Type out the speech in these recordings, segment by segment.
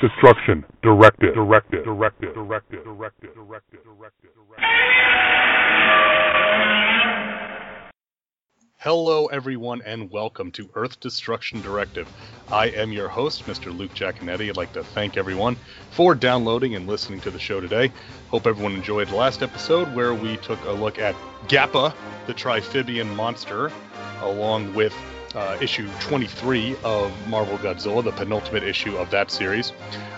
Destruction Directive. Directive. Directive. Directive. Directive. Directive. Directive. Hello, everyone, and welcome to Earth Destruction Directive. I am your host, Mr. Luke Giaconetti. I'd like to thank everyone for downloading and listening to the show today. Hope everyone enjoyed the last episode where we took a look at Gappa, the Triphibian monster, along with uh, issue 23 of Marvel Godzilla, the penultimate issue of that series.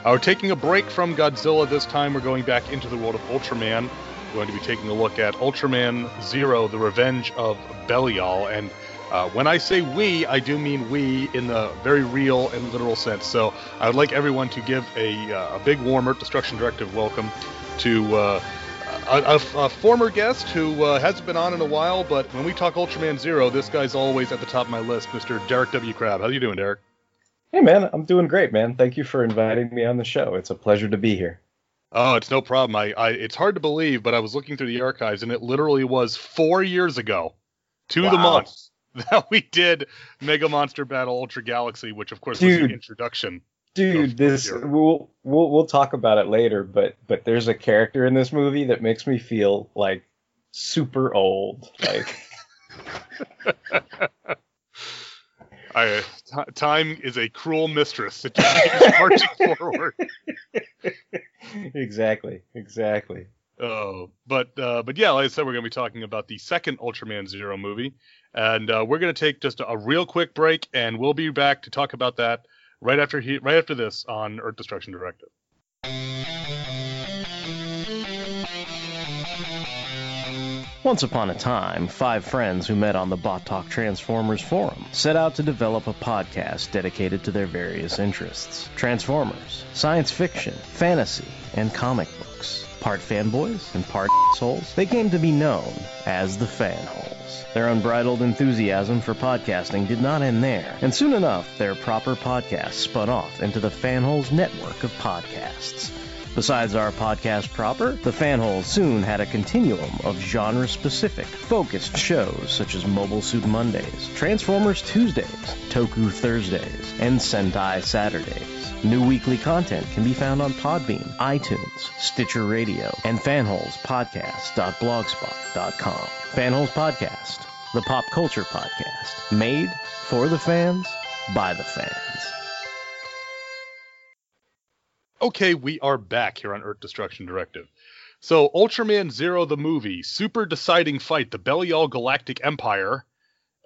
Uh, we're taking a break from Godzilla this time. We're going back into the world of Ultraman. We're going to be taking a look at Ultraman Zero, The Revenge of Belial. And uh, when I say we, I do mean we in the very real and literal sense. So I would like everyone to give a, uh, a big warm Earth Destruction Directive welcome to uh, a, a, a former guest who uh, hasn't been on in a while, but when we talk Ultraman Zero, this guy's always at the top of my list, Mr. Derek W. Crab. How are you doing, Derek? Hey man, I'm doing great, man. Thank you for inviting me on the show. It's a pleasure to be here. Oh, it's no problem. I, I it's hard to believe, but I was looking through the archives, and it literally was four years ago, to the month, that we did Mega Monster Battle Ultra Galaxy, which of course was Dude. the introduction. Dude, this we'll, we'll we'll talk about it later, but but there's a character in this movie that makes me feel like super old. Like I, t- time is a cruel mistress. It just keeps marching forward. exactly, exactly. Oh, but uh, but yeah, like I said, we're going to be talking about the second Ultraman Zero movie, and uh, we're going to take just a, a real quick break, and we'll be back to talk about that right after he, right after this on Earth Destruction Directive. Once upon a time, five friends who met on the Bot Talk Transformers forum set out to develop a podcast dedicated to their various interests Transformers, science fiction, fantasy, and comic books. Part fanboys and part souls, they came to be known as the Fanholes. Their unbridled enthusiasm for podcasting did not end there, and soon enough, their proper podcast spun off into the Fanholes network of podcasts. Besides our podcast proper, the Fanhole soon had a continuum of genre specific, focused shows such as Mobile Suit Mondays, Transformers Tuesdays, Toku Thursdays, and Sentai Saturdays. New weekly content can be found on Podbean, iTunes, Stitcher Radio, and fanholespodcast.blogspot.com. Fanholes Podcast, the pop culture podcast, made for the fans, by the fans. Okay, we are back here on Earth Destruction Directive. So, Ultraman Zero, the movie, super deciding fight, the Belial Galactic Empire.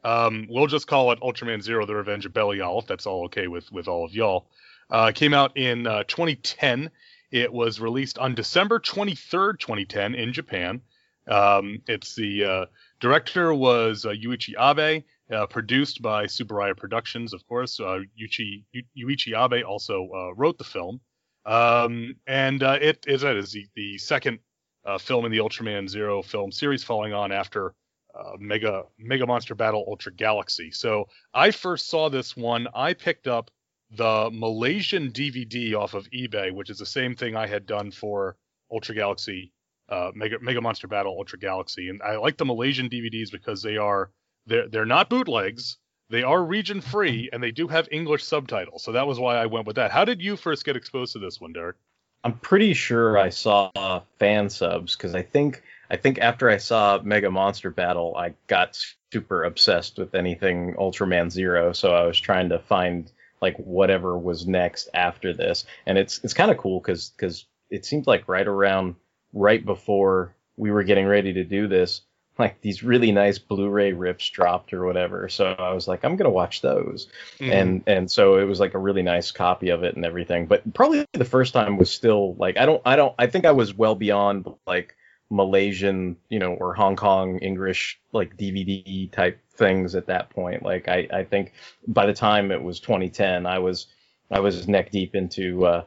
Um, we'll just call it Ultraman Zero: The Revenge of Belial, if that's all okay with with all of y'all. Uh, came out in uh, 2010. It was released on December 23rd, 2010, in Japan. Um, it's the uh, director was uh, Yuichi Abe, uh, produced by Tsuburaya Productions, of course. Uh, Yuichi, Yuichi Abe also uh, wrote the film. Um, and uh, it is the, the second uh, film in the Ultraman Zero film series, following on after uh, Mega Mega Monster Battle Ultra Galaxy. So I first saw this one. I picked up the Malaysian DVD off of eBay, which is the same thing I had done for Ultra Galaxy, uh, Mega Mega Monster Battle Ultra Galaxy, and I like the Malaysian DVDs because they are they're they're not bootlegs. They are region free and they do have English subtitles. So that was why I went with that. How did you first get exposed to this one, Derek? I'm pretty sure I saw fan subs because I think I think after I saw Mega Monster Battle, I got super obsessed with anything Ultraman Zero. So I was trying to find like whatever was next after this, and it's it's kind of cool because because it seemed like right around right before we were getting ready to do this, like these really nice Blu-ray rips dropped or whatever. So I was like, I'm gonna watch those. Mm-hmm. And and so it was like a really nice copy of it and everything. But probably the first time was still like i don't i don't i think i was well beyond like malaysian you know or hong kong english like dvd type things at that point like i i think by the time it was 2010 i was i was neck deep into uh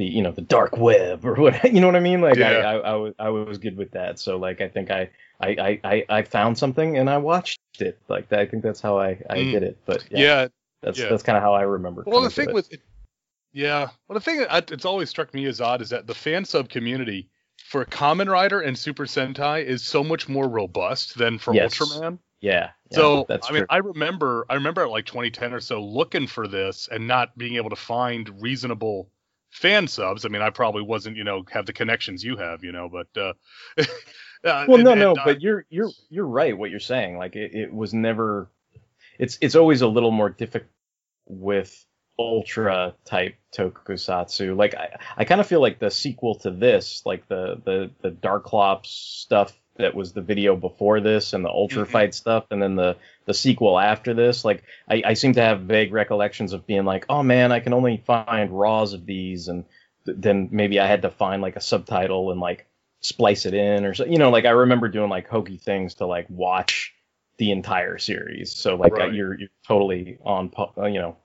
the you know the dark web or what you know what I mean. Like I, Yeah. I, I was I was good with that. So like I think I I, I, I, I found something and I watched it. Like I think that's how I, I Mm. did it. But yeah, yeah, that's yeah. that's kind of how I remember. Well, the thing it. with it, yeah, well, the thing that it's always struck me as odd is that the fan sub community for Kamen Rider and Super Sentai is so much more robust than for Yes. Ultraman. yeah, yeah, so that's I mean, true. I remember, I remember at like 2010 or so looking for this and not being able to find reasonable fan subs. I mean, I probably wasn't, you know, have the connections you have, you know, but uh, uh well and- no and no I- but you're you're you're right what you're saying like it, it was never it's it's always a little more difficult with ultra type tokusatsu like i, I kind of feel like the sequel to this like the the the darklops stuff that was the video before this and the ultra Mhm. fight stuff and then the the sequel after this like I, I seem to have vague recollections of being like oh man i can only find raws of these and th- then maybe i had to find like a subtitle and like splice it in or so you know like i remember doing like hokey things to like watch the entire series so like Right. you're you're totally on you know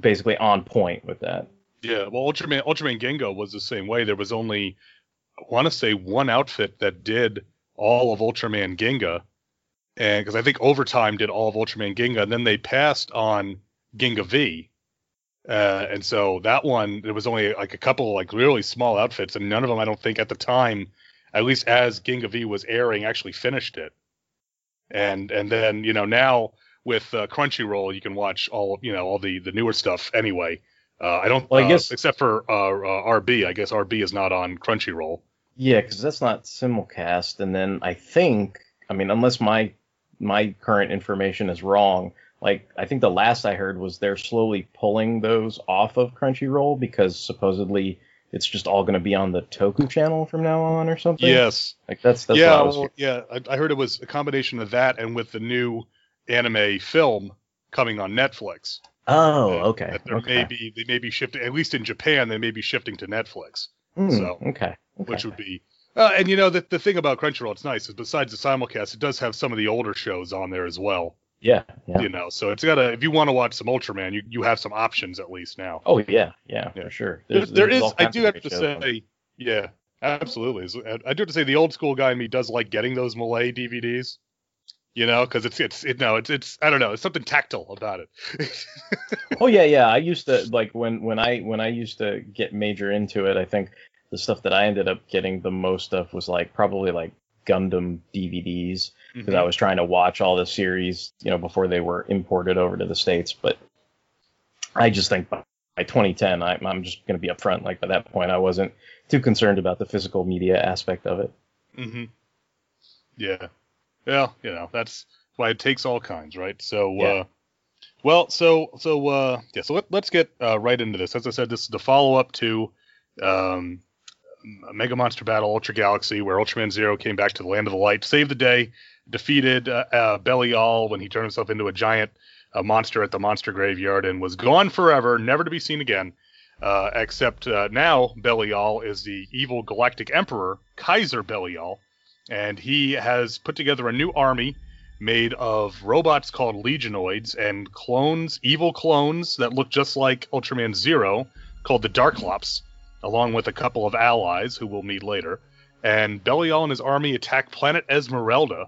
basically on point with that. Yeah, well, Ultraman Ultraman Ginga was the same way. There was only, I want to say, one outfit that did all of Ultraman Ginga, and because I think Overtime did all of Ultraman Ginga, and then they passed on Ginga V, uh, and so that one there was only like a couple like really small outfits, and none of them I don't think at the time, at least as Ginga V was airing, actually finished it, and and then you know now with uh, Crunchyroll you can watch all you know all the the newer stuff anyway. Uh, I don't. Well, I uh, guess- except for uh, uh, RB, I guess RB is not on Crunchyroll. yeah because that's not simulcast and then i think i mean unless my my current information is wrong like i think the last i heard was they're slowly pulling those off of crunchyroll because supposedly it's just all going to be on the toku channel from now on or something Yes. like that's that's yeah. what I was well, yeah. I, I heard it was a combination of that and with the new anime film coming on Netflix. Oh, okay. There okay. may be they may be shifting at least in Japan they may be shifting to Netflix, Hmm, so- okay. okay. which would be. Uh, and you know the the thing about Crunchyroll, it's nice is besides the simulcast, it does have some of the older shows on there as well. yeah, yeah. You know, so it's got a if you want to watch some Ultraman, you you have some options at least now. Oh yeah, yeah, Yeah. for sure. There's, there there's is. all I do have to shows on say, yeah, absolutely. I do have to say, the old school guy in me does like getting those Malay DVDs. You know, because it's it's it, no, it's it's I don't know, it's something tactile about it. Oh yeah, yeah. I used to like when when I when I used to get major into it. I think the stuff that I ended up getting the most of was like probably like Gundam DVDs because I Mm-hmm. was trying to watch all the series, you know, before they were imported over to the states. But I just think by by 2010, I, I'm just going to be upfront. Like by that point, I wasn't too concerned about the physical media aspect of it. hmm Yeah. Well, you know, that's why it takes all kinds, right? So, Yeah. uh, well, so, so, uh, yeah, so let, let's get uh, right into this. As I said, this is the follow up to um, Mega Monster Battle Ultra Galaxy, where Ultraman Zero came back to the Land of the Light, saved the day, defeated uh, uh, Belial when he turned himself into a giant uh, monster at the monster graveyard, and was gone forever, never to be seen again. Uh, except uh, now Belial is the evil galactic emperor, Kaiser Belial, and he has put together a new army made of robots called Legionoids and clones, evil clones that look just like Ultraman Zero, called the Darklops, along with a couple of allies who we'll meet later. And Belial and his army attack planet Esmeralda,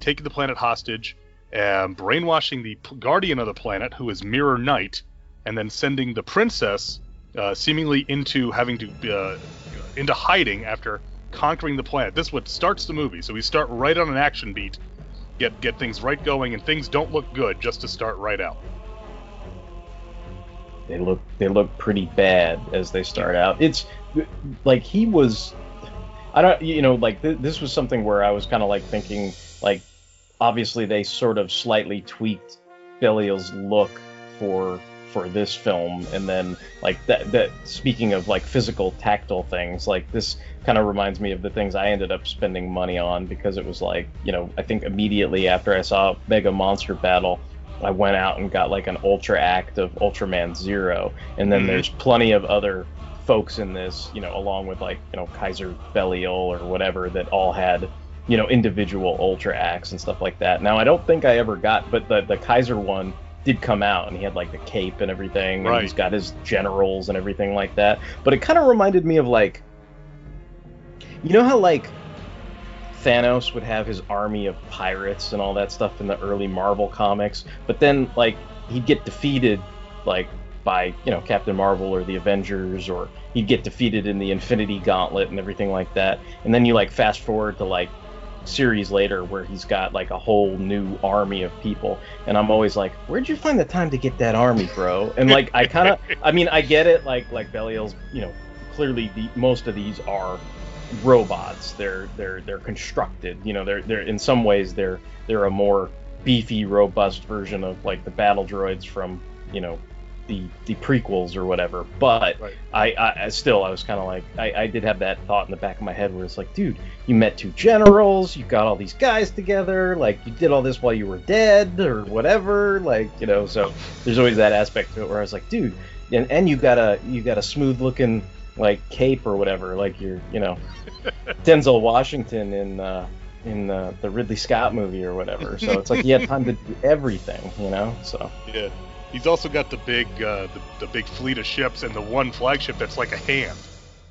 taking the planet hostage, and brainwashing the guardian of the planet, who is Mirror Knight, and then sending the princess uh, seemingly into having to uh, into hiding after conquering the planet. This is what starts the movie. So we start right on an action beat, get get things right going, and things don't look good just to start right out. they look they look pretty bad as they start out. It's like he was I don't you know like th- this was something where I was kind of like thinking like obviously they sort of slightly tweaked Belial's look for for this film and then like that that speaking of like physical tactile things like this kind of reminds me of the things I ended up spending money on because it was like you know I think immediately after I saw Mega Monster Battle I went out and got like an Ultra Act of Ultraman Zero, and then Mhm. there's plenty of other folks in this, you know, along with like you know Kaiser Belial or whatever that all had you know individual Ultra Acts and stuff like that. Now I don't think I ever got, but the the Kaiser one did come out, and he had like the cape and everything, and he's got his generals and everything like that. But it kind of reminded me of like, you know how like Thanos would have his army of pirates and all that stuff in the early Marvel comics, but then like he'd get defeated like by you know Captain Marvel or the Avengers, or he'd get defeated in the Infinity Gauntlet and everything like that. And then you like fast forward to like series later where he's got like a whole new army of people. And i'm always like where'd you find the time to get that army bro? And like i kind of i mean i get it like like belial's you know clearly the most of these are robots. They're they're they're constructed you know they're they're in some ways they're they're a more beefy robust version of like the battle droids from you know the the prequels or whatever but Right. I, I still I was kind of like I, I did have that thought in the back of my head where it's like dude you met two generals you got all these guys together like you did all this while you were dead or whatever like you know so there's always that aspect to it where I was like dude and, and you got a you got a smooth looking like cape or whatever like you're you know Denzel Washington in uh in uh, the Ridley Scott movie or whatever so it's like he had time to do everything you know so Yeah. He's also got the big uh, the, the big fleet of ships and the one flagship that's like a hand.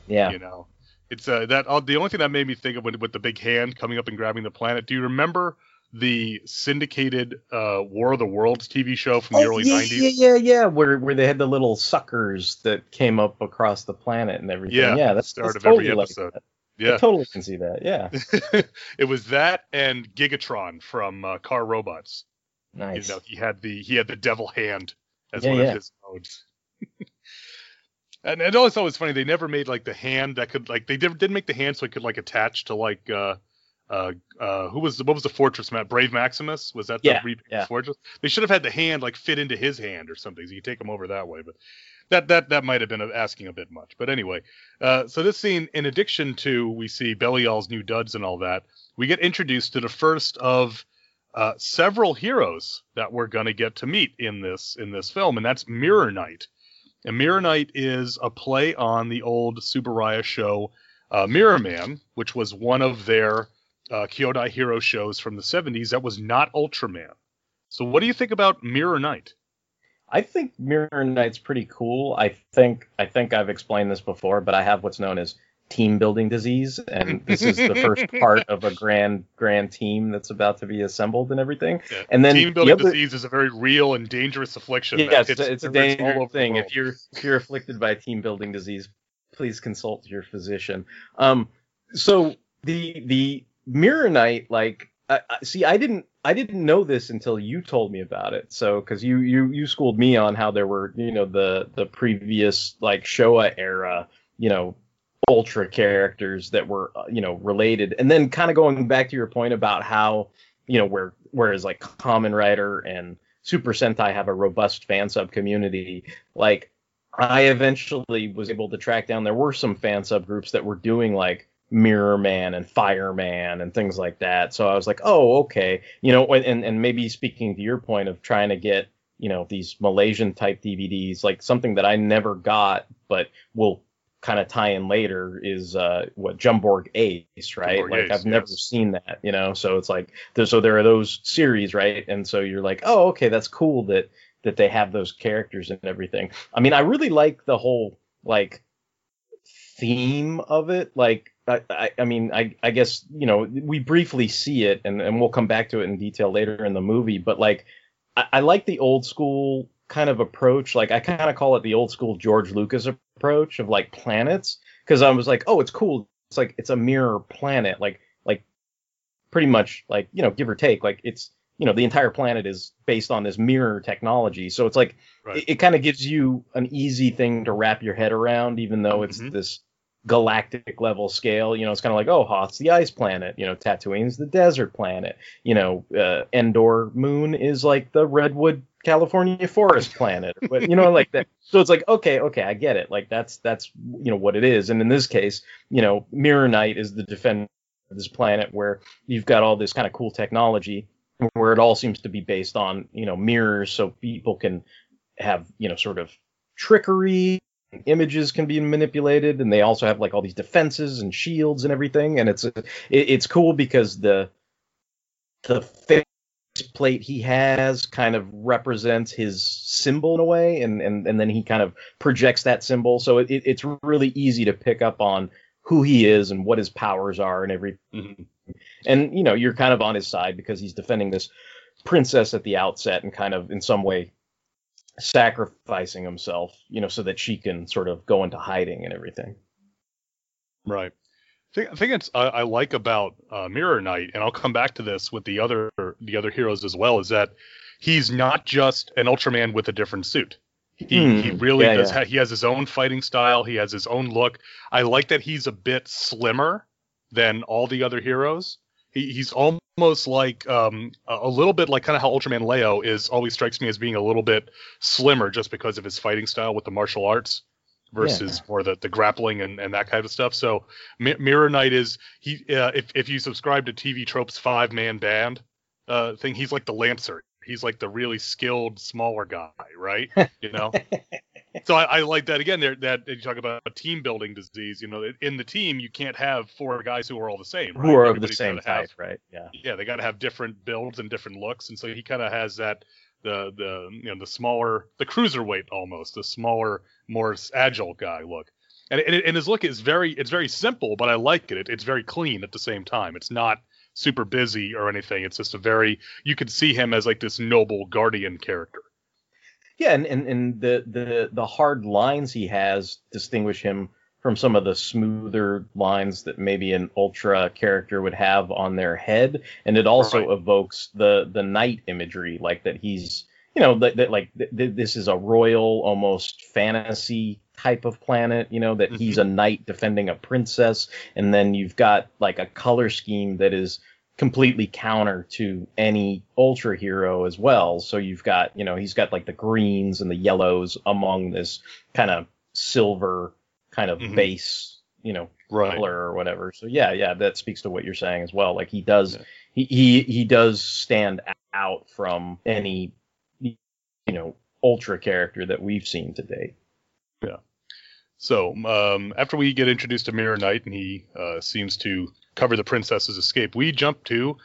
yeah You know, it's uh, that uh, the only thing that made me think of with, with the big hand coming up and grabbing the planet. Do you remember the syndicated uh, War of the Worlds TV show from the Oh, early yeah, '90s? Yeah, yeah, yeah. Where where they had the little suckers that came up across the planet and everything. Yeah, Yeah, that's start that's of every totally like episode. I Yeah, totally can see that. Yeah, it was that and Gigatron from uh, Car Robots. Nice. You know, he had the he had the devil hand as Yeah, one yeah. of his modes. and it always thought it was funny. They never made like the hand that could like they did didn't make the hand so it could like attach to like uh uh uh who was the, what was the fortress map Brave Maximus was that Yeah, the repainted yeah. fortress they should have had the hand like fit into his hand or something so you take him over that way but that that that might have been asking a bit much but anyway uh so this scene in addition to we see Belial's new duds and all that we get introduced to the first of uh, several heroes that we're going to get to meet in this in this film, and that's Mirror Knight. And Mirror Knight is a play on the old Tsuburaya show uh, Mirror Man, which was one of their uh, Kyodai hero shows from the 70s that was not Ultraman. So, what do you think about Mirror Knight? I think Mirror Knight's pretty cool. I think I think I've explained this before, but I have what's known as team building disease, and this is the first part of a grand grand team that's about to be assembled and everything. yeah. And then Team the building other- disease is a very real and dangerous affliction. that Yeah, it's, it's a dangerous thing. If you're if you're afflicted by team building disease, please consult your physician. Um, so the the Mirror Knight, like, I, I, see, I didn't I didn't know this until you told me about it. So because you you you schooled me on how there were you know the the previous like Showa era you know ultra characters that were uh, you know related, and then kind of going back to your point about how you know where whereas like Kamen Rider and Super Sentai have a robust fan sub community. Like I eventually was able to track down there were some fan sub groups that were doing like Mirror Man and Fireman and things like that. So I was like, oh, okay, you know, and and maybe speaking to your point of trying to get you know these Malaysian type DVDs, like something that I never got, but will kind of tie in later is uh what Jumborg Ace, right? Jumborg like Ace, I've never seen that, you know. So it's like there, so there are those series, right? And so you're like, oh, okay, that's cool that that they have those characters and everything. I mean, I really like the whole like theme of it. Like, I, I, I mean, I, I guess you know we briefly see it, and and we'll come back to it in detail later in the movie. But like, I, I like the old school kind of approach. Like, I kind of call it the old school George Lucas approach of like planets, because I was like, oh, it's cool. It's like it's a mirror planet, like like pretty much like you know give or take, like it's you know the entire planet is based on this mirror technology. So it's like Right. it, it kind of gives you an easy thing to wrap your head around, even though it's Mhm. this galactic level scale. You know, it's kind of like, oh, Hoth's the ice planet. You know, Tatooine's the desert planet. You know, uh, Endor Moon is like the redwood California forest planet. But you know, like that. So it's like, okay, okay, I get it. Like that's that's you know what it is. And in this case, you know, Mirror Knight is the defender of this planet where you've got all this kind of cool technology where it all seems to be based on you know mirrors so people can have you know sort of trickery images can be manipulated and they also have like all these defenses and shields and everything and it's it, it's cool because the the plate he has kind of represents his symbol in a way, and and and then he kind of projects that symbol. So it, it's really easy to pick up on who he is and what his powers are and every. Mhm. And you know, you're kind of on his side because he's defending this princess at the outset and kind of in some way sacrificing himself, you know, so that she can sort of go into hiding and everything. Right. I think, I it's I, I like about uh, Mirror Knight, and I'll come back to this with the other the other heroes as well, is that he's not just an Ultraman with a different suit. He he Hmm, really yeah, does. yeah. Ha- he has his own fighting style. He has his own look. I like that he's a bit slimmer than all the other heroes. He, he's almost like um, a a little bit like kind of how Ultraman Leo is always strikes me as being a little bit slimmer just because of his fighting style with the martial arts versus more the, the grappling and, and that kind of stuff. So Mi- Mirror Knight is he uh, if if you subscribe to TV Tropes five man band uh, thing, he's like the Lancer. He's like the really skilled smaller guy, right? You know. so I, I like that again. There that you talk about a team building disease. You know, in the team you can't have four guys who are all the same. Right? Who are of the same gotta have- type, right? Yeah. yeah, they got to have different builds and different looks, and so he kind of has that the the you know the smaller the cruiserweight almost the smaller more agile guy look, and and, his look is very it's very simple, but I like it. it. It's very clean at the same time. It's not super busy or anything. It's just a very you could see him as like this noble guardian character. Yeah, and, and, and the, the the hard lines he has distinguish him from some of the smoother lines that maybe an ultra character would have on their head, and it also Right. evokes the the knight imagery, like that he's you know that, that like th- th- this is a royal almost fantasy type of planet you know that mm-hmm. he's a knight defending a princess and then you've got like a color scheme that is completely counter to any ultra hero as well. So you've got, you know, he's got like the greens and the yellows among this kind of silver kind of Mhm. base, you know, Right. color or whatever. So yeah, yeah, that speaks to what you're saying as well. Like he does, Yeah. he, he he does stand out from any, you know, ultra character that we've seen to date. Yeah. So um, after we get introduced to Mirror Knight and he uh, seems to cover the princess's escape, we jump to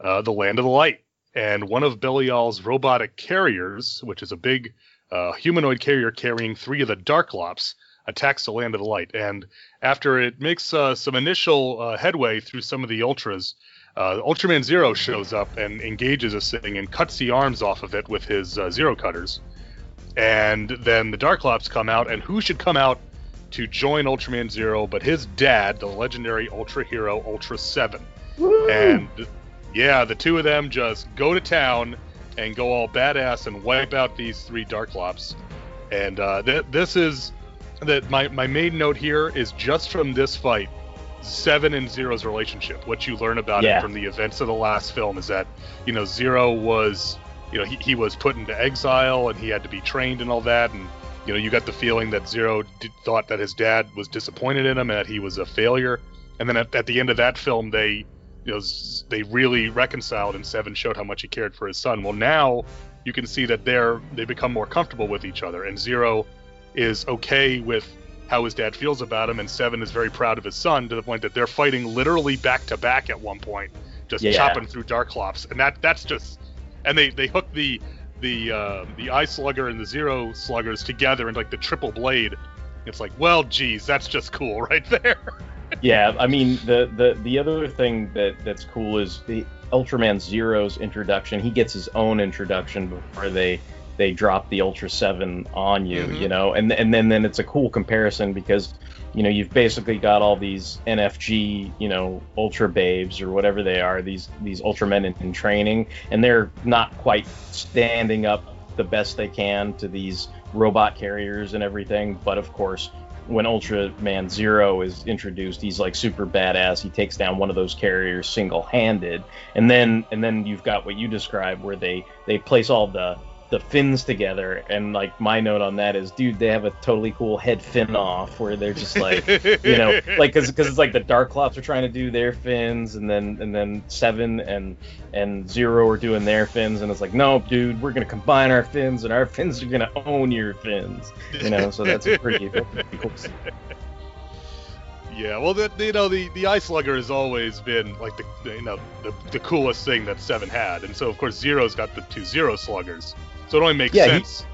uh, the Land of the Light. And one of Belial's robotic carriers, which is a big uh, humanoid carrier carrying three of the Darklops, attacks the Land of the Light. And after it makes uh, some initial uh, headway through some of the Ultras, uh, Ultraman Zero shows up and engages this thing and cuts the arms off of it with his uh, Zero cutters. And then the Darklops come out, and who should come out to join Ultraman Zero but his dad, the legendary Ultra Hero Ultra 7. And yeah, the two of them just go to town and go all badass and wipe out these three Darklops. And uh, th- this is that my, my main note here is just from this fight, Seven and Zero's relationship. What you learn about Yeah. it from the events of the last film is that you know Zero was you know he, he was put into exile and he had to be trained and all that and you know you got the feeling that Zero did, thought that his dad was disappointed in him and that he was a failure. And then at, at the end of that film, they you know they really reconciled and Seven showed how much he cared for his son. Well, now you can see that they're they become more comfortable with each other and Zero is okay with how his dad feels about him and Seven is very proud of his son to the point that they're fighting literally back to back at one point just Yeah. chopping through Darklops and that that's just and they they hook the the uh, the eye slugger and the zero sluggers together in like the triple blade it's like well geez that's just cool right there yeah, I mean the the the other thing that that's cool is the Ultraman Zero's introduction. He gets his own introduction before they they drop the Ultra Seven on you, Mhm. you know, and and then then it's a cool comparison because you know you've basically got all these NFG, you know, Ultra Babes or whatever they are, these these Ultramen in, in training, and they're not quite standing up the best they can to these robot carriers and everything, but of course when Ultraman Zero is introduced, he's like super badass. He takes down one of those carriers single-handed, and then and then you've got what you describe, where they they place all the the fins together, and like my note on that is, dude, they have a totally cool head fin off, where they're just like, you know, like because it's like the Darklops are trying to do their fins, and then and then Seven and and Zero are doing their fins, and it's like, no, dude, we're gonna combine our fins, and our fins are gonna own your fins, you know. So that's a pretty, pretty cool. Yeah, well, the, you know, the the Eye Slugger has always been like the, you know the, the coolest thing that Seven had, and so of course Zero's got the two Zero Sluggers, so it only makes Yeah, he- sense.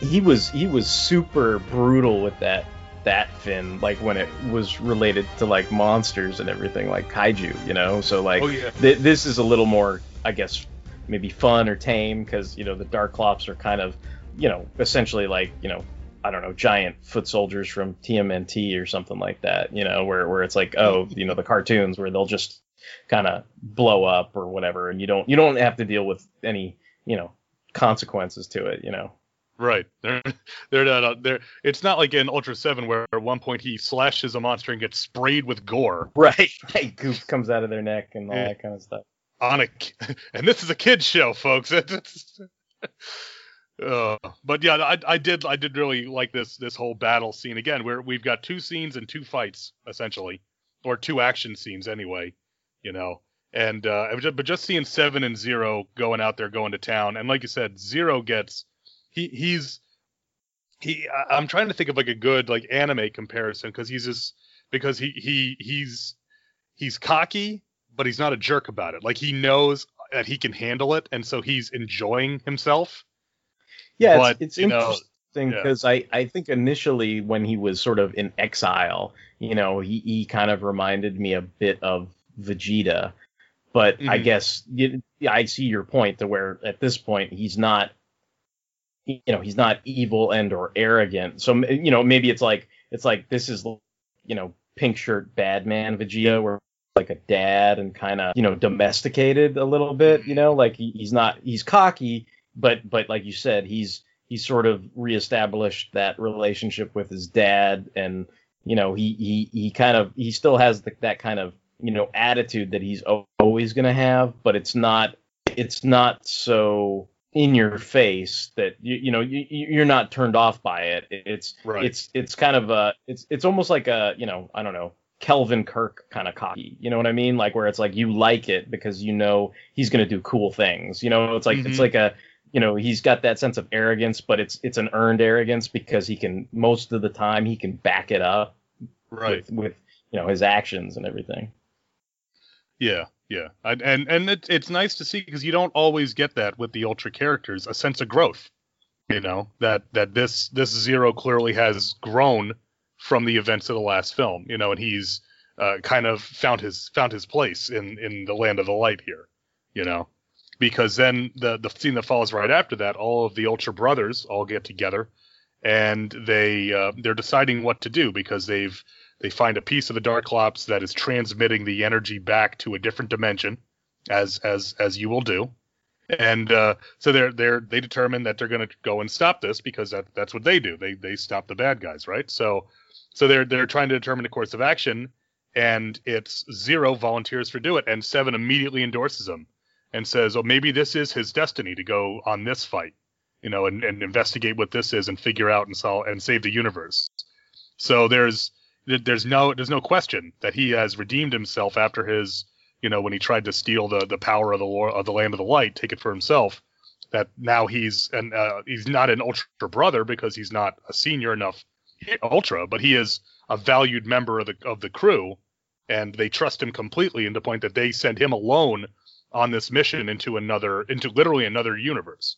he was he was super brutal with that that fin like when it was related to like monsters and everything like kaiju you know so like oh yeah, th- this is a little more i guess maybe fun or tame because you know the Darklops are kind of you know essentially like you know i don't know giant foot soldiers from tmnt or something like that you know where, where it's like oh you know the cartoons where they'll just kind of blow up or whatever and you don't you don't have to deal with any you know consequences to it you know right. They're they're not uh, they're. It's not like in Ultra Seven where at one point he slashes a monster and gets sprayed with gore Right, right. Goop comes out of their neck and all Yeah. that kind of stuff. on a, and this is a kids show, folks. Uh, but yeah, I, I did I did really like this this whole battle scene. Again, where we've got two scenes and two fights essentially, or two action scenes anyway, you know. And uh, but just seeing seven and zero going out there going to town, and like you said, zero gets he he's he I'm trying to think of like a good like anime comparison because he's just because he he he's he's cocky but he's not a jerk about it. Like he knows that he can handle it and so he's enjoying himself Yeah, But, it's, it's interesting yeah. because I, I think initially when he was sort of in exile, you know, he, he kind of reminded me a bit of Vegeta. But I Mhm. guess you, I see your point to where at this point he's not, you know, he's not evil and or arrogant. So you know, maybe it's like it's like this is, you know, pink shirt bad man Vegeta, where like a dad and kind of you know domesticated a little bit. You know, like he, he's not he's cocky, but but like you said, he's he's sort of reestablished that relationship with his dad, and you know he he he kind of he still has the, that kind of you know attitude that he's always gonna have, but it's not it's not so in your face that you you know you, you're not turned off by it. It's Right. it's it's kind of a it's it's almost like a you know I don't know Kelvin Kirk kind of cocky. You know what I mean? Like where it's like you like it because you know he's gonna do cool things. You know, it's like Mhm. it's like a you know he's got that sense of arrogance, but it's it's an earned arrogance because he can most of the time he can back it up right. with, with you know his actions and everything. yeah yeah. I, and and it, it's nice to see because you don't always get that with the ultra characters a sense of growth you know that that this this zero clearly has grown from the events of the last film you know and he's uh, kind of found his found his place in in the land of the light here you know because then the the scene that follows right after that all of the ultra brothers all get together and they uh, they're deciding what to do because they've they find a piece of the Dark Darklops that is transmitting the energy back to a different dimension, as as as you will do, and uh, so they're they're they determine that they're going to go and stop this because that that's what they do. They they stop the bad guys, right? So so they're they're trying to determine a course of action, and it's Zero volunteers for do it, and Seven immediately endorses him and says, "Oh, maybe this is his destiny to go on this fight." You know, and, and investigate what this is and figure out and solve and save the universe. So there's there's no there's no question that he has redeemed himself after his you know when he tried to steal the the power of the of the land of the light take it for himself that now he's an uh, he's not an ultra brother because he's not a senior enough ultra but he is a valued member of the of the crew and they trust him completely in the point that they send him alone on this mission into another into literally another universe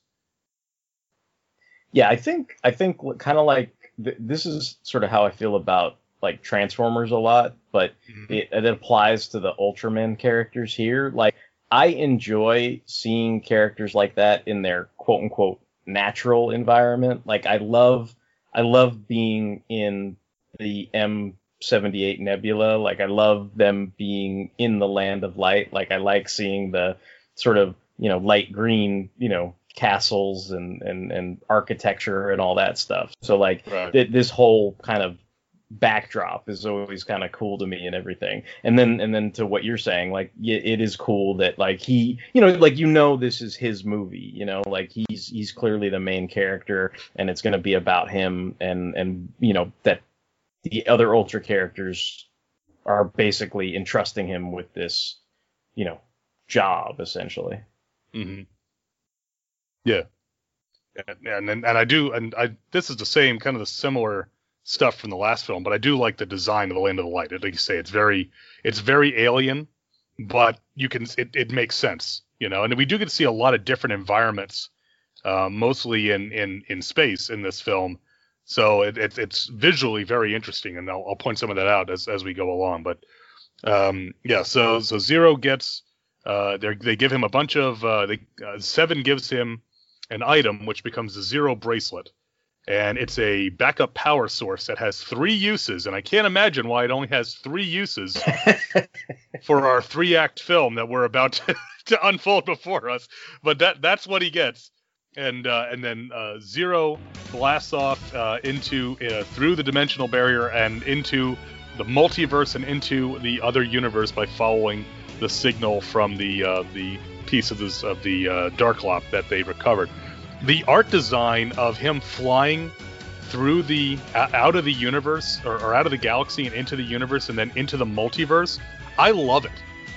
Yeah, I think I think kind of like th- this is sort of how I feel about like Transformers a lot, but mm-hmm. it, it applies to the Ultraman characters here. Like I enjoy seeing characters like that in their quote unquote natural environment. Like I love I love being in the M78 Nebula. Like I love them being in the land of light. Like I like seeing the sort of, you know, light green, you know, castles and and and architecture and all that stuff. So like Right. th- this whole kind of backdrop is always kind of cool to me and everything. And then and then to what you're saying, like y- it is cool that like he, you know, like you know this is his movie, you know, like he's he's clearly the main character and it's going to be about him and and you know that the other ultra characters are basically entrusting him with this, you know, job essentially. hmm Yeah. And, and and and I do and I this is the same kind of the similar stuff from the last film, but I do like the design of the Land of the Light. Like you say, it's very it's very alien, but you can it, it makes sense, you know. And we do get to see a lot of different environments, uh, mostly in in in space in this film. So it, it, it's visually very interesting, and I'll, I'll point some of that out as as we go along. But um, yeah, so so Zero gets uh, they they give him a bunch of uh, they, uh, Seven gives him an item which becomes a Zero bracelet, and it's a backup power source that has three uses, and I can't imagine why it only has three uses for our three act film that we're about to, to unfold before us. But that that's what he gets. And uh, and then uh, Zero blasts off uh, into through the dimensional barrier and into the multiverse and into the other universe by following the signal from the uh, the piece of this of the uh, Darklop that they recovered. The art design of him flying through the out of the universe or, or, out of the galaxy and into the universe and then into the multiverse, I love it.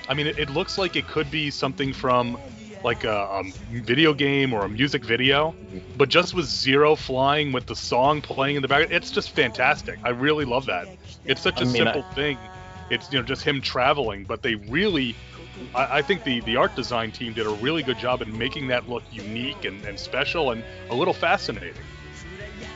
I mean, it, it looks like it could be something from like a, video game or a music video, but just with Zero flying with the song playing in the background, it's just fantastic. I really love that. It's such a mean, simple I... thing. It's you know just him traveling, but they really, I, I, think the the art design team did a really good job in making that look unique and, and special and a little fascinating.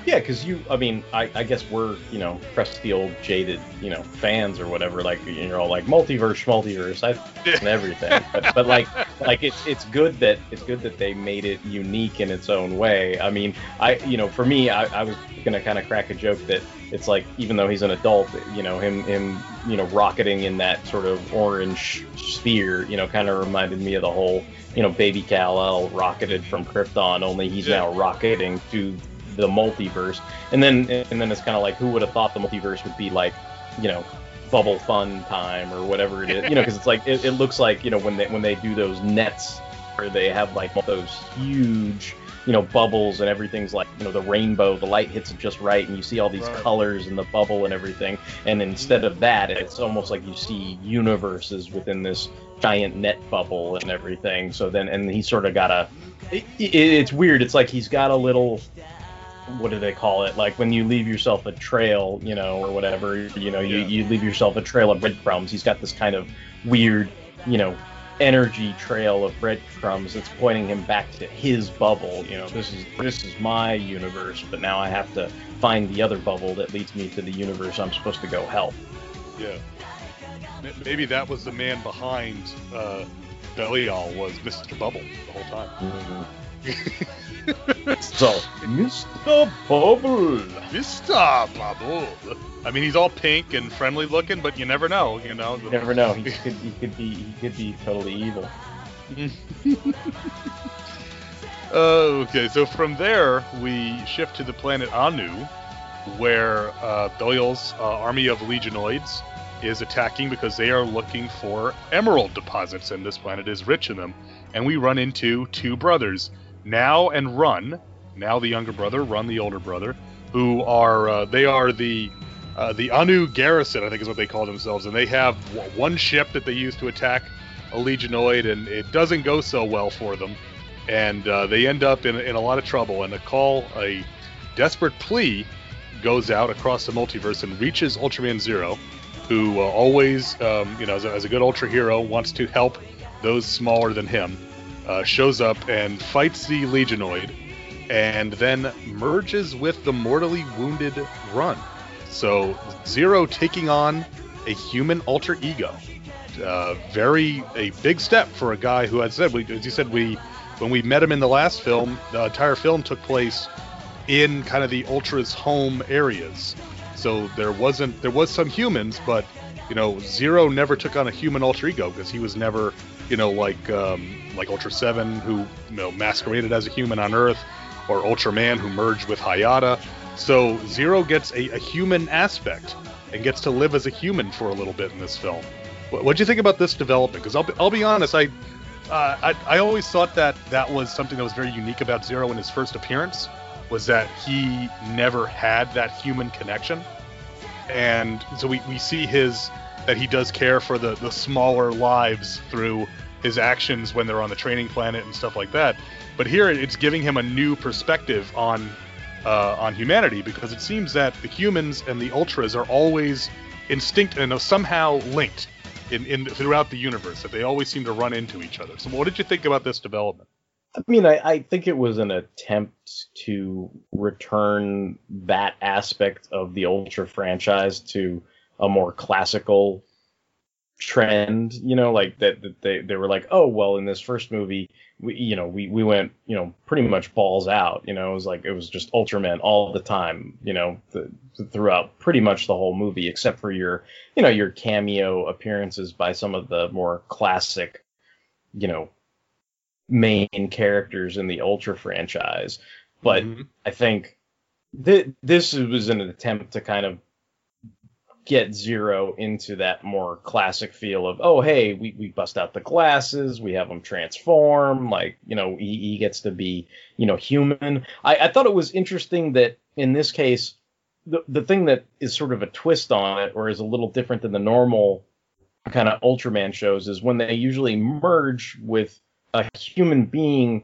Yeah, because you, I mean, I, I guess we're, you know, crusty old jaded, you know, fans or whatever. Like, you know, all like multiverse, multiverse, I and everything. but, but like, like it's it's good that it's good that they made it unique in its own way. I mean, I, you know, for me, I, I was gonna kind of crack a joke that it's like even though he's an adult, you know, him him, you know, rocketing in that sort of orange sphere, you know, kind of reminded me of the whole you know, baby Kal-El rocketed from Krypton, only he's yeah. now rocketing to the multiverse. And then and then it's kind of like who would have thought the multiverse would be like, you know, bubble fun time or whatever it is, you know, because it's like it, it, looks like you know when they when they do those nets where they have like those huge you know bubbles and everything's like you know the rainbow the light hits it just right and you see all these right. colors and the bubble and everything and instead of that it's almost like you see universes within this giant net bubble and everything so then and he sort of got a it, it, it's weird it's like he's got a little what do they call it? Like when you leave yourself a trail, you know, or whatever, you know, you, yeah. you leave yourself a trail of breadcrumbs. He's got this kind of weird, you know, energy trail of breadcrumbs that's pointing him back to his bubble. You know, this is this is my universe, but now I have to find the other bubble that leads me to the universe I'm supposed to go help. Yeah. Maybe that was the man behind uh, Belial was Mr. Bubble the whole time. Mm-hmm. so, Mr. Bubble. Mr. Bubble. I mean, he's all pink and friendly looking, but you never know. You know. You never know. He could. He could be. He could be totally evil. uh, okay, so from there we shift to the planet Anu, where uh, Belial's uh, army of Legionoids is attacking because they are looking for emerald deposits, and this planet is rich in them. And we run into two brothers, Nao and Run, Nao the younger brother, Run the older brother, who are uh, they are the uh, the Anu garrison, I think is what they call themselves, and they have one ship that they use to attack a legionoid, and it doesn't go so well for them, and uh, they end up in, in a lot of trouble. And a call, a desperate plea, goes out across the multiverse and reaches Ultraman Zero, who uh, always, um, you know, as a, as a good Ultra hero, wants to help those smaller than him uh, shows up and fights the Legionoid, and then merges with the mortally wounded Run. So Zero taking on a human alter ego. Uh, very a big step for a guy who had said, we, as you said, we when we met him in the last film, the entire film took place in kind of the Ultra's home areas. So there wasn't there was some humans, but you know, Zero never took on a human alter ego because he was never you know, like um, like Ultra Seven, who you know masqueraded as a human on Earth, or Ultraman, who merged with Hayata. So Zero gets a, a human aspect and gets to live as a human for a little bit in this film. What do you think about this development? Because I'll be, I'll be honest, I, uh, I I always thought that that was something that was very unique about Zero in his first appearance, was that he never had that human connection, and so we, we see his that he does care for the, the smaller lives through his actions when they're on the training planet and stuff like that. But here it's giving him a new perspective on uh, on humanity because it seems that the humans and the ultras are always instinct and somehow linked in, in throughout the universe that they always seem to run into each other. So what did you think about this development? I mean, I, I think it was an attempt to return that aspect of the Ultra franchise to a more classical trend, you know, like that, that they, they were like, oh, well, in this first movie, we, you know, we, we went, you know, pretty much balls out, you know, it was like, it was just Ultraman all the time, you know, the, throughout pretty much the whole movie, except for your, you know, your cameo appearances by some of the more classic, you know, main characters in the Ultra franchise. But mm-hmm. I think th- this was an attempt to kind of get Zero into that more classic feel of, oh, hey, we, we bust out the glasses, we have him transform, like, you know, he, he gets to be, you know, human. I, I thought it was interesting that in this case, the, the thing that is sort of a twist on it or is a little different than the normal kind of Ultraman shows is when they usually merge with a human being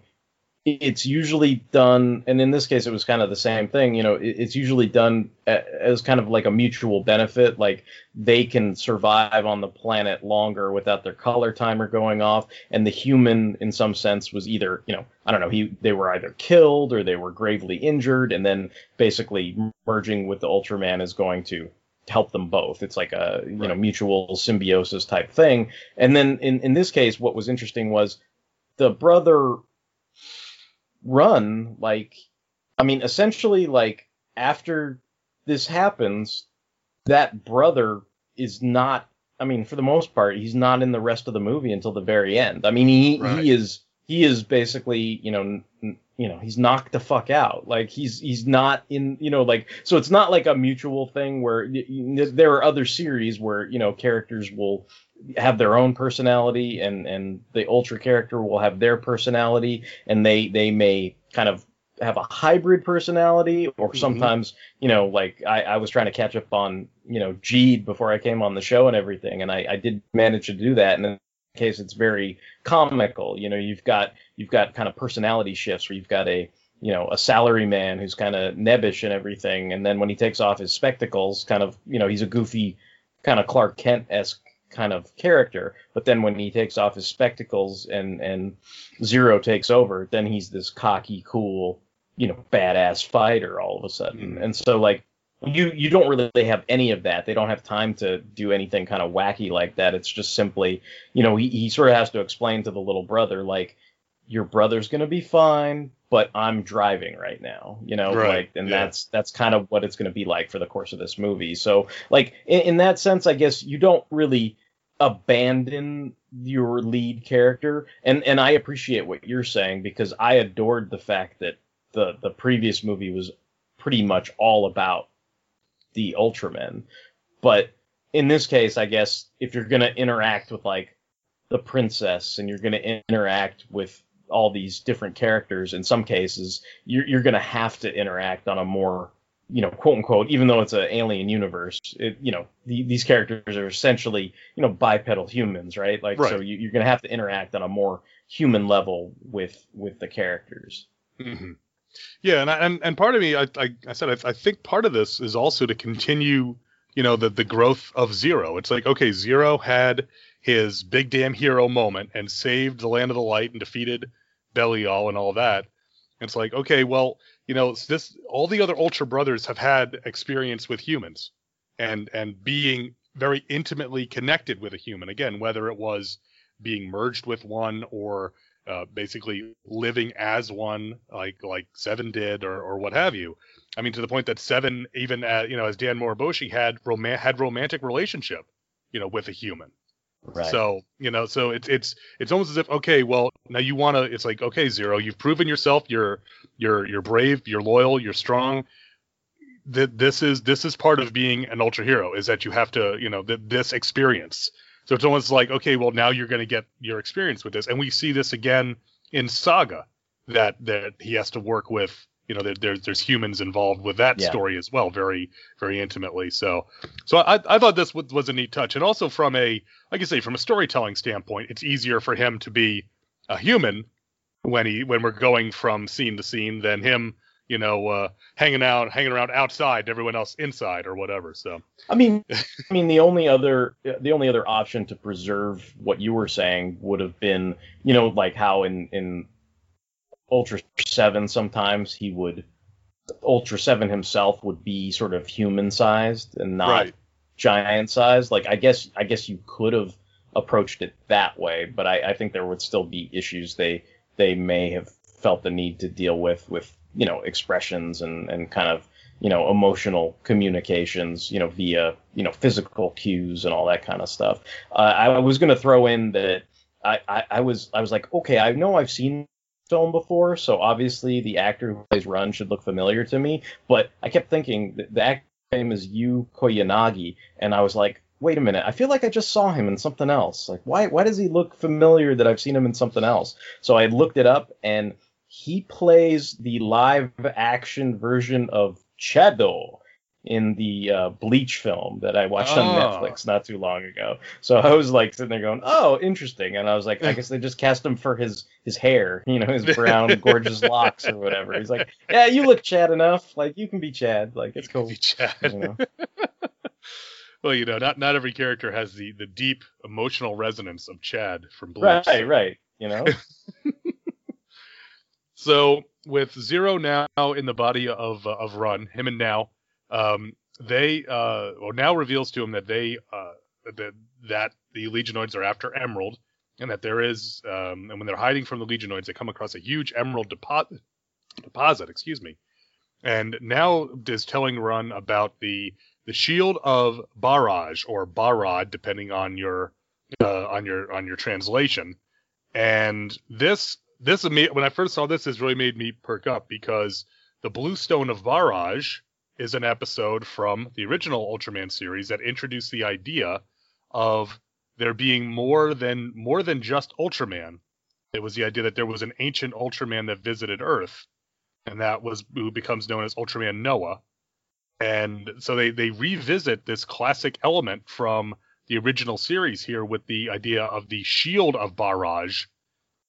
it's usually done, and in this case, it was kind of the same thing. You know, it's usually done as kind of like a mutual benefit. Like they can survive on the planet longer without their color timer going off, and the human, in some sense, was either, you know, I don't know, he they were either killed or they were gravely injured, and then basically merging with the Ultraman is going to help them both. It's like a you right. know mutual symbiosis type thing. And then in in this case, what was interesting was the brother run, like, I mean, essentially, like, after this happens, that brother is not, I mean, for the most part, he's not in the rest of the movie until the very end. I mean, he, right. he is, he is basically, you know, n- you know, he's knocked the fuck out. Like he's he's not in, you know, like so it's not like a mutual thing where there are other series where you know characters will have their own personality and and the ultra character will have their personality and they they may kind of have a hybrid personality or mm-hmm. sometimes you know like I, I was trying to catch up on you know Geed before I came on the show and everything. And I, I did manage to do that. And in case it's very comical. You know you've got you've got kind of personality shifts where you've got a you know a salary man who's kind of nebbish and everything. And then when he takes off his spectacles kind of you know he's a goofy kind of Clark Kent esque kind of character. But then when he takes off his spectacles and and Zero takes over, then he's this cocky, cool, you know, badass fighter all of a sudden. Mm-hmm. And so like you you don't really have any of that. They don't have time to do anything kind of wacky like that. It's just simply, you know, he, he sort of has to explain to the little brother like your brother's gonna be fine, but I'm driving right now, you know, right. like, and yeah. that's that's kind of what it's gonna be like for the course of this movie. So, like, in, in that sense, I guess you don't really abandon your lead character, and and I appreciate what you're saying because I adored the fact that the the previous movie was pretty much all about the Ultramen, but in this case, I guess if you're gonna interact with like the princess and you're gonna interact with all these different characters, in some cases, you're, you're going to have to interact on a more, you know, quote unquote, even though it's an alien universe, it, you know, the, these characters are essentially, you know, bipedal humans, right? Like, right. so you, are going to have to interact on a more human level with with the characters. Mm-hmm. Yeah, and, I, and and part of me, I I, I said I, I think part of this is also to continue, you know, the the growth of Zero. It's like okay, Zero had his big damn hero moment and saved the land of the light and defeated Belial and all that. And it's like, okay, well, you know, this all the other Ultra brothers have had experience with humans and and being very intimately connected with a human. Again, whether it was being merged with one or uh, basically living as one, like like Seven did, or or what have you. I mean, to the point that Seven, even at, you know, as Dan Moriboshi had rom- had romantic relationship, you know, with a human. Right. So you know, so it's it's it's almost as if okay, well now you want to. It's like okay, Zero, you've proven yourself. You're you're you're brave. You're loyal. You're strong. That this is this is part of being an ultra hero is that you have to you know th- this experience. So it's almost like okay, well now you're going to get your experience with this, and we see this again in Saga that that he has to work with you know, there, there's there's humans involved with that yeah. story as well, very very intimately. So, so I I thought this was, was a neat touch, and also from a like I say from a storytelling standpoint, it's easier for him to be a human when he when we're going from scene to scene than him you know, uh, hanging out, hanging around outside, everyone else inside or whatever. So I mean, I mean, the only other the only other option to preserve what you were saying would have been, you know, like how in in Ultra Seven sometimes he would Ultra Seven himself would be sort of human sized and not Right. giant sized. Like I guess I guess you could have approached it that way, but I, I think there would still be issues they they may have felt the need to deal with with you know expressions and and kind of you know emotional communications you know via you know physical cues and all that kind of stuff. Uh, I was going to throw in that I, I I was I was like okay I know I've seen film before, so obviously the actor who plays Run should look familiar to me. But I kept thinking that the actor's name is Yu Koyanagi, and I was like, wait a minute, I feel like I just saw him in something else. Like, why why does he look familiar that I've seen him in something else? So I looked it up, and he plays the live action version of Shadow in the uh, Bleach film that I watched on Oh. Netflix not too long ago. So I was like sitting there going, "Oh, interesting," and I was like, "I guess they just cast him for his his hair, you know, his brown gorgeous locks or whatever." He's like, "Yeah, you look Chad enough. Like you can be Chad. Like it's cool." Be Chad. You know? well, you know, not not every character has the the deep emotional resonance of Chad from Bleach. Right, right. You know, So with Zero now in the body of uh, of Run, him and Nao, um, they uh, well Nao reveals to him that they uh, that that the Legionoids are after Emerald, and that there is um, and when they're hiding from the Legionoids, they come across a huge Emerald deposit. Deposit, excuse me. And Nao is telling Run about the the shield of Barrage or Barad, depending on your uh, on your on your translation. And this this when I first saw this, this really made me perk up because the Blue Stone of Barrage is an episode from the original Ultraman series that introduced the idea of there being more than more than just Ultraman. It was the idea that there was an ancient Ultraman that visited Earth, and that was who becomes known as Ultraman Noah. And so they they revisit this classic element from the original series here with the idea of the shield of Barrage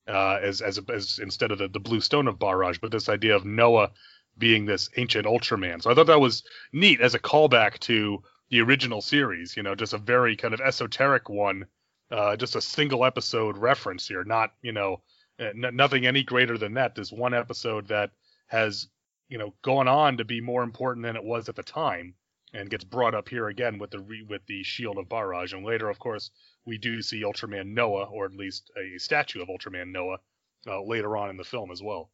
uh, as, as as instead of the, the blue stone of Barrage, but this idea of Noah being this ancient Ultraman. So I thought that was neat as a callback to the original series. You know, just a very kind of esoteric one, uh, just a single episode reference here, not you know uh, n- nothing any greater than that. This one episode that has you know gone on to be more important than it was at the time and gets brought up here again with the re- with the shield of Barrage and later of course we do see Ultraman Noah or at least a statue of Ultraman Noah uh, later on in the film as well.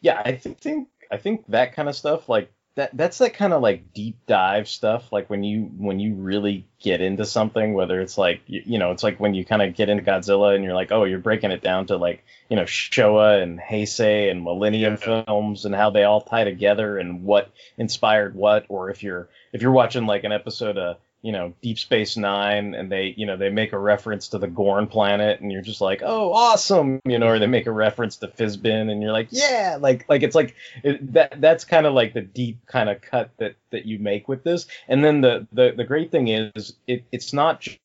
yeah, I thi- think I think that kind of stuff like that that's that kind of like deep dive stuff like when you when you really get into something whether it's like you, you know it's like when you kind of get into Godzilla and you're like oh you're breaking it down to like you know Showa and Heisei and Millennium Yeah. films and how they all tie together and what inspired what or if you're if you're watching like an episode of you know Deep Space Nine and they you know they make a reference to the Gorn planet and you're just like oh awesome you know or they make a reference to Fizbin and you're like yeah like like it's like it, that that's kind of like the deep kind of cut that that you make with this. And then the the, the great thing is it, it's not just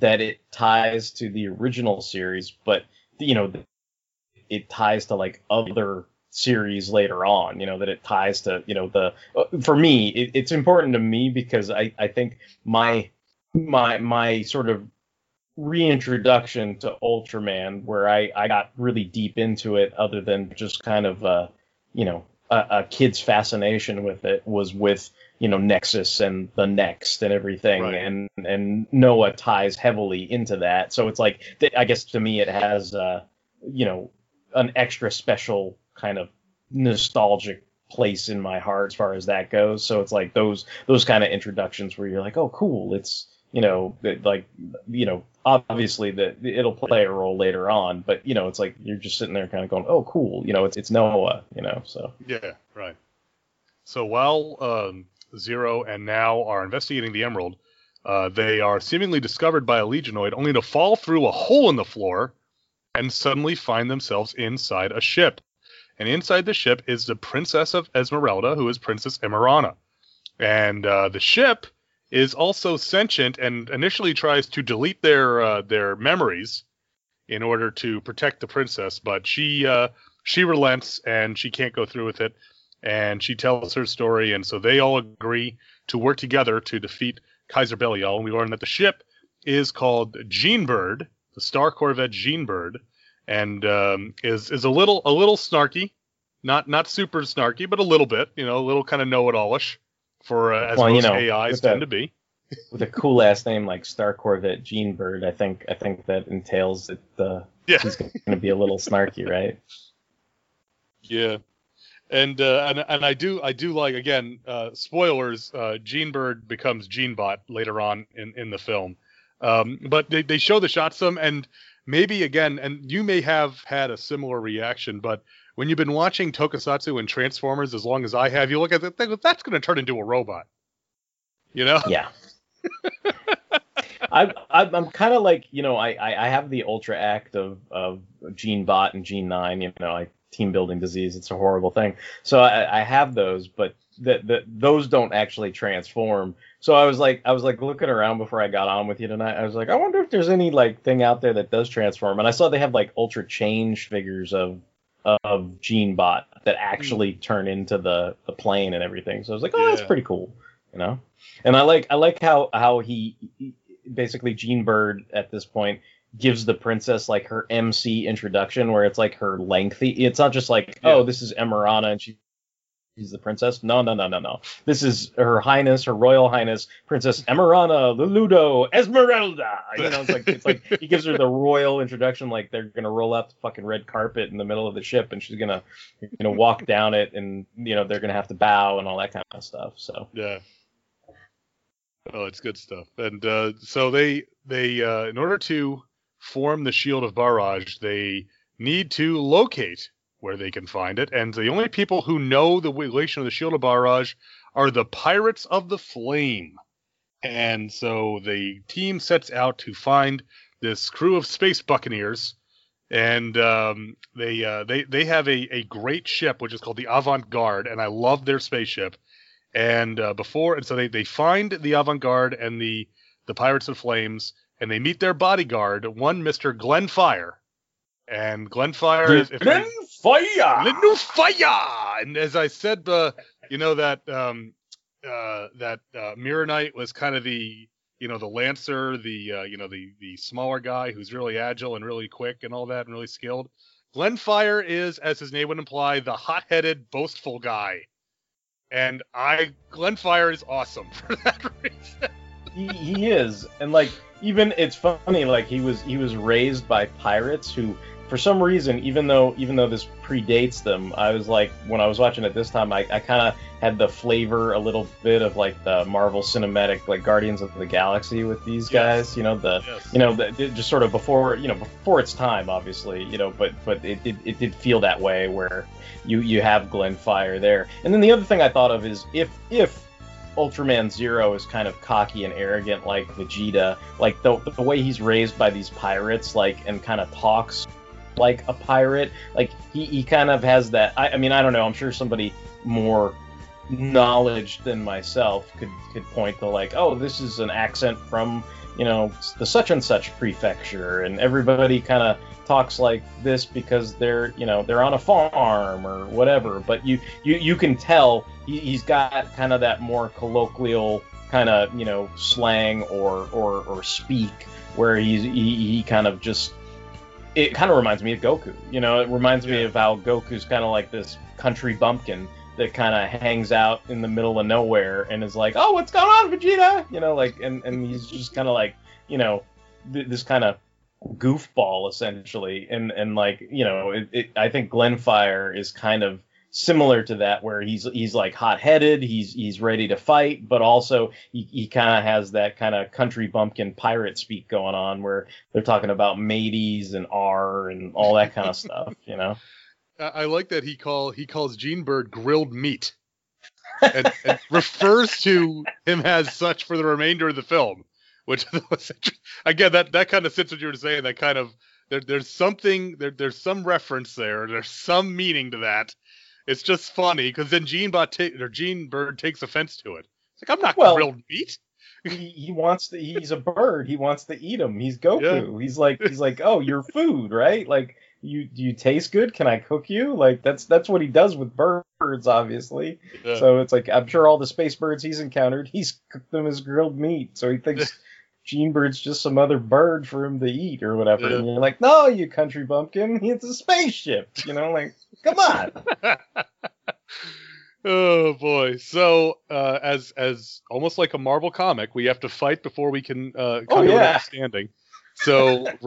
that it ties to the original series but you know it ties to like other series later on you know that it ties to you know the uh, for me it, it's important to me because i i think my my my sort of reintroduction to ultraman where i i got really deep into it other than just kind of uh you know a, a kid's fascination with it was with you know nexus and the next and everything Right. and and noah ties heavily into that so it's like i guess to me it has uh you know an extra special kind of nostalgic place in my heart as far as that goes. So it's like those those kind of introductions where you're like, oh, cool. It's you know like you know obviously that it'll play a role later on, but you know it's like you're just sitting there kind of going, oh, cool. You know it's it's Noah. You know so Yeah, right. So while um, Zero and Nao are investigating the Emerald, uh, they are seemingly discovered by a Legionoid, only to fall through a hole in the floor and suddenly find themselves inside a ship. And inside the ship is the Princess of Esmeralda, who is Princess Emerana. And uh, the ship is also sentient and initially tries to delete their uh, their memories in order to protect the princess, but she uh, she relents and she can't go through with it and she tells her story, and so they all agree to work together to defeat Kaiser Belial. And we learn that the ship is called Jean Bird, the Star Corvette Jean Bird, and um, is is a little a little snarky, not not super snarky, but a little bit, you know, a little kind of know-it-allish for uh, as Well, you most know, AIs tend that- to be. With a cool ass name like Star Corvette Jean Bird, I think I think that entails that uh, Yeah. he's going to be a little snarky, right? Yeah. And, uh, and and I do I do like again uh, spoilers. Uh, Jean Bird becomes Jean-bot later on in, in the film, um, but they, they show the shots some and maybe again and you may have had a similar reaction, but when you've been watching Tokusatsu and Transformers as long as I have, you look at it think that's going to turn into a robot, you know? Yeah. I, I, I'm kind of like, you know, I, I I have the Ultra Act of, of Jean-bot and Jean 9, you know, like team building disease. It's a horrible thing. So I, I have those, but the, the, those don't actually transform. So I was like, I was like looking around before I got on with you tonight. I was like, I wonder if there's any like thing out there that does transform. And I saw they have like Ultra Change figures of of Jean-bot that actually hmm. turn into the the plane and everything. So I was like, oh, that's pretty cool, you know. And I like I like how how he, he basically Jean Bird at this point gives the princess like her MC introduction where it's like her lengthy. It's not just like Yeah. oh this is Emerana and she. She's the princess. No, no, no, no, no. This is Her Highness, Her Royal Highness, Princess Emerana Luludo Esmeralda. You know, it's like it's like he gives her the royal introduction, like they're gonna roll out the fucking red carpet in the middle of the ship, and she's gonna, you know, walk down it, and you know they're gonna have to bow and all that kind of stuff. So Yeah. Oh, it's good stuff. And uh, so they they uh, in order to form the Shield of Barrage, they need to locate where they can find it. And the only people who know the relation of the Shield of Barrage are the Pirates of the Flame. And so the team sets out to find this crew of space buccaneers. And um, they uh, they they have a, a great ship which is called the Avant Garde, and I love their spaceship and uh, before and so they, they find the avant-garde and the the pirates of flames and they meet their bodyguard one mr glenn and Glenfire is if Glenn Fire. Glenfire and as i said uh, you know that um uh that uh mirror knight was kind of the you know the lancer the uh, you know the the smaller guy who's really agile and really quick and all that and really skilled Glenfire is as his name would imply the hot-headed boastful guy and I Glenfire is awesome for that reason. he, he is and like even it's funny like he was he was raised by pirates who for some reason even though even though this predates them i was like when i was watching it this time i, I kind of had the flavor a little bit of like the marvel cinematic like guardians of the galaxy with these Yes. guys you know the Yes. you know the, just sort of before you know before its time obviously you know but but it, it, it did feel that way where you you have Glenfire there and then the other thing i thought of is if if Ultraman Zero is kind of cocky and arrogant like Vegeta. Like the, the way he's raised by these pirates, like and kind of talks like a pirate. Like he, he kind of has that. I, I mean, I don't know. I'm sure somebody more knowledge than myself could could point to like, oh, this is an accent from you know the such and such prefecture, and everybody kind of talks like this because they're you know they're on a farm or whatever. But you you you can tell he, he's got kind of that more colloquial kind of you know slang or or or speak where he's he, he kind of just it kind of reminds me of Goku. You know, it reminds me of how Goku's kind of like this country bumpkin that kind of hangs out in the middle of nowhere and is like, "Oh, what's going on, Vegeta?" You know, like, and and he's just kind of like, you know, th- this kind of goofball essentially, and and like, you know, it, it, I think Glenfire is kind of similar to that where he's he's like hot-headed he's he's ready to fight but also he, he kind of has that kind of country bumpkin pirate speak going on where they're talking about mateys and r and all that kind of stuff you know I, like that he call he calls Jean Bird grilled meat, and, and refers to him as such for the remainder of the film. Which was again that that kind of fits what you were saying. That kind of there, there's something there, there's some reference there. There's some meaning to that. It's just funny because then Jean-bot ta- or Jean Bird takes offense to it. It's like I'm not Well- grilled meat. he, he wants to he's a bird he wants to eat him he's goku he's like he's like oh you're food right like you do you taste good? Can I cook you? Like that's that's what he does with birds, obviously. Yeah. So it's like I'm sure all the space birds he's encountered, he's cooked them as grilled meat. So he thinks Jean Bird's just some other bird for him to eat or whatever. Yeah. And you're like, no, you country bumpkin, it's a spaceship. You know, like come on. oh boy. So uh, as as almost like a Marvel comic, we have to fight before we can uh, come Oh, to an yeah. understanding. So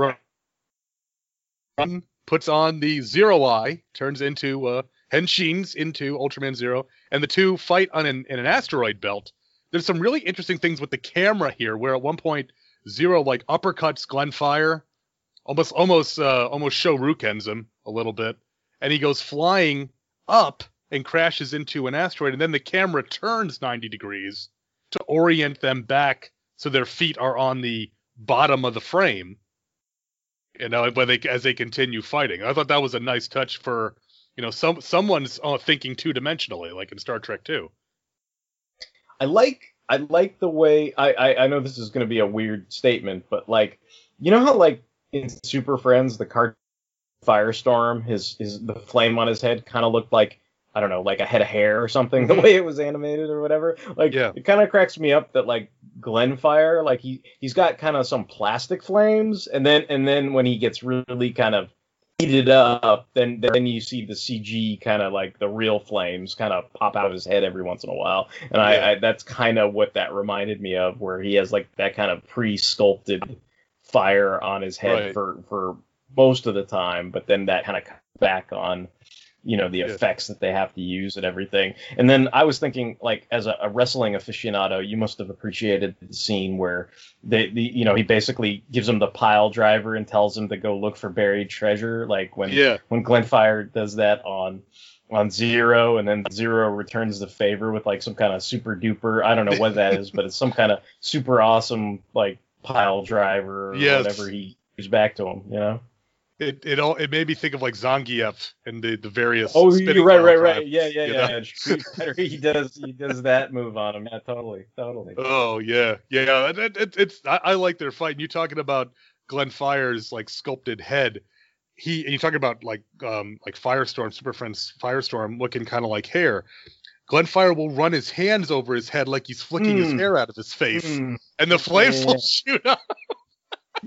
Run puts on the Zero Eye, turns into uh, Henshins into Ultraman Zero, and the two fight on an, in an asteroid belt. There's some really interesting things with the camera here, where at one point Zero like uppercuts Glenfire, almost almost uh, almost Shoryukens him a little bit, and he goes flying up and crashes into an asteroid, and then the camera turns 90 degrees to orient them back so their feet are on the bottom of the frame. You know, but they as they continue fighting. I thought that was a nice touch for, you know, some someone's uh, thinking two dimensionally, like in Star Trek 2. I like I like the way I I, I know this is going to be a weird statement, but like you know how like in Super Friends the card Firestorm his his the flame on his head kind of looked like I don't know like a head of hair or something the Mhm. way it was animated or whatever. Like Yeah. it kind of cracks me up that like Glenfire like he he's got kind of some plastic flames and then and then when he gets really kind of heated up, then then you see the CG kind of like the real flames kind of pop out of his head every once in a while, and Yeah. I, I that's kind of what that reminded me of, where he has like that kind of pre-sculpted fire on his head Right. for for most of the time, but then that kind of back on you know the Yeah. effects that they have to use and everything. And then I was thinking, like as a, a wrestling aficionado, you must have appreciated the scene where they, the you know he basically gives him the pile driver and tells him to go look for buried treasure, like when Yeah. when Glenfire does that on on Zero, and then Zero returns the favor with like some kind of super duper. I don't know what that is, but it's some kind of super awesome like pile driver or Yes. whatever he gives back to him. You know? It it all it made me think of like Zangief and the the various. Oh, you're right, right, right. Yeah, yeah, yeah. Fighter, he does he does that move on him. Yeah, totally, totally. Oh yeah, yeah. It, it, it- it's I, I like their fight. And you talking about Glenfire's like sculpted head? He and you talking about like um like Firestorm, Super Friends Firestorm looking kind of like hair. Glenfire will run his hands over his head like he's flicking his Hmm. hair out of his face, Mm. and the flames Yeah. will shoot up.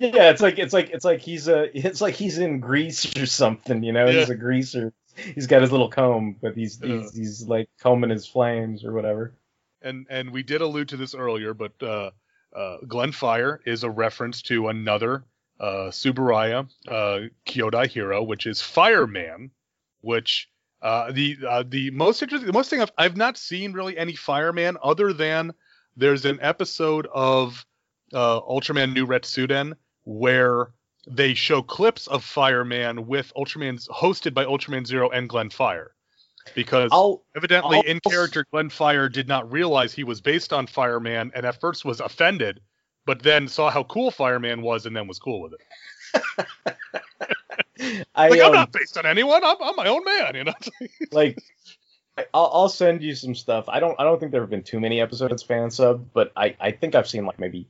Yeah, it's like it's like it's like he's a it's like he's in Grease or something, you know. Yeah. He's a greaser. He's got his little comb, but he's he's, he's like combing his flames or whatever. and and we did allude to this earlier, but uh, uh, Glenfire is a reference to another uh, Tsuburaya uh, Kyodai hero, which is Fireman, which uh, the uh, the most interesting, the most thing I've I've not seen really any Fireman other than there's an episode of uh, Ultraman New Retsuden where they show clips of Fireman with Ultraman's hosted by Ultraman Zero and Glenfire. Because I'll Evidently, I'll- in character, Glenfire did not realize he was based on Fireman, and at first was offended, but then saw how cool Fireman was, and then was cool with it. I Like um, I'm not based on anyone. I'm, I'm my own man. You know. like I'll, I'll send you some stuff. I don't I don't think there have been too many episodes fan sub, but I I think I've seen like maybe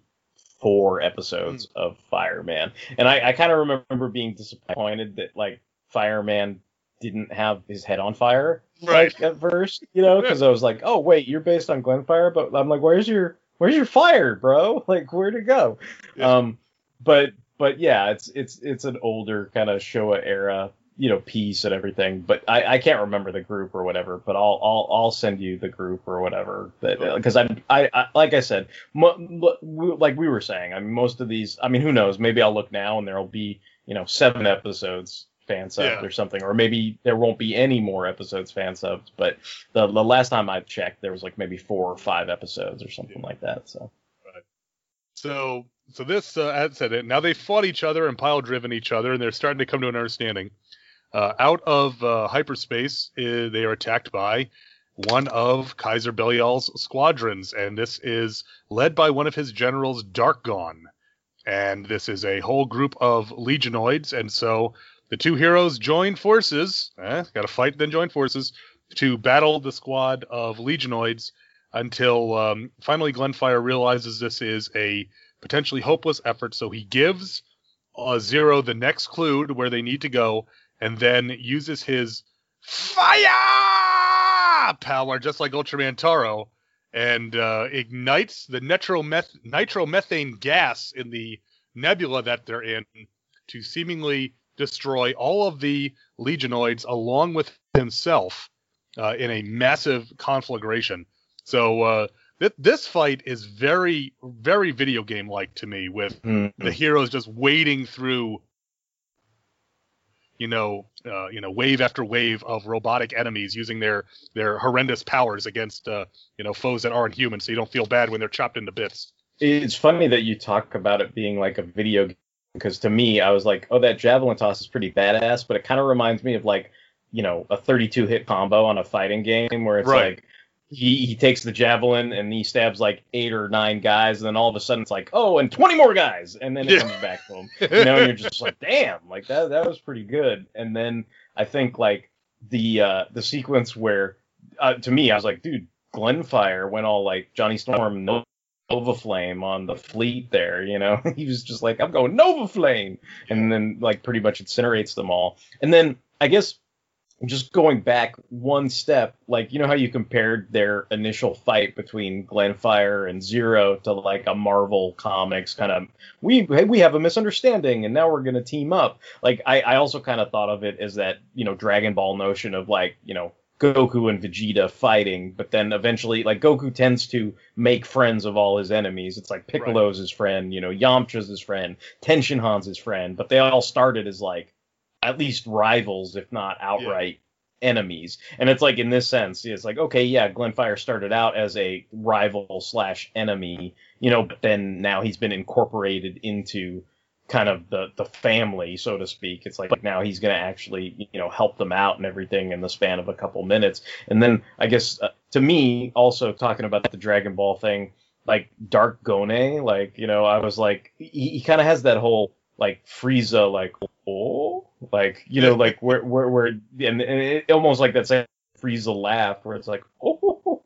four episodes Hmm. of Fireman, and I I kind of remember being disappointed that like Fireman didn't have his head on fire Right. like, at first, you know, because I was like, oh wait, you're based on Glenfire, but I'm like, where's your where's your fire, bro? Like, where'd it go? Yeah. Um, but but yeah, it's it's it's an older kind of Showa era, you know, piece and everything. But I, I can't remember the group or whatever. But I'll I'll I'll send you the group or whatever. Because I'm I, I like I said, mo, like we were saying, I mean, most of these, I mean, who knows? Maybe I'll look now and there'll be you know seven episodes fan subbed Yeah. or something, or maybe there won't be any more episodes fan subbed. But the the last time I checked, there was like maybe four or five episodes or something like that. So So so this, uh, as I said, it now they fought each other and pile driven each other, and they're starting to come to an understanding. Uh, out of uh, hyperspace, uh, they are attacked by one of Kaiser Belial's squadrons, and this is led by one of his generals, Darkgone. And this is a whole group of legionoids, and so the two heroes join forces. Eh, Got to fight, then join forces to battle the squad of legionoids until um, finally Glenfire realizes this is a potentially hopeless effort, so he gives uh, Zero the next clue to where they need to go, and then uses his fire power, just like Ultraman Taro, and uh, ignites the nitrometh- nitromethane gas in the nebula that they're in to seemingly destroy all of the Legionoids along with himself uh, in a massive conflagration. So uh, th- this fight is very, very video game like to me, with Mhm. the heroes just wading through, you know, uh, you know, wave after wave of robotic enemies using their their horrendous powers against, uh, you know, foes that aren't human, so you don't feel bad when they're chopped into bits. It's funny that you talk about it being like a video game because to me, I was like, oh, that javelin toss is pretty badass, but it kind of reminds me of like, you know, a 32 hit combo on a fighting game where it's Right. like he, he takes the javelin and he stabs like eight or nine guys, and then all of a sudden it's like, oh, and 20 more guys, and then it Yeah. comes back to him. You know, and you're just like, damn, like that that was pretty good. And then I think like the uh the sequence where uh, to me I was like, dude, Glenfire went all like Johnny Storm, Nova Flame on the fleet there, you know. he was just like, I'm going Nova Flame, and then like pretty much incinerates them all. And then I guess just going back one step, like you know how you compared their initial fight between Glenfire and Zero to like a Marvel Comics kind of we we have a misunderstanding and now we're gonna team up. Like I, I also kind of thought of it as that you know Dragon Ball notion of like you know Goku and Vegeta fighting, but then eventually, like Goku tends to make friends of all his enemies. It's like Piccolo's his friend, you know, Yamcha's his friend, Tenshinhan's his friend, but they all started as like at least rivals, if not outright enemies. And it's like in this sense, it's like okay, yeah, Glenfire started out as a rival slash enemy, you know, but then now he's been incorporated into kind of the the family, so to speak. It's like now he's going to actually, you know, help them out and everything in the span of a couple minutes. And then I guess uh, to me, also talking about the Dragon Ball thing, like Darkgone, like you know, I was like, he, he kind of has that whole like Frieza, like oh, like you know, like where where where, and, and it, almost like that same Frieza laugh where it's like oh,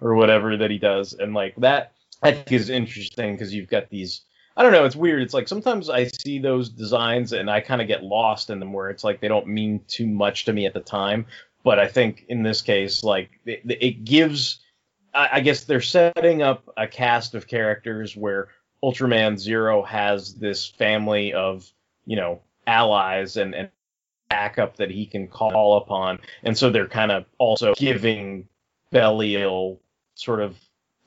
or whatever that he does, and like that I think is interesting because you've got these I don't know. It's weird. It's like sometimes I see those designs and I kind of get lost in them where it's like they don't mean too much to me at the time. But I think in this case, like it, it gives, I, I guess they're setting up a cast of characters where Ultraman Zero has this family of, you know, allies and, and backup that he can call upon. And so they're kind of also giving Belial sort of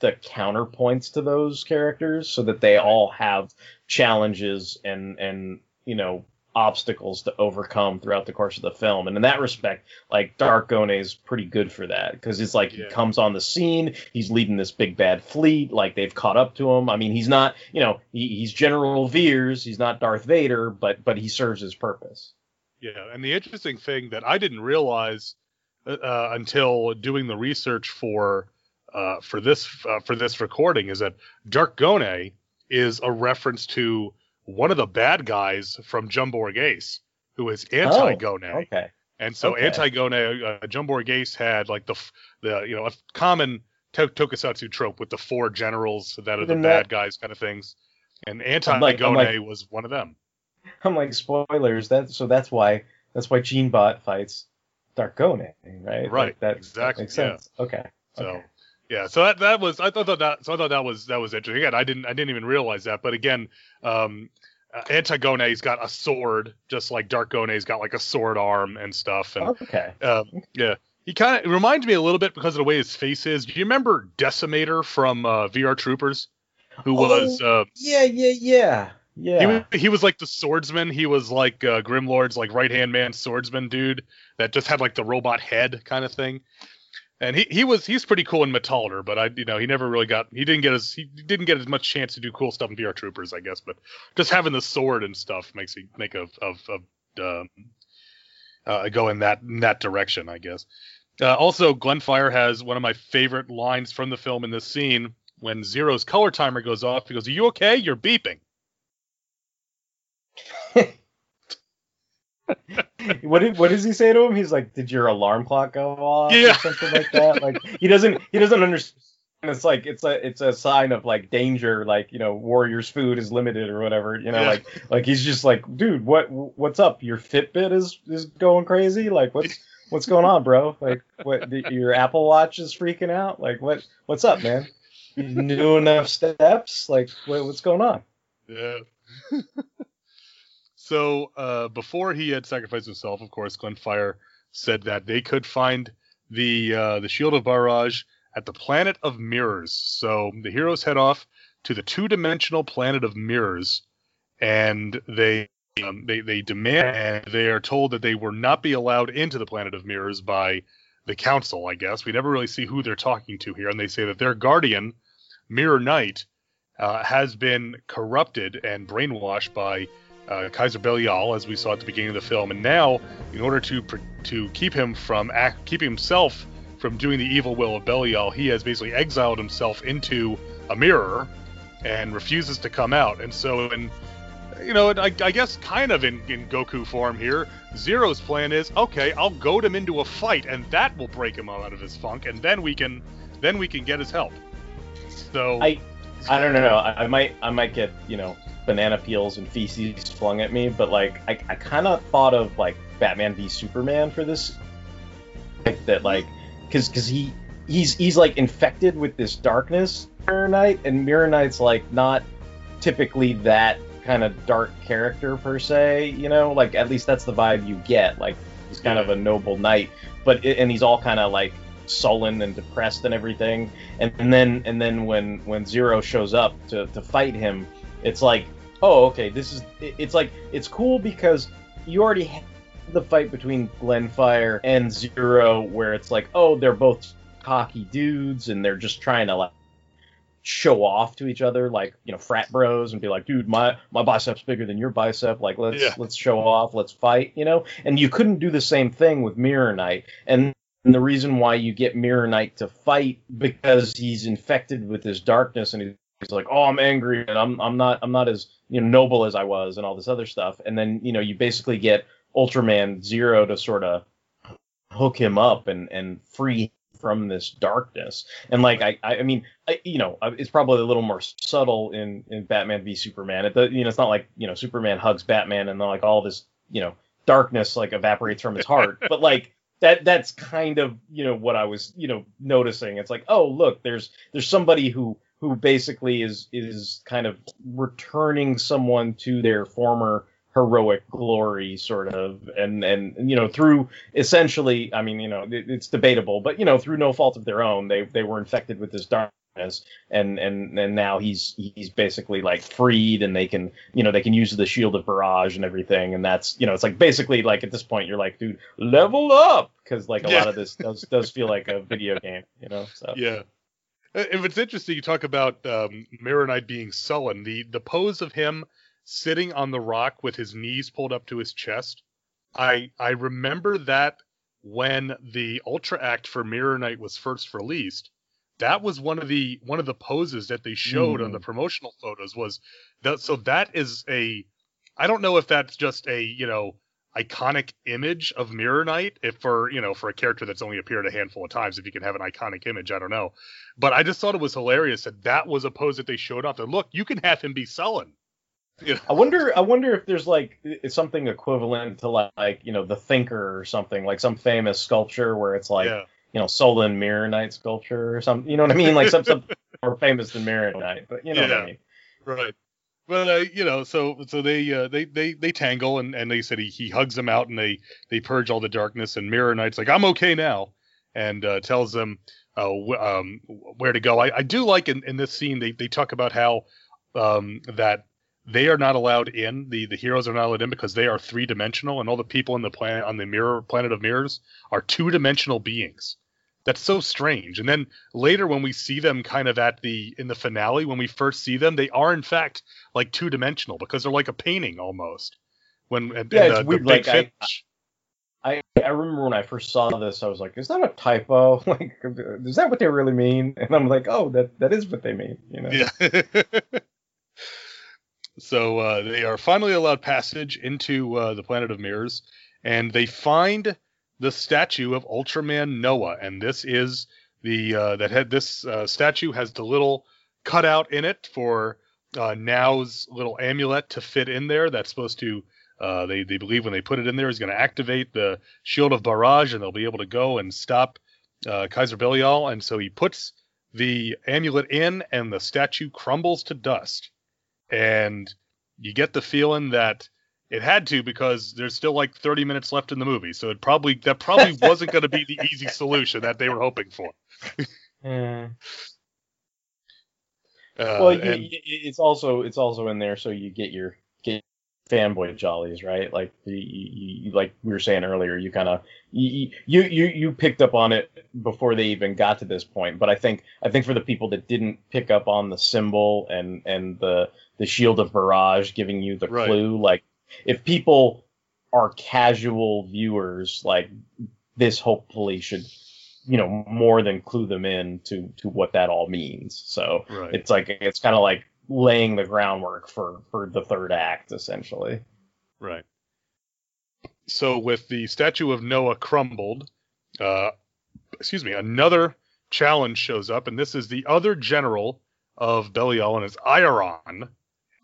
the counterpoints to those characters so that they all have challenges and and you know obstacles to overcome throughout the course of the film. And in that respect like Darkgone is pretty good for that because it's like Yeah. he comes on the scene he's leading this big bad fleet like they've caught up to him. I mean he's not you know he, he's general veers he's not darth vader but but he serves his purpose. Yeah, and the interesting thing that I didn't realize uh, uh, until doing the research for uh, for this uh, for this recording is that Darkgone is a reference to one of the bad guys from Jumborg Ace, who is Antigone. okay And so Okay. Antigone, uh, Jumborg Ace had like the the you know a common to- tokusatsu trope with the four generals that are the bad that- guys kind of things, and I'm Antigone like- was one of them. I'm like spoilers. That so that's why that's why Jean-bot fights Darkgone, right? Right, Like, that exactly, Makes yeah. sense. Okay. So okay. Yeah, so that that was I thought that so I thought that was that was interesting. Again, I didn't I didn't even realize that, but again, um, uh, Antigone's got a sword, just like Darkgone's got like a sword arm and stuff, and okay. um, yeah. He kind of reminds me a little bit because of the way his face is. Do you remember Decimator from uh, VR Troopers, who was uh, Yeah, yeah, yeah, he, yeah. was he was like the swordsman. He was like uh, Grimlord's like right hand man swordsman dude that just had like the robot head kind of thing. And he, he was he's pretty cool in Metalder, but I you know he never really got he didn't get as he didn't get as much chance to do cool stuff in VR Troopers I guess, but just having the sword and stuff makes me make of of, um, uh, go in that in that direction I guess. Uh, also, Glenfire has one of my favorite lines from the film in this scene when Zero's color timer goes off. He goes, "Are you okay? You're beeping." what did what does he say to him? He's like, "Did your alarm clock go off?" Yeah. or something like that. Like he doesn't he doesn't understand it's like it's a it's a sign of like danger, like you know, warrior's food is limited or whatever. You know, Yeah. like like he's just like, dude, what what's up? Your Fitbit is is going crazy. Like what's what's going on, bro? Like what the, your Apple Watch is freaking out. Like what what's up, man? You do enough steps? Like what, what's going on? Yeah. so uh, before he had sacrificed himself, of course, Glenfire said that they could find the uh, the Shield of Barrage at the planet of Mirrors. So the heroes head off to the two-dimensional planet of Mirrors, and they um, they they demand and they are told that they will not be allowed into the planet of Mirrors by the Council. I guess we never really see who they're talking to here, and they say that their guardian, Mirror Knight, uh, has been corrupted and brainwashed by uh, Kaiser Belial, as we saw at the beginning of the film. And now, in order to to keep him from act, keep himself from doing the evil will of Belial, he has basically exiled himself into a mirror and refuses to come out. And so, in you know, I, I guess kind of in, in Goku form here, Zero's plan is okay. I'll goad him into a fight, and that will break him out of his funk, and then we can then we can get his help. So I I don't know. I, I might I might get you know banana peels and feces flung at me, but like I, I kind of thought of like Batman v Superman for this, like that like because because he he's he's like infected with this darkness Mirror Knight, and Mirror Knight's like not typically that kind of dark character per se, you know. Like at least that's the vibe you get. Like he's kind of a noble knight, but and he's all kind of like sullen and depressed and everything and, and then and then when when zero shows up to to fight him it's like oh okay this is it's like it's cool because you already had the fight between Glenfire and Zero where it's like oh they're both cocky dudes and they're just trying to like show off to each other like you know frat bros and be like dude my my bicep's bigger than your bicep. Like let's Yeah. let's show off let's fight you know? And you couldn't do the same thing with Mirror Knight. And and the reason why you get Mirror Knight to fight because he's infected with this darkness and he's like, "Oh, I'm angry and I'm I'm not I'm not as you know noble as I was and all this other stuff." And then you know you basically get Ultraman Zero to sort of hook him up and and free from this darkness. And like I I mean I, you know it's probably a little more subtle in in Batman v Superman. It you know it's not like you know Superman hugs Batman and then like all this you know darkness like evaporates from his heart, but like that that's kind of you know what I was you know noticing. It's like oh look, there's there's somebody who who basically is is kind of returning someone to their former heroic glory sort of. And and you know through essentially i mean you know it, it's debatable but you know through no fault of their own they they were infected with this darkness. And and and now he's he's basically like freed and they can you know they can use the shield of barrage and everything. And that's you know it's like basically like at this point you're like dude level up! Because like a Yeah. lot of this does does feel like a video game you know so. Yeah. Uh, If it's interesting, you talk about um, Mirror Knight being sullen. The the pose of him sitting on the rock with his knees pulled up to his chest. I I remember that when the Ultra Act for Mirror Knight was first released. That was one of the one of the poses that they showed on Mm. the promotional photos. Was that so? That is a. I don't know if that's just a you know iconic image of Mirror Knight if for you know for a character that's only appeared a handful of times if you can have an iconic image I don't know but I just thought it was hilarious that that was a pose that they showed off that look you can have him be sullen you know? I wonder. I wonder if there's like something equivalent to like you know the Thinker or something like some famous sculpture where it's like yeah you know Solon Mirror Knight sculpture or something. You know what I mean? Like some something more famous than Mirror Knight, but you know what I mean. right but uh, you know so so they uh, they they they tangle and and they said he, he hugs them out and they they purge all the darkness and Mirror Knight's like I'm okay now and uh, tells them uh, wh- um, where to go. I, I do like in, in this scene they, they talk about how um, that they are not allowed in the the heroes are not allowed in because they are three dimensional and all the people in the planet on the mirror planet of mirrors are two dimensional beings. That's so strange. And then later when we see them kind of at the in the finale when we first see them they are in fact like two dimensional because they're like a painting almost. When Yeah, and it's the, weird, The like, I- I I remember when I first saw this, I was like, is that a typo? Like, is that what they really mean? And I'm like, oh, that that is what they mean. You know? Yeah. so uh, they are finally allowed passage into uh, the planet of mirrors, and they find the statue of Ultraman Noah, and this is the uh, that had this uh, statue has the little cutout in it for uh, Nao's little amulet to fit in there. That's supposed to uh, they they believe when they put it in there is going to activate the shield of barrage and they'll be able to go and stop uh, Kaiser Belial. And so he puts the amulet in and the statue crumbles to dust. And you get the feeling that it had to because there's still like 30 minutes left in the movie. So it probably that probably wasn't going to be the easy solution that they were hoping for. Yeah. Uh, well, you, and- it's also it's also in there so you get your get fanboy jollies, right? Like you, you- like we were saying earlier, you kind of you, you you you picked up on it before they even got to this point. But I think I think for the people that didn't pick up on the symbol and and the the shield of Baraj giving you the Right. clue, like if people are casual viewers, like this hopefully should you know more than clue them in to to what that all means. So Right. it's like it's kind of like laying the groundwork for for the third act essentially. Right. So with the statue of Noah crumbled, uh, excuse me, another challenge shows up, and this is the other general of Belial, and it's Iron.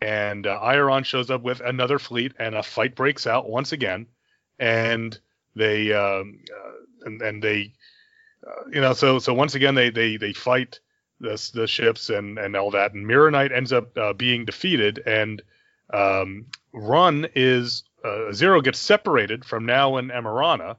And uh, Iron shows up with another fleet, and a fight breaks out once again. And they, um, uh, and, and they, uh, you know, so so once again they they they fight the the ships and and all that, and Mirror Knight ends up uh, being defeated, and um, Run is uh, Zero gets separated from Nao and Emerana,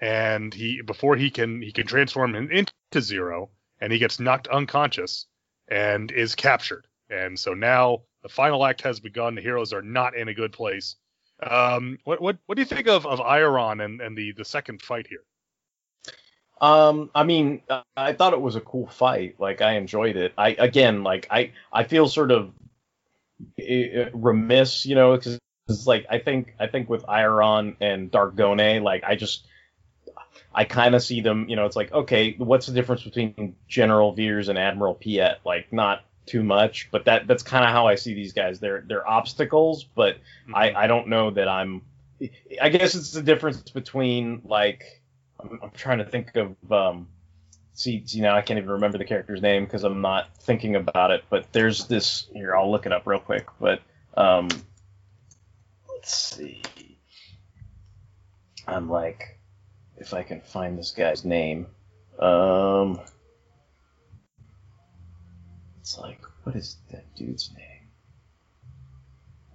and he before he can he can transform him into Zero, and he gets knocked unconscious and is captured. And so now the final act has begun. The heroes are not in a good place. Um, what what what do you think of of Iron and and the the second fight here? Um, I mean, I thought it was a cool fight. Like I enjoyed it. I again, like I I feel sort of eh, remiss, you know, because it's like I think I think with Iron and Darkgone, like I just I kind of see them, you know, it's like okay, what's the difference between General Veers and Admiral Piet? Like not too much, but that that's kind of how I see these guys. They're they're obstacles, but I I don't know that I'm. I guess it's the difference between like I'm, I'm trying to think of um. See, see now I can't even remember the character's name because I'm not thinking about it. But there's this here. I'll look it up real quick. But um, let's see. I'm like, if I can find this guy's name. Um, it's like, what is that dude's name?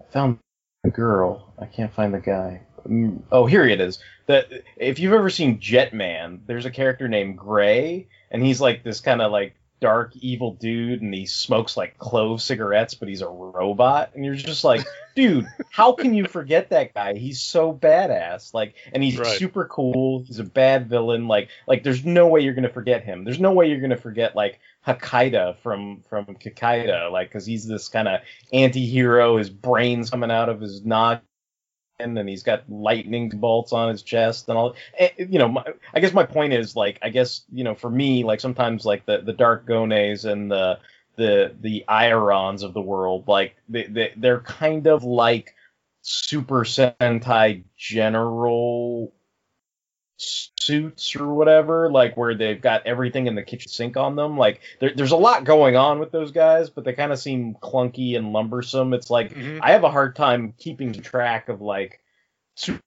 I found the girl. I can't find the guy. Mm, Oh, here it is. That if you've ever seen Jetman, there's a character named Gray, and he's like this kind of like dark evil dude, and he smokes like clove cigarettes, but he's a robot, and you're just like, dude, how can you forget that guy? He's so badass, like, and he's Right. super cool. He's a bad villain, like, like there's no way you're gonna forget him. There's no way you're gonna forget like Hakaida from from Kikaida, like, because he's this kind of anti-hero. His brains coming out of his noggin, and he's got lightning bolts on his chest and all. eh, You know, my, I guess my point is like, I guess you know, for me, like sometimes like the the Darkgones and the the the Irons of the world, like they, they they're kind of like Super Sentai General suits or whatever, like where they've got everything in the kitchen sink on them. Like there, there's a lot going on with those guys, but they kind of seem clunky and lumbersome. It's like Mhm. I have a hard time keeping track of like super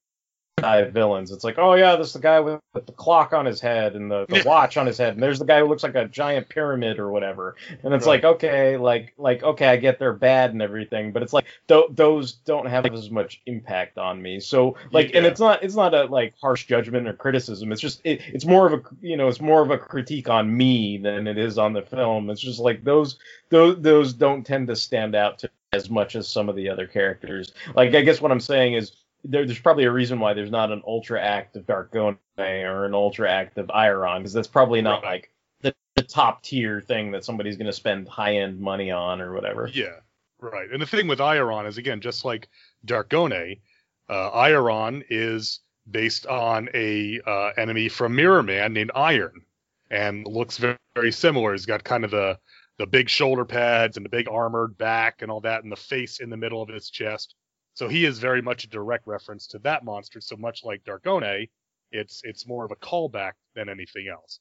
Villains. It's like, oh yeah, this is the guy with, the clock on his head and the, the watch on his head, and there's the guy who looks like a giant pyramid or whatever. And it's Right. like, okay, like like okay, I get they're bad and everything, but it's like th- those don't have as much impact on me. So like, and it's not it's not a like harsh judgment or criticism. It's just it, it's more of a you know it's more of a critique on me than it is on the film. It's just like those those those don't tend to stand out to as much as some of the other characters. Like I guess what I'm saying is there, there's probably a reason why there's not an ultra active Darkgone or an ultra active Iron because that's probably not Right. like the, the top tier thing that somebody's going to spend high end money on or whatever. Yeah, right. And the thing with Iron is again, just like Darkgone, uh, Iron is based on a uh, enemy from Mirror Man named Iron, and looks very, very similar. He's got kind of the the big shoulder pads and the big armored back and all that, and the face in the middle of his chest. So he is very much a direct reference to that monster. So much like Darkgone, it's it's more of a callback than anything else.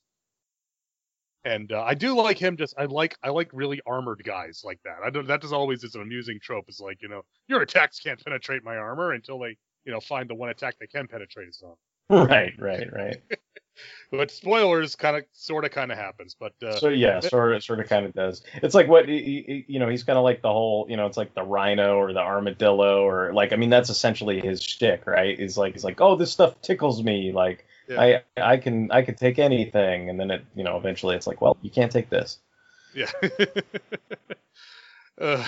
And uh, I do like him. Just I like I like really armored guys like that. I don't. That just always is an amusing trope. Is like you know your attacks can't penetrate my armor until they you know find the one attack they can penetrate is on. Right, right, right. But spoilers, kind of, sort of, kind of happens. But uh, so yeah, sort of, sort of, kind of does. It's like what you know. He's kind of like the whole, you know, it's like the rhino or the armadillo or like. I mean, that's essentially his shtick, right? He's like, he's like, oh, this stuff tickles me. Like, yeah. I, I can, I can take anything, and then it, you know, eventually it's like, well, you can't take this. Yeah. uh,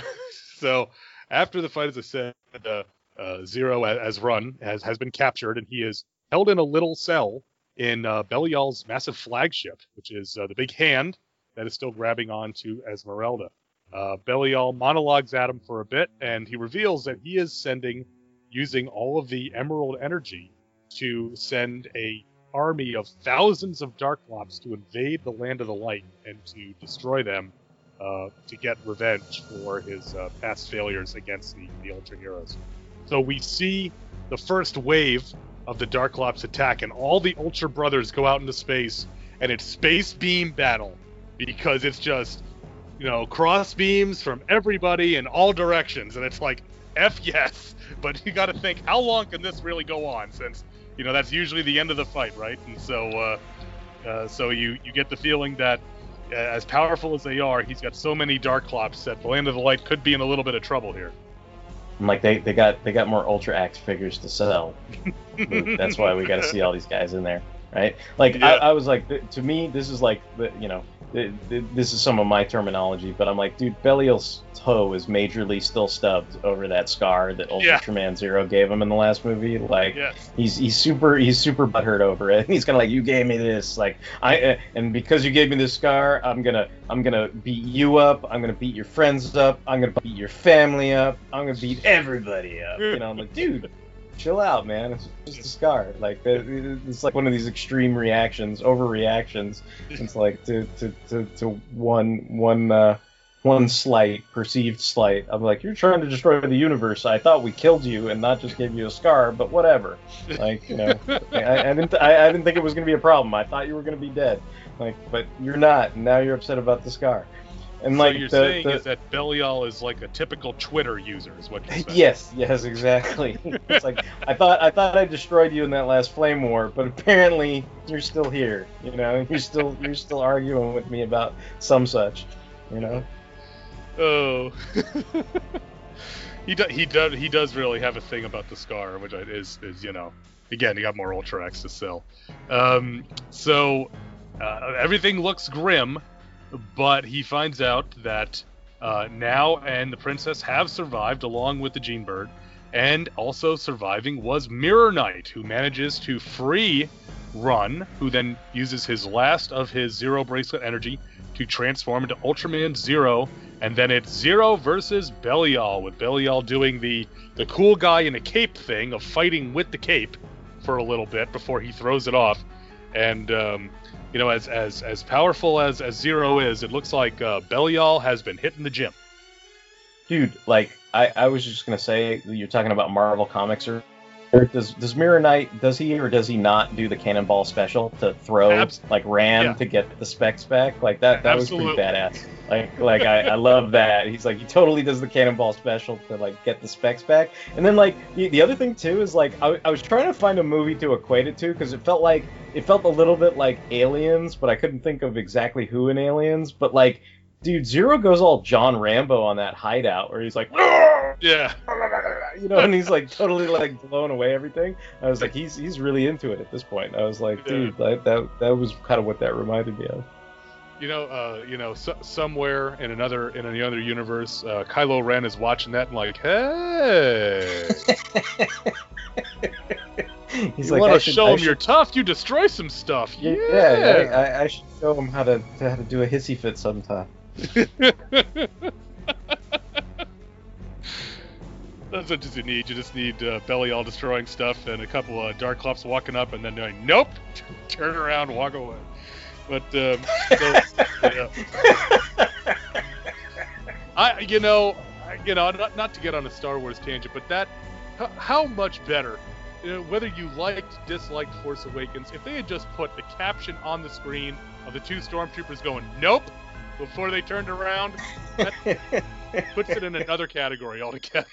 so after the fight, as I said, uh, uh, Zero as run has has been captured, and he is held in a little cell in uh, Belial's massive flagship, which is uh, the big hand that is still grabbing onto Esmeralda. Uh, Belial monologues at him for a bit, and he reveals that he is sending, using all of the emerald energy, to send a army of thousands of Darklops to invade the land of the light and to destroy them uh, to get revenge for his uh, past failures against the, the Ultra Heroes. So we see the first wave of the Dark Darklops attack, and all the Ultra Brothers go out into space, and it's space beam battle because it's just you know cross beams from everybody in all directions, and it's like f yes, but you got to think how long can this really go on since you know that's usually the end of the fight, right? And so uh, uh, so you you get the feeling that as powerful as they are, he's got so many Dark Darklops that the Land of the Light could be in a little bit of trouble here. I'm like they, they got they got more Ultra Acts figures to sell. That's why we got to see all these guys in there, right? Like yeah. I, I was like, to me, this is like you know this is some of my terminology, but I'm like, dude, Belial's toe is majorly still stubbed over that scar that Ultraman yeah. Zero gave him in the last movie. Like, yeah. he's he's super he's super butthurt over it. He's kind of like, you gave me this, like I uh, and because you gave me this scar, I'm gonna I'm gonna beat you up. I'm gonna beat your friends up. I'm gonna beat your family up. I'm gonna beat everybody up. You know, I'm like, dude chill out, man. It's just a scar. Like it's like one of these extreme reactions, overreactions. It's like to to, to, to one one uh, one slight perceived slight. I'm like, you're trying to destroy the universe. I thought we killed you and not just gave you a scar, but whatever. Like you know, I, I, didn't I, I didn't think it was gonna be a problem. I thought you were gonna be dead. Like, but you're not. And now you're upset about the scar. And like so you're the, saying the, is that Belial is like a typical Twitter user, is what you're saying. Yes, yes, exactly. it's like I thought I thought I destroyed you in that last flame war, but apparently you're still here. You know, you're still you're still arguing with me about some such. You know. Oh. he does he does he does really have a thing about the scar, which is is you know again he got more Ultra Acts to sell. Um, so uh, everything looks grim but he finds out that uh, Nao and the princess have survived along with the Jean Bird, and also surviving was Mirror Knight, who manages to free Run, who then uses his last of his Zero Bracelet energy to transform into Ultraman Zero, and then it's Zero versus Belial, with Belial doing the the cool guy in a cape thing of fighting with the cape for a little bit before he throws it off, and um, you know, as as as powerful as as Zero is, it looks like uh, Belial has been hitting the gym. Dude, like I, I was just gonna say, you're talking about Marvel Comics or does does Mirror Knight does he or does he not do the cannonball special to throw Abs- like ram yeah. to get the specs back? Like that that Absolutely. was pretty badass. Like like I, I love that. He's like he totally does the cannonball special to like get the specs back. And then like the, the other thing too is like I, I was trying to find a movie to equate it to because it felt like it felt a little bit like Aliens, but I couldn't think of exactly who in Aliens. But like dude, Zero goes all John Rambo on that hideout where he's like, yeah, you know, and he's like totally like blowing away everything. I was like, he's he's really into it at this point. I was like, dude, yeah. that, that that was kind of what that reminded me of. You know, uh, you know, so, somewhere in another in another universe, uh, Kylo Ren is watching that and like, hey. He's you like, want to show him you're tough? You destroy some stuff. Yeah, yeah. I, I, should show him how to how to do a hissy fit sometime. That's what you need. You just need uh, all destroying stuff and a couple of Darklops walking up and then going, nope, turn around, walk away. But um, so, yeah. I, you know, you know, not, not to get on a Star Wars tangent, but that, how much better uh, whether you liked, disliked Force Awakens, if they had just put the caption on the screen of the two stormtroopers going, "Nope," before they turned around, that puts it in another category altogether.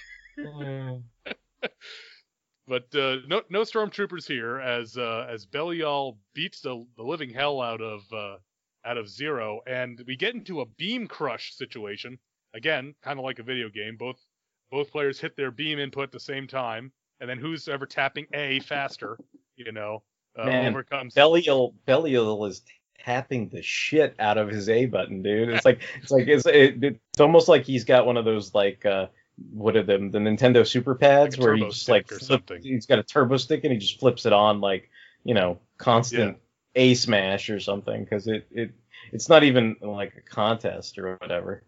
But uh, no, no stormtroopers here, as uh, as Belial beats the, the living hell out of uh, out of Zero, and we get into a beam crush situation again, kind of like a video game. Both both players hit their beam input at the same time, and then who's ever tapping A faster, you know, uh, Man, overcomes. Belial Belial is tapping the shit out of his A button, dude. It's like it's like it's it, it's almost like he's got one of those like uh what are them the Nintendo Super Pads Like where he just like flip- something. he's got a turbo stick and he just flips it on like you know constant A smash or something because it it it's not even like a contest or whatever.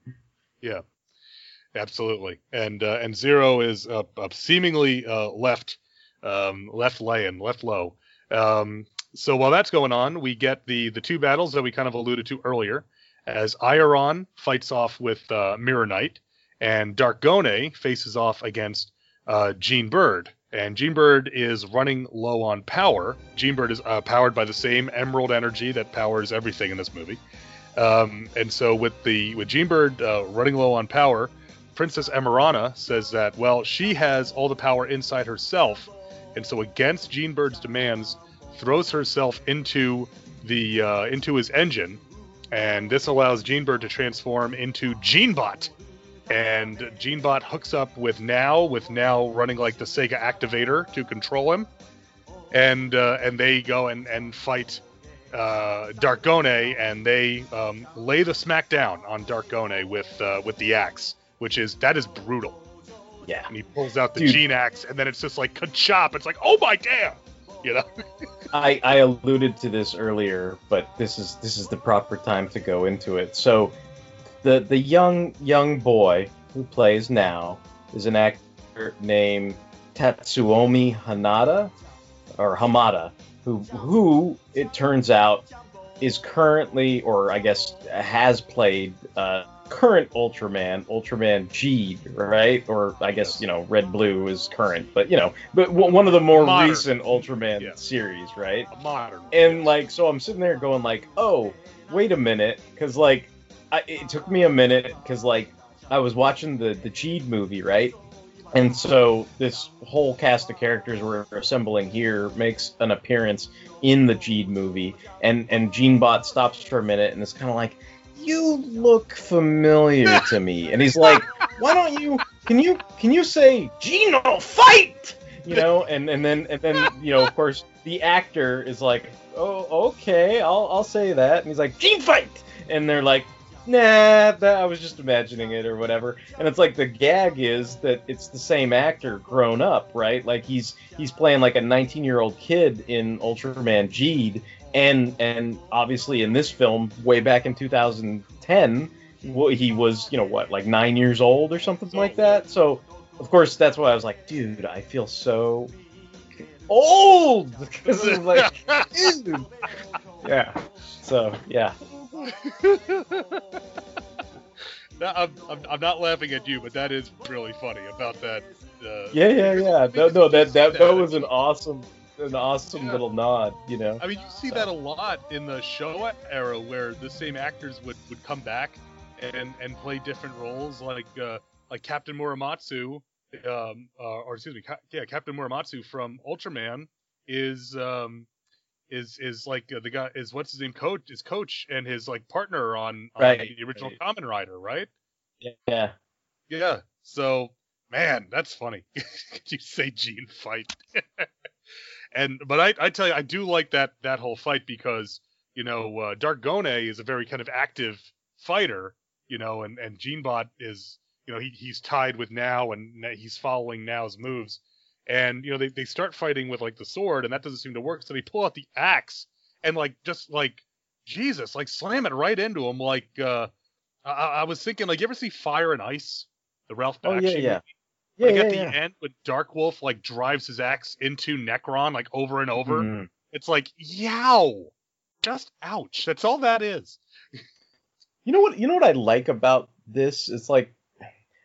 Yeah. Absolutely, and uh, and Zero is uh, uh, seemingly uh, left um, left laying, left low. Um, so while that's going on, we get the the two battles that we kind of alluded to earlier, as Iron fights off with uh, Mirror Knight, and Darkgone faces off against uh, Jean Bird. And Jean Bird is running low on power. Jean Bird is uh, powered by the same Emerald energy that powers everything in this movie. Um, and so with the with Jean Bird uh, running low on power, Princess Emerana says that well she has all the power inside herself, and so against Jean Bird's demands, throws herself into the uh, into his engine, and this allows Jean Bird to transform into Jean-bot. And Jean-bot hooks up with Nao, with Nao running like the Sega activator to control him, and uh, and they go and and fight uh, Darkgone, and they um, lay the smack down on Darkgone with uh, with the axe, which is that is brutal. Yeah. And he pulls out the Dude. Gene axe, and then it's just like ka-chop. It's like, oh my damn, you know. I, I alluded to this earlier, but this is this is the proper time to go into it. So, the the young young boy who plays Nao is an actor named Tatsuomi Hanada or Hamada, who who it turns out is currently, or I guess has played uh, current Ultraman, Ultraman Jeed, right? Or I guess you know Red Blue is current, but you know, but w- one of the more Modern. recent Ultraman Yeah. series, right? A modern. and like so i'm sitting there going like oh wait a minute because like I, it took me a minute because like i was watching the the Jeed movie right and so this whole cast of characters we're assembling here makes an appearance in the Jeed movie and and Jean-bot stops for a minute and is kind of like you look familiar to me? And he's like why don't you can you can you say Gino fight? You know and and then and then you know of course the actor is like oh okay I'll I'll say that. And he's like Gene fight! And they're like nah that, I was just imagining it or whatever. And it's like the gag is that it's the same actor grown up right? Like he's he's playing like a 19 year old kid in Ultraman Jeed and and obviously in this film way back in 2010 he was you know what like nine years old or something like that so of course that's why i was like dude i feel so old because like dude. yeah so yeah That- I'm, I'm, I'm not laughing at you, but that is really funny about that. Uh, yeah yeah yeah no no that, that that. was an awesome an awesome Yeah. little nod you know I mean, you see that a lot in the Showa era, where the same actors would, would come back and and play different roles, like uh, like Captain Muramatsu, um, uh, or excuse me, Ca- yeah, Captain Muramatsu from Ultraman is um is is like uh, the guy is what's his name coach is coach and his like partner on, on the original Right. Kamen Rider, right? yeah Yeah. So, man, that's funny. you say Gene fight. and but I, I tell you, I do like that that whole fight because you know uh, is a very kind of active fighter, you know, and and Jean-bot is you know he he's tied with Nao and he's following Nao's moves, and you know they they start fighting with like the sword and that doesn't seem to work, so they pull out the axe and like just like Jesus, like slam it right into him like. uh I, I was thinking, like, you ever see Fire and Ice, the Ralph oh Bakshi yeah movie? yeah yeah Like yeah, at the yeah. end, when Dark Wolf like drives his axe into Necron, like over and over, Mhm. it's like, yow, just ouch. That's all that is. You know what? You know what I like about this? It's like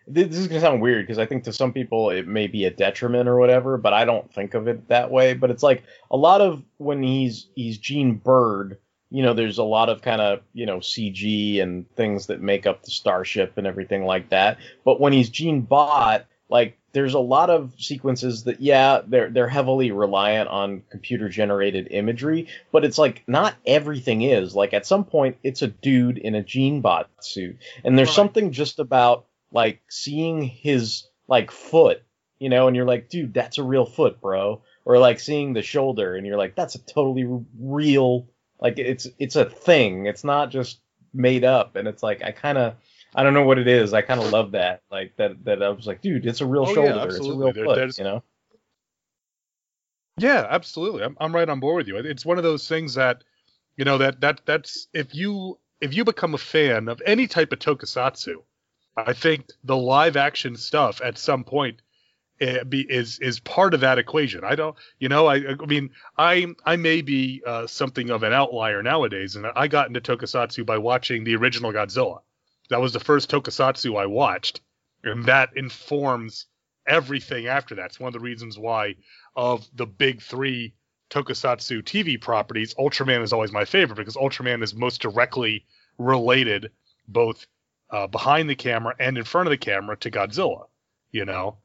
this is gonna sound weird because I think to some people it may be a detriment or whatever, but I don't think of it that way. But it's like a lot of when he's he's Jean Bird, you know, there's a lot of kind of you know CG and things that make up the starship and everything like that. But when he's Jean-bot, like there's a lot of sequences that yeah they're they're heavily reliant on computer generated imagery but it's like not everything is. Like at some point it's a dude in a Jean-bot suit. And there's Right. something just about like seeing his like foot you know and you're like dude that's a real foot bro. Or like seeing the shoulder and you're like that's a totally real like it's it's a thing. It's not just made up. And it's like i kind of I don't know what it is. I kind of love that. Like that. That I was like, dude, it's a real Oh, yeah, shoulder. it's a real foot. You know. Yeah, absolutely. I'm I'm right on board with you. It's one of those things that, you know, that that that's if you if you become a fan of any type of tokusatsu, I think the live action stuff at some point eh, be, is is part of that equation. I don't, you know, I I mean, I I may be uh, something of an outlier nowadays, and I got into tokusatsu by watching the original Godzilla. That was the first tokusatsu I watched, and that informs everything after that. It's one of the reasons why of the big three tokusatsu TV properties, Ultraman is always my favorite because Ultraman is most directly related, both uh, behind the camera and in front of the camera, to Godzilla. You know,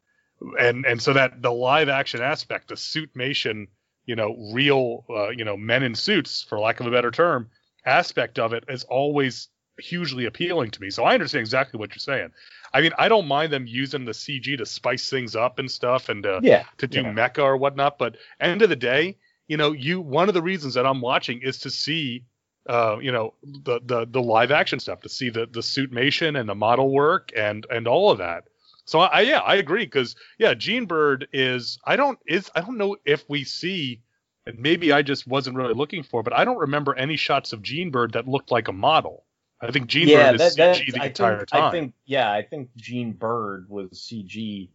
and and so that the live action aspect, the suitmation, you know, real, uh, you know, men in suits, for lack of a better term, aspect of it is always hugely appealing to me. So I understand exactly what you're saying. I mean, I don't mind them using the CG to spice things up and stuff, and to, Yeah. to do yeah. mecha or whatnot. But end of the day, you know, you one of the reasons that I'm watching is to see, uh, you know, the the the live action stuff, to see the the suitmation and the model work and and all of that. So I yeah I agree because yeah Jean Bird is I don't is I don't know if we see and maybe I just wasn't really looking for, but I don't remember any shots of Jean Bird that looked like a model. I think Gene yeah, Bird is that, CG the I entire think, time. I think, yeah, I think Jean Bird was CG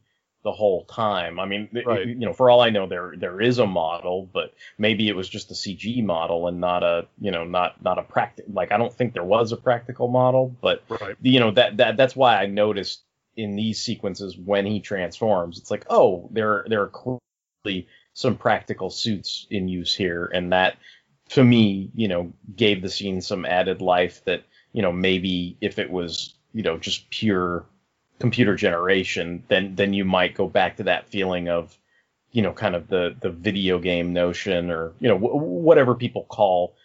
the whole time. I mean, Right. you know, for all I know, there there is a model, but maybe it was just a CG model and not a, you know, not not a practical. Like, I don't think there was a practical model, but right. you know that that that's why I noticed in these sequences when he transforms, it's like, oh, there there are clearly some practical suits in use here, and that to me, you know, gave the scene some added life that you know maybe if it was you know just pure computer generation, then then you might go back to that feeling of you know kind of the the video game notion or you know w- whatever people call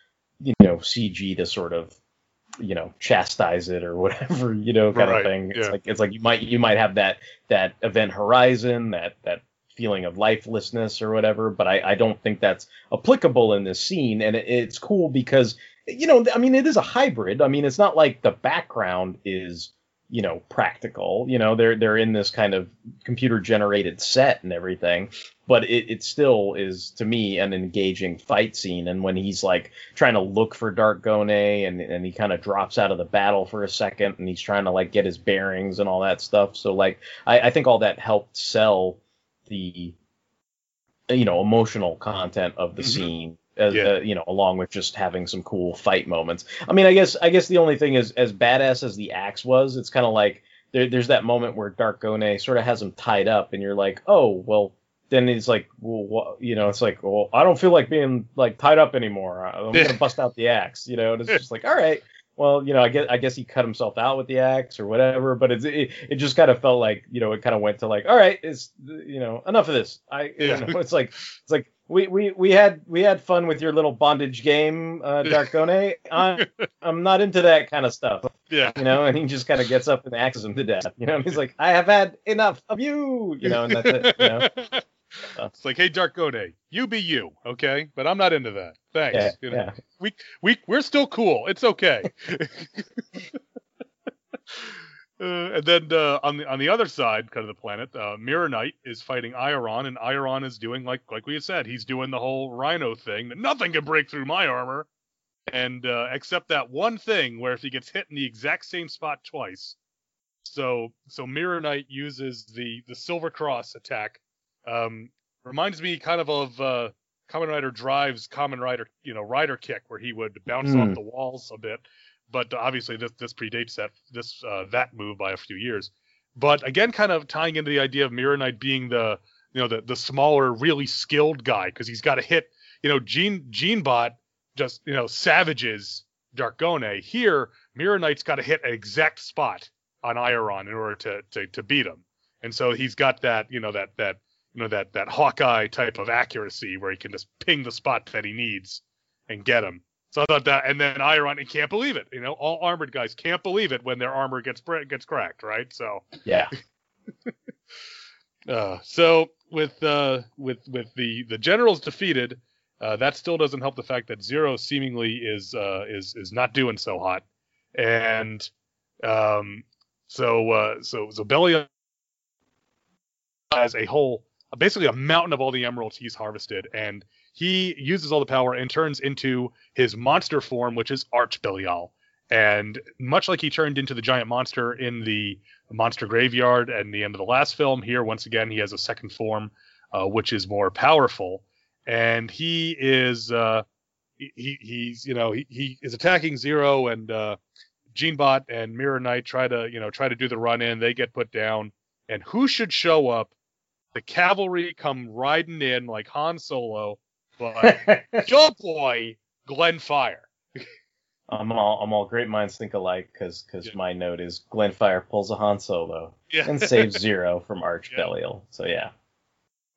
you know CG to sort of you know chastise it or whatever you know kind Right, of thing. It's like it's like you might you might have that that event horizon that that feeling of lifelessness or whatever, but I I don't think that's applicable in this scene, and it, it's cool because you know I mean it is a hybrid. I mean it's not like the background is you know practical you know they're they're in this kind of computer generated set and everything but it, it still is to me an engaging fight scene and when he's like trying to look for Darkgone and and he kind of drops out of the battle for a second and he's trying to like get his bearings and all that stuff so like i, I think all that helped sell the you know emotional content of the Mhm. scene as, Yeah. uh, you know along with just having some cool fight moments i mean i guess i guess the only thing is as badass as the axe was it's kind of like there, there's that moment where Darkgone sort of has him tied up and you're like oh well then he's like well you know it's like well i don't feel like being like tied up anymore i'm gonna bust out the axe you know and it's just like all right well, you know, I guess I guess he cut himself out with the axe or whatever, but it's, it it just kind of felt like you know it kind of went to like all right, it's you know enough of this. I Yeah. you know, it's like it's like we, we we had we had fun with your little bondage game, uh, Darkgone. I'm I'm not into that kind of stuff, Yeah. you know. And he just kind of gets up and axes him to death, you know. And he's like, I have had enough of you, you know, and that's it, you know. it's like, hey, Darkgone, you be you, okay? But I'm not into that. Thanks. Yeah, You know, yeah. We we we're still cool. It's okay. Uh, and then uh, on the on the other side, kind of the planet, uh, Mirror Knight is fighting Iron, and Iron is doing like like we had said, he's doing the whole Rhino thing that nothing can break through my armor, and uh, except that one thing where if he gets hit in the exact same spot twice, so so Mirror Knight uses the the Silver Cross attack. Um, reminds me kind of of uh, Kamen Rider Drive's Kamen Rider, you know, Rider Kick, where he would bounce Hmm. off the walls a bit. But obviously, this this predates that this uh, that move by a few years. but again, kind of tying into the idea of Mirror Knight being the you know the the smaller, really skilled guy because he's got to hit. You know, Gene Jean-bot just you know savages Darkgone. Here, Mirror Knight's got to hit an exact spot on Iron in order to, to to beat him, and so he's got that you know that that you know that that Hawkeye type of accuracy where he can just ping the spot that he needs and get him. So I thought that, and then Iron, he can't believe it. You know, all armored guys can't believe it when their armor gets gets cracked, right? So yeah. uh, so with uh, with with the the generals defeated, uh, that still doesn't help the fact that Zero seemingly is uh, is is not doing so hot, and um, so uh, so so Belial has a whole basically a mountain of all the emeralds he's harvested, and he uses all the power and turns into his monster form, which is Arch Belial. And much like he turned into the giant monster in the monster graveyard and the end of the last film, here once again he has a second form, uh, which is more powerful. And he is uh, he he's you know he, he is attacking Zero and uh, Jean-bot and Mirror Knight try to you know try to do the run in. They get put down, and who should show up? The cavalry come riding in like Han Solo but your boy Glenfire. I'm all I'm all great minds think alike because because yeah. my note is Glenfire pulls a Han Solo yeah. and saves Zero from Arch yeah. Belial. So yeah.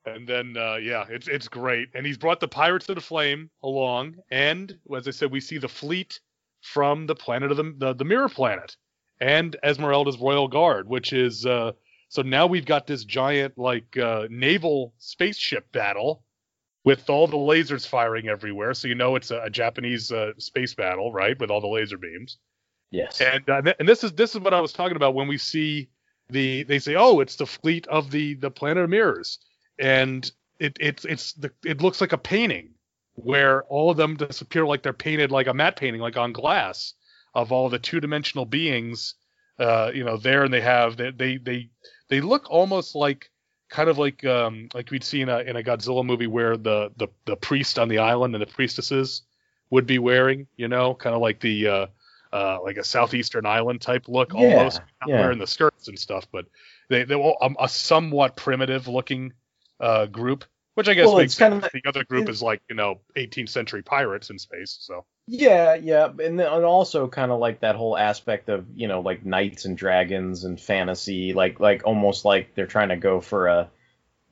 And then uh, yeah, it's it's great. And he's brought the Pirates of the Flame along, and as I said, we see the fleet from the planet of the the, the Mirror Planet, and Esmeralda's Royal Guard, which is uh, so now we've got this giant like uh, naval spaceship battle with all the lasers firing everywhere. So you know it's a, a Japanese uh, space battle, right? With all the laser beams. Yes. And uh, and this is this is what I was talking about when we see the they say oh it's the fleet of the the planet of mirrors and it it's it's the it looks like a painting where all of them disappear like they're painted like a matte painting like on glass of all the two dimensional beings uh you know there and they have they they they, they look almost like kind of like um, like we'd see in a in a Godzilla movie where the, the the priest on the island and the priestesses would be wearing, you know, kind of like the uh, uh, like a southeastern island type look yeah, almost, not yeah. wearing the skirts and stuff, but they they were a, a somewhat primitive looking uh, group, which I guess well, makes kind of the other group is like you know 18th century pirates in space, so. Yeah, yeah, and, and also kind of like that whole aspect of you know like knights and dragons and fantasy, like like almost like they're trying to go for a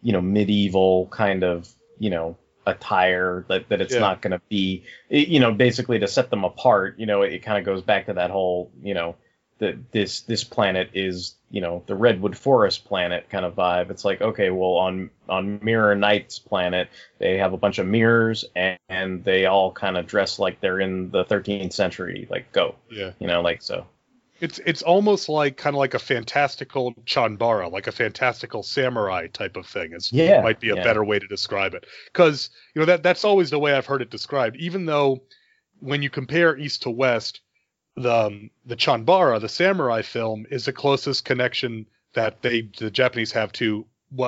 you know medieval kind of you know attire that that it's yeah. not going to be you know basically to set them apart. You know, it, it kind of goes back to that whole you know that this this planet is you know the redwood forest planet kind of vibe. It's like okay well on on mirror knight's planet they have a bunch of mirrors and, and they all kind of dress like they're in the 13th century like go yeah. you know like so. It's it's almost like kind of like a fantastical chanbara like a fantastical samurai type of thing it's yeah might be a yeah. better way to describe it. Because you know that that's always the way i've heard it described. Even though when you compare east to west the um, the Chanbara, the samurai film, is the closest connection that they the Japanese have to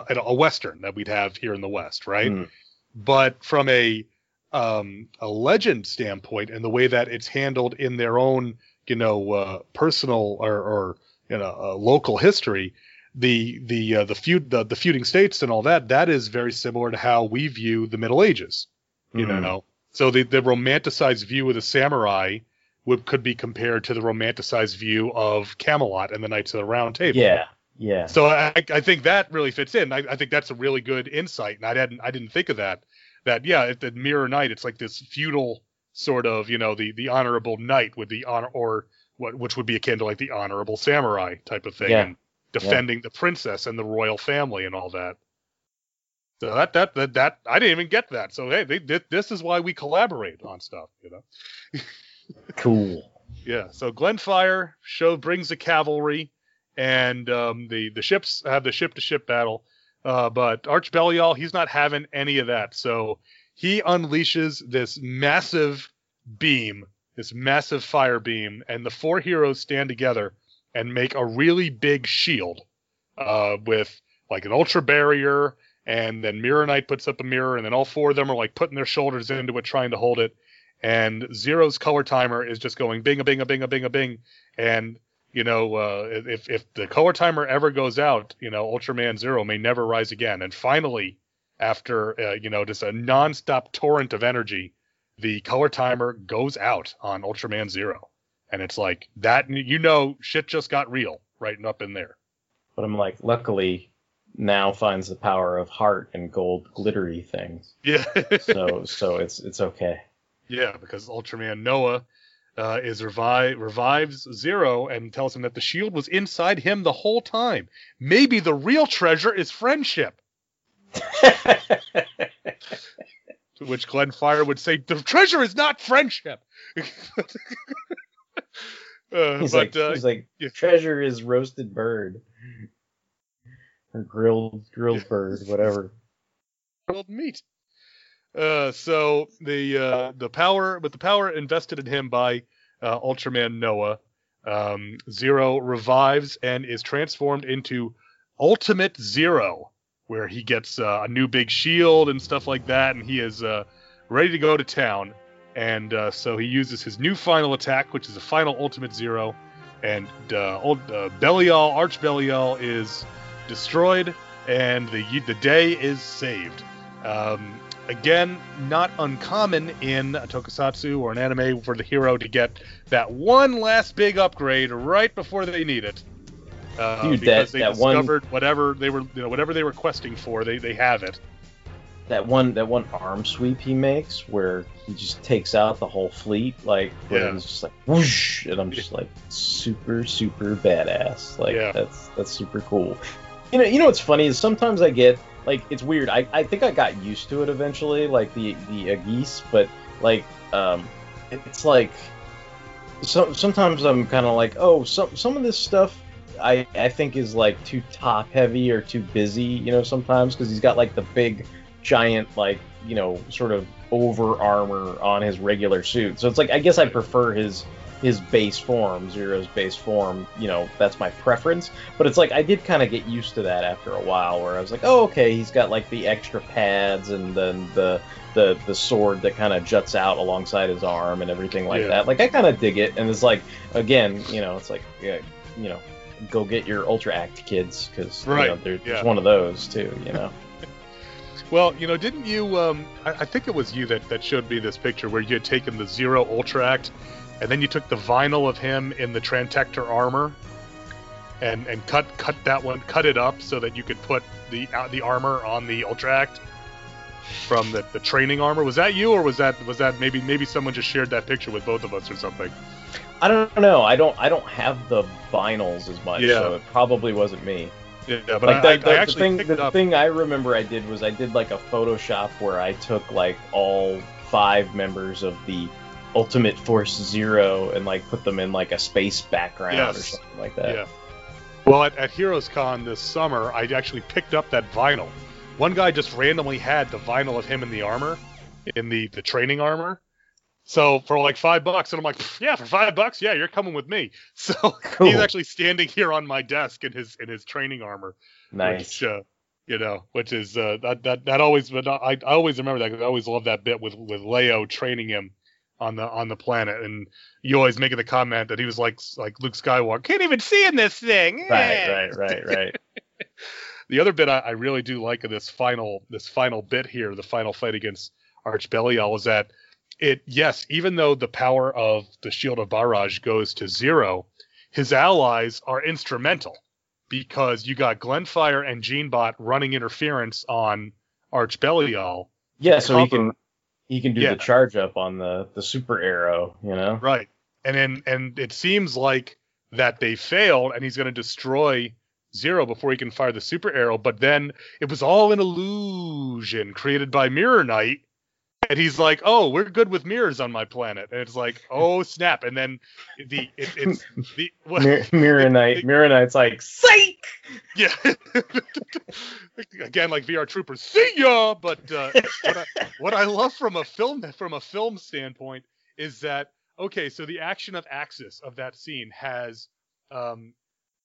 a western that we'd have here in the West, right? Mm. But from a um, a legend standpoint and the way that it's handled in their own, you know, uh, personal or, or you know, uh, local history, the the uh, the feud the, the feuding states and all that that is very similar to how we view the Middle Ages, you mm. know. So the the romanticized view of the samurai would could be compared to the romanticized view of Camelot and the Knights of the Round Table. Yeah, yeah. So I, I think that really fits in. I, I think that's a really good insight, and I didn't I didn't think of that. That yeah, at the Mirror Knight, it's like this feudal sort of you know the the honorable knight with the honor or what which would be akin to like the honorable samurai type of thing, yeah. and defending yeah. the princess and the royal family and all that. So that, that that that I didn't even get that. So hey, they, this is why we collaborate on stuff, you know. Cool. Yeah. So Glenfire show brings the cavalry, and um, the the ships have the ship to ship battle. Uh, but Arch Belial, he's not having any of that. So he unleashes this massive beam, this massive fire beam, and the four heroes stand together and make a really big shield uh, with like an ultra barrier. And then Mirror Knight puts up a mirror, and then all four of them are like putting their shoulders into it, trying to hold it and Zero's color timer is just going bing a bing a bing a bing a bing, and you know, uh, if if the color timer ever goes out, you know, Ultraman Zero may never rise again. And finally, after uh, you know just a nonstop torrent of energy, the color timer goes out on Ultraman Zero, and it's like that. You know, shit just got real right up in there. But I'm like, luckily, Nao finds the power of heart and gold glittery things. Yeah. So so it's it's okay. Yeah, because Ultraman Noah uh, is revive revives Zero and tells him that the shield was inside him the whole time. Maybe the real treasure is friendship. To which Glenfire would say, "The treasure is not friendship." uh, he's but like uh, he's like yeah. treasure is roasted bird or grilled grilled bird, whatever. grilled meat. Uh, so the uh, the power, but the power invested in him by uh, Ultraman Noah, um, Zero revives and is transformed into Ultimate Zero, where he gets uh, a new big shield and stuff like that, and he is uh, ready to go to town. And uh, so he uses his new final attack, which is a final Ultimate Zero, and uh, old uh, Belial, Arch Belial, is destroyed, and the the day is saved. Um, again, not uncommon in a tokusatsu or an anime for the hero to get that one last big upgrade right before they need it. Uh, Dude, because that- they that one- discovered whatever they were, you know, whatever they were questing for, they, they have it. That one that one arm sweep he makes where he just takes out the whole fleet, like Yeah. he's just like whoosh, and I'm just like super super badass. Like Yeah. that's that's super cool. You know, you know what's funny is sometimes I get like it's weird. I, I think I got used to it eventually, like the the Aegis, but like um, it- it's like so, sometimes I'm kind of like, oh, some some of this stuff I I think is like too top heavy or too busy, you know, sometimes because he's got like the big giant like you know sort of over armor on his regular suit. So it's like I guess I prefer his his base form, Zero's base form, you know, that's my preference. But it's like I did kind of get used to that after a while, where I was like, oh, okay, he's got like the extra pads and then the the the sword that kind of juts out alongside his arm and everything like Yeah. that. Like I kind of dig it, and it's like again, you know, it's like yeah, you know, go get your Ultra Act kids because Right, you know, there, yeah. there's one of those too, you know. Well, you know, didn't you? Um, I, I think it was you that, that showed me this picture where you had taken the Zero Ultra Act, and then you took the vinyl of him in the Trantector armor, and and cut cut that one, cut it up so that you could put the uh, the armor on the Ultra Act from the, the training armor. Was that you, or was that was that maybe maybe someone just shared that picture with both of us or something? I don't know. I don't. I don't have the vinyls as much, Yeah. so it probably wasn't me. Yeah, but like I, the, I, I actually the thing, the up. thing I remember I did was I did like a Photoshop where I took like all five members of the Ultimate Force Zero and like put them in like a space background or something like that. Yeah. Well, at, at Heroes Con this summer, I actually picked up that vinyl. One guy just randomly had the vinyl of him in the armor, in the, the training armor. So for like five bucks, and I'm like, yeah, for five bucks, yeah, you're coming with me. So Cool. he's actually standing here on my desk in his in his training armor, Nice. which uh, you know, which is uh, that that that always, but I, I always remember that 'cause I always love that bit with with Leo training him on the on the planet, and you always making the comment that he was like like Luke Skywalker, can't even see in this thing. Right, Eh." right, right, right. The other bit I, I really do like of this final this final bit here, the final fight against Arch Belial, is that it yes, even though the power of the Shield of Baraj goes to zero, his allies are instrumental because you got Glenfire and Genebot running interference on Arch Belial. Yeah, so he can he can do Yeah. the charge up on the the super arrow, you know. Right. And then and it seems like that they failed and he's going to destroy Zero before he can fire the super arrow, but then it was all an illusion created by Mirror Knight. And he's like, "Oh, we're good with mirrors on my planet." And it's like, "Oh, snap." And then the it, it's the what, Mir- Mirror Knight, Mirror Knight's like, psych. yeah. Again, like VR Troopers, see ya. But uh, what, I, what I love from a film from a film standpoint is that okay, so the action of Axis of that scene has, um,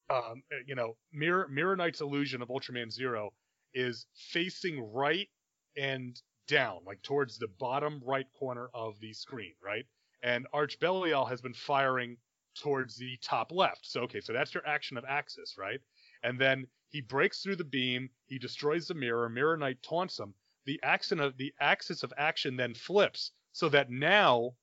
um, you know, Mirror Mirror Knight's illusion of Ultraman Zero is facing right and down, like towards the bottom right corner of the screen, right? And Arch Belial has been firing towards the top left. So okay, so that's your action of Axis, right? And then he breaks through the beam, he destroys the mirror, Mirror Knight taunts him. The action of the axis of action then flips so that now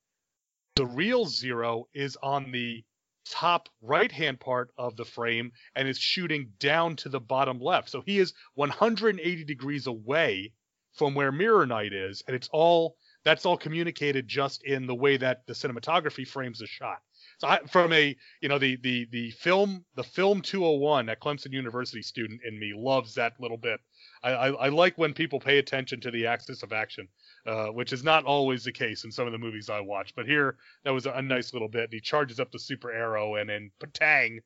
the real zero is on the top right hand part of the frame and is shooting down to the bottom left. So he is 180 degrees away from where Mirror Knight is, and it's all that's all communicated just in the way that the cinematography frames the shot. So I, from a you know the the the film the film 201 at Clemson University student in me loves that little bit. I, I, I like when people pay attention to the axis of action, uh, which is not always the case in some of the movies I watch. But here that was a, nice little bit. And he charges up the super arrow and then patang.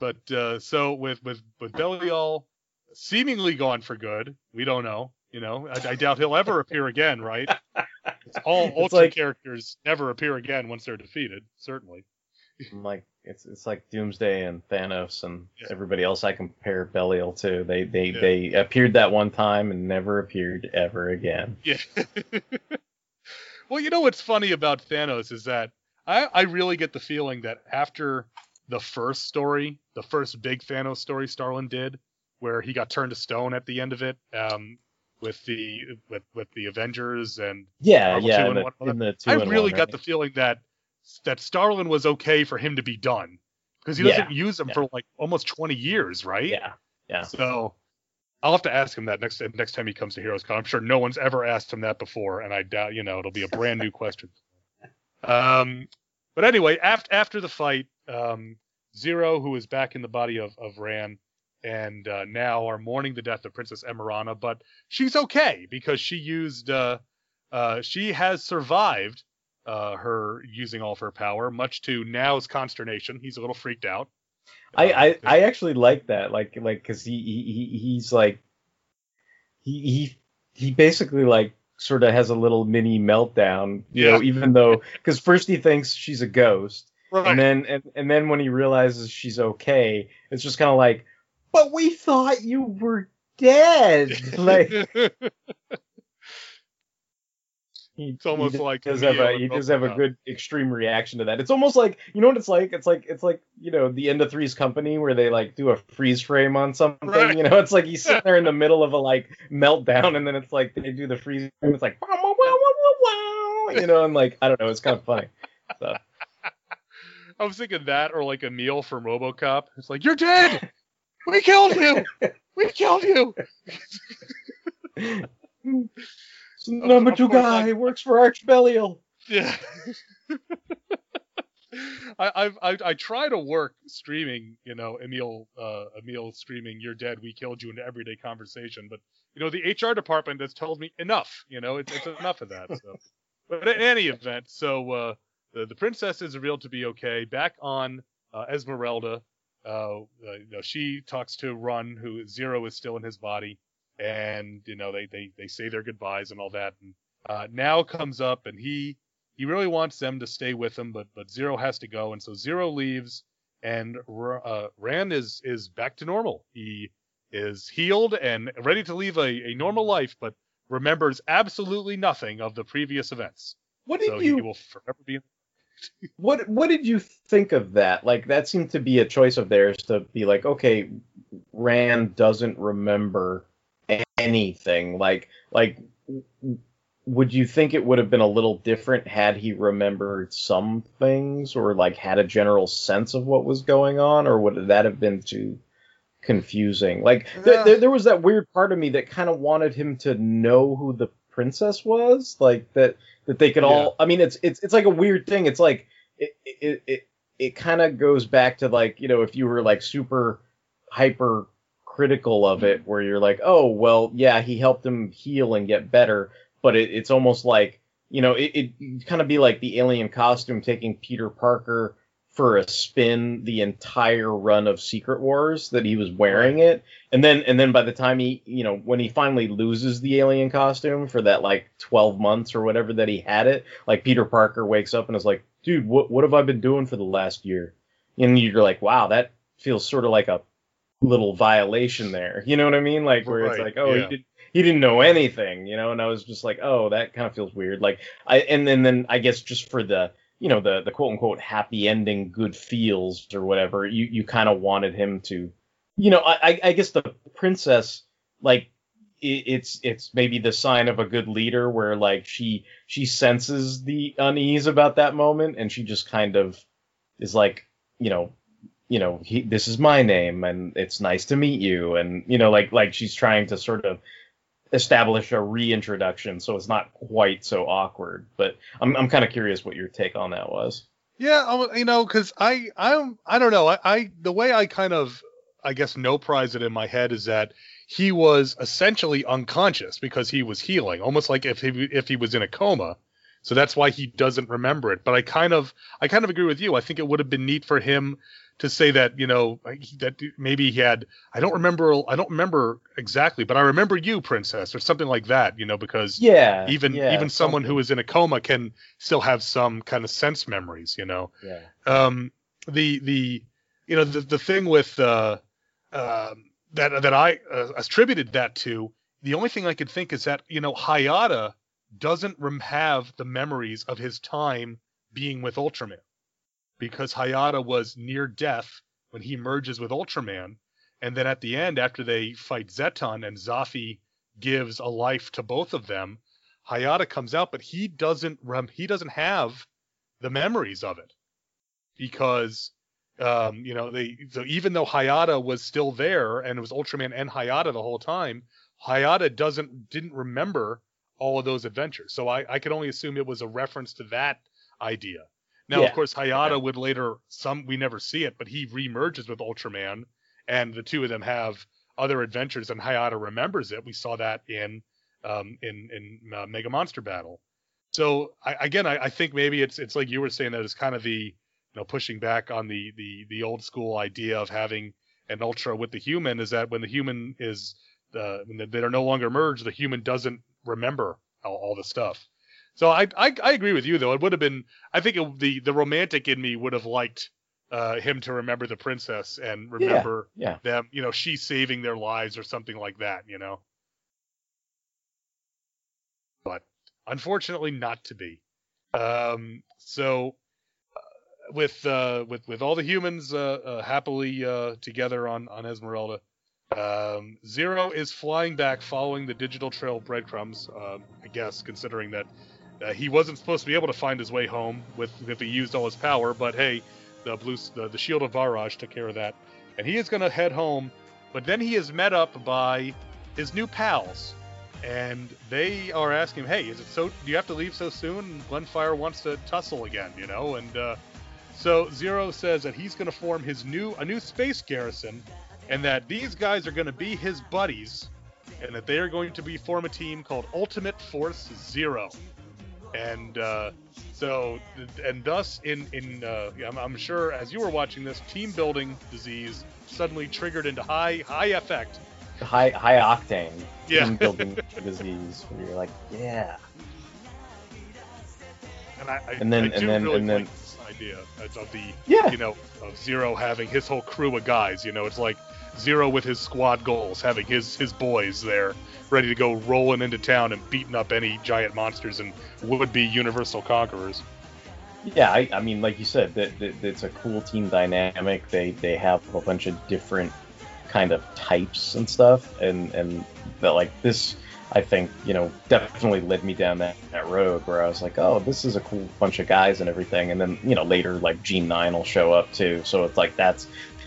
But uh, so with with with Belial seemingly gone for good, we don't know. You know, I, I doubt he'll ever appear again, right? It's all It's Ultra like- characters never appear again once they're defeated, certainly. Like it's it's like Doomsday and Thanos and Yeah. everybody else I compare Belial to. They they Yeah. they appeared that one time and never appeared ever again. Yeah. well, you know what's funny about Thanos is that I, I really get the feeling that after the first story, the first big Thanos story Starlin did, where he got turned to stone at the end of it, um, with the with with the Avengers and Yeah, Marvel yeah. two In and the, in the two I really one, got right? the feeling that that Starlin was okay for him to be done because he doesn't use them yeah. for like almost 20 years, right? Yeah, yeah. So I'll have to ask him that next next time he comes to Heroes Con. I'm sure no one's ever asked him that before, and I doubt you know it'll be a brand new question. Um, but anyway, after after the fight, um, Zero, who is back in the body of of Ran, and uh, now are mourning the death of Princess Emerana, but she's okay because she used uh, uh, she has survived uh, her using all of her power, much to Nao's consternation. He's a little freaked out. I, Uh, I, I actually like that, like like because he, he he he's like he he he basically like sort of has a little mini meltdown, you Yeah. know, even though because first he thinks she's a ghost, right. and then and, and then when he realizes she's okay, it's just kind of like, but we thought you were dead, like he, It's almost he like does have a he does have a good extreme reaction to that. It's almost like you know what it's like. It's like it's like you know the end of Three's Company where they like do a freeze frame on something. Right. You know, it's like he's sitting there in the middle of a like meltdown, and then it's like they do the freeze frame. It's like wow, wow, wow, wow, wow, wow, you know, and like I don't know, it's kind of funny. So I was thinking that or like Emil from RoboCop. It's like you're dead. We killed you. We killed you. number two guy I- works for Archbelial. Yeah. I, I, I try to work streaming, you know, Emil uh, Emil streaming "You're dead, we killed you" into everyday conversation, but you know the HR department has told me enough. You know, it's, it's enough of that. So, but in any event, so uh, the the princess is revealed to be okay. Back on uh, Esmeralda, uh, uh, you know, she talks to Ran, who Zero is still in his body, and you know they they they say their goodbyes and all that. And uh, Nao comes up, and he he really wants them to stay with him, but but Zero has to go, and so Zero leaves, and R- uh, Ran is is back to normal. He is healed and ready to live a, a normal life, but remembers absolutely nothing of the previous events. What did So you he will forever be. What what did you think of that? Like that seemed to be a choice of theirs to be like, okay, Ran doesn't remember anything. Like like would you think it would have been a little different had he remembered some things or like had a general sense of what was going on or would that have been too confusing? Like there, there was that weird part of me that kind of wanted him to know who the princess was, like that that they could all. I mean, it's it's it's like a weird thing. It's like it it it, it kind of goes back to like you know if you were like super hyper critical of it where you're like oh well yeah he helped him heal and get better but it, it's almost like you know it, it kind of be like the alien costume taking peter parker for a spin the entire run of secret wars that he was wearing it. And then and then by the time he you know when he finally loses the alien costume for that like 12 months or whatever that he had it like peter parker wakes up and is like dude what what have i been doing for the last year? And you're like wow that feels sort of like a little violation there. You know what i mean? Like where it's like oh yeah. he did he didn't know anything you know? And i was just like oh that kind of feels weird. Like i and then then i guess just for the you know the the quote unquote happy ending, good feels or whatever. You you kind of wanted him to, you know, I I guess the princess like it's it's maybe the sign of a good leader where like she she senses the unease about that moment and she just kind of is like you know you know he, this is my name and it's nice to meet you and you know like like she's trying to sort of establish a reintroduction so it's not quite so awkward but i'm, I'm kind of curious what your take on that was. Yeah you know because i i'm i don't know I, I the way i kind of i guess no prize it in my head is that he was essentially unconscious because he was healing almost like if he if he was in a coma. So that's why he doesn't remember it but i kind of i kind of agree with you. I think it would have been neat for him to say that you know that maybe he had I don't remember I don't remember exactly, but I remember you, princess, or something like that. You know, because yeah, even yeah, even someone who is in a coma can still have some kind of sense memories. You know, yeah. Um, the the you know the the thing with uh, uh that that I uh, attributed that to the only thing I could think is that you know Hayata doesn't rem- have the memories of his time being with Ultraman because Hayata was near death when he merges with Ultraman. And then at the end, after they fight Zetton and Zoffy gives a life to both of them, Hayata comes out, but he doesn't rem- he doesn't have the memories of it because um, you know they so even though Hayata was still there and it was Ultraman and Hayata the whole time, Hayata doesn't didn't remember all of those adventures. So I, I could only assume it was a reference to that idea. Now, yeah. of course, Hayata okay. would later some we never see it, but he remerges with Ultraman, and the two of them have other adventures, and Hayata remembers it. We saw that in um, in in uh, Mega Monster Battle. So I, again, I, I, think maybe it's it's like you were saying that it's kind of the you know pushing back on the the the old school idea of having an ultra with the human is that when the human is uh, when they are no longer merged, the human doesn't remember all, all the stuff. So I, I, I agree with you though. It would have been I think it, the the romantic in me would have liked uh, him to remember the princess and remember yeah, yeah. them, you know, she saving their lives or something like that, you know. But unfortunately, not to be. Um, so uh, with uh, with with all the humans uh, uh happily uh, together on on Esmeralda, um, Zero is flying back following the digital trail breadcrumbs. Um, I guess considering that uh, he wasn't supposed to be able to find his way home with if he used all his power, but hey, the blue the, the shield of Baraj took care of that, and he is going to head home. But then he is met up by his new pals, and they are asking him, "Hey, is it so? Do you have to leave so soon?" Glenfire wants to tussle again, you know, and uh, so Zero says that he's going to form his new a new space garrison, and that these guys are going to be his buddies, and that they are going to be form a team called Ultimate Force Zero and uh, so and thus in in uh, I'm, I'm, sure as you were watching this team building disease suddenly triggered into high high effect. High high octane. Yeah. team building disease where you're like yeah. And I, I and then I and then really and then idea of the yeah. you know of Zero having his whole crew of guys you know it's like Zero with his squad goals having his his boys there ready to go rolling into town and beating up any giant monsters and would be universal conquerors. Yeah, I, I mean, like you said, that, that it's a cool team dynamic. They they have a bunch of different kind of types and stuff, and and that like this, I think you know definitely led me down that, that road where I was like, oh, this is a cool bunch of guys and everything, and then you know later like Jean Nine will show up too, so it's like that's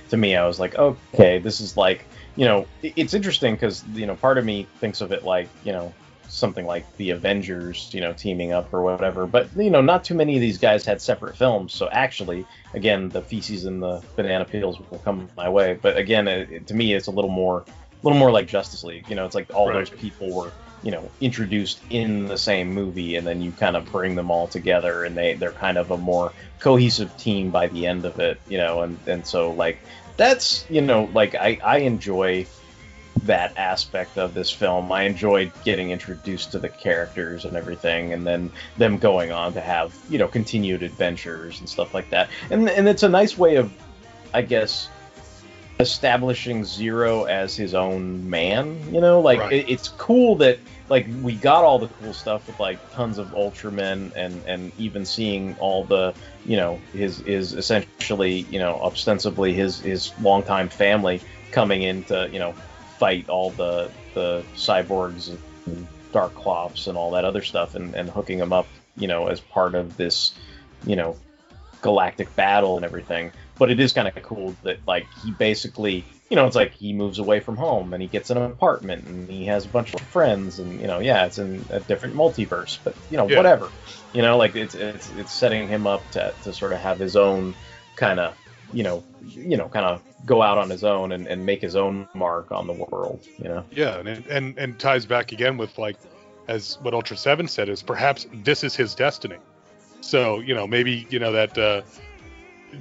to me, I was like, okay, this is like you know, it's interesting because you know part of me thinks of it like you know something like the Avengers, you know, teaming up or whatever. But you know, not too many of these guys had separate films, so actually, again, the feces and the banana peels will come my way. But again, it, to me, it's a little more, a little more like Justice League. You know, it's like all right. those people were, you know, introduced in the same movie, and then you kind of bring them all together, and they they're kind of a more cohesive team by the end of it. You know, and and so like that's you know like I I enjoy that aspect of this film. I enjoyed getting introduced to the characters and everything, and then them going on to have you know continued adventures and stuff like that. And and it's a nice way of, I guess, establishing Zero as his own man. You know, like Right. it, it's cool that like we got all the cool stuff with like tons of Ultramen and and even seeing all the you know his is essentially you know ostensibly his his longtime family coming in to you know fight all the the cyborgs and Darklops and all that other stuff and, and hooking them up you know as part of this you know galactic battle and everything but it is kind of cool that like he basically you know it's like he moves away from home and he gets an apartment and he has a bunch of friends and you know yeah it's in a different multiverse but you know Yeah. whatever you know like it's it's it's setting him up to to sort of have his own kind of you know you know kind of go out on his own and, and make his own mark on the world you know Yeah, and it- and and ties back again with like as what Ultra Seven said is perhaps this is his destiny. So you know maybe you know that uh,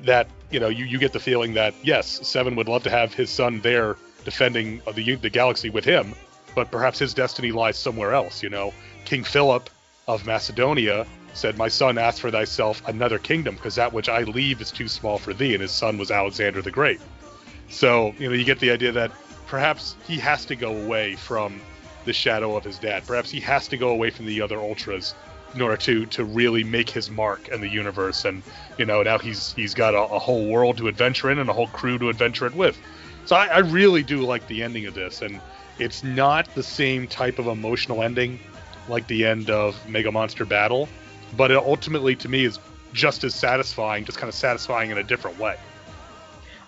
that you know you, you get the feeling that yes Seven would love to have his son there defending the the galaxy with him, but perhaps his destiny lies somewhere else. You know, King Philip of Macedonia said, "My son, ask for thyself another kingdom, because that which I leave is too small for thee." And his son was Alexander the Great. So you know you get the idea that perhaps he has to go away from the shadow of his dad. Perhaps he has to go away from the other ultras in order to to really make his mark in the universe. And you know now he's he's got a, a whole world to adventure in and a whole crew to adventure it with. So I, I really do like the ending of this, and it's not the same type of emotional ending like the end of Mega Monster Battle, but it ultimately to me is just as satisfying, just kind of satisfying in a different way.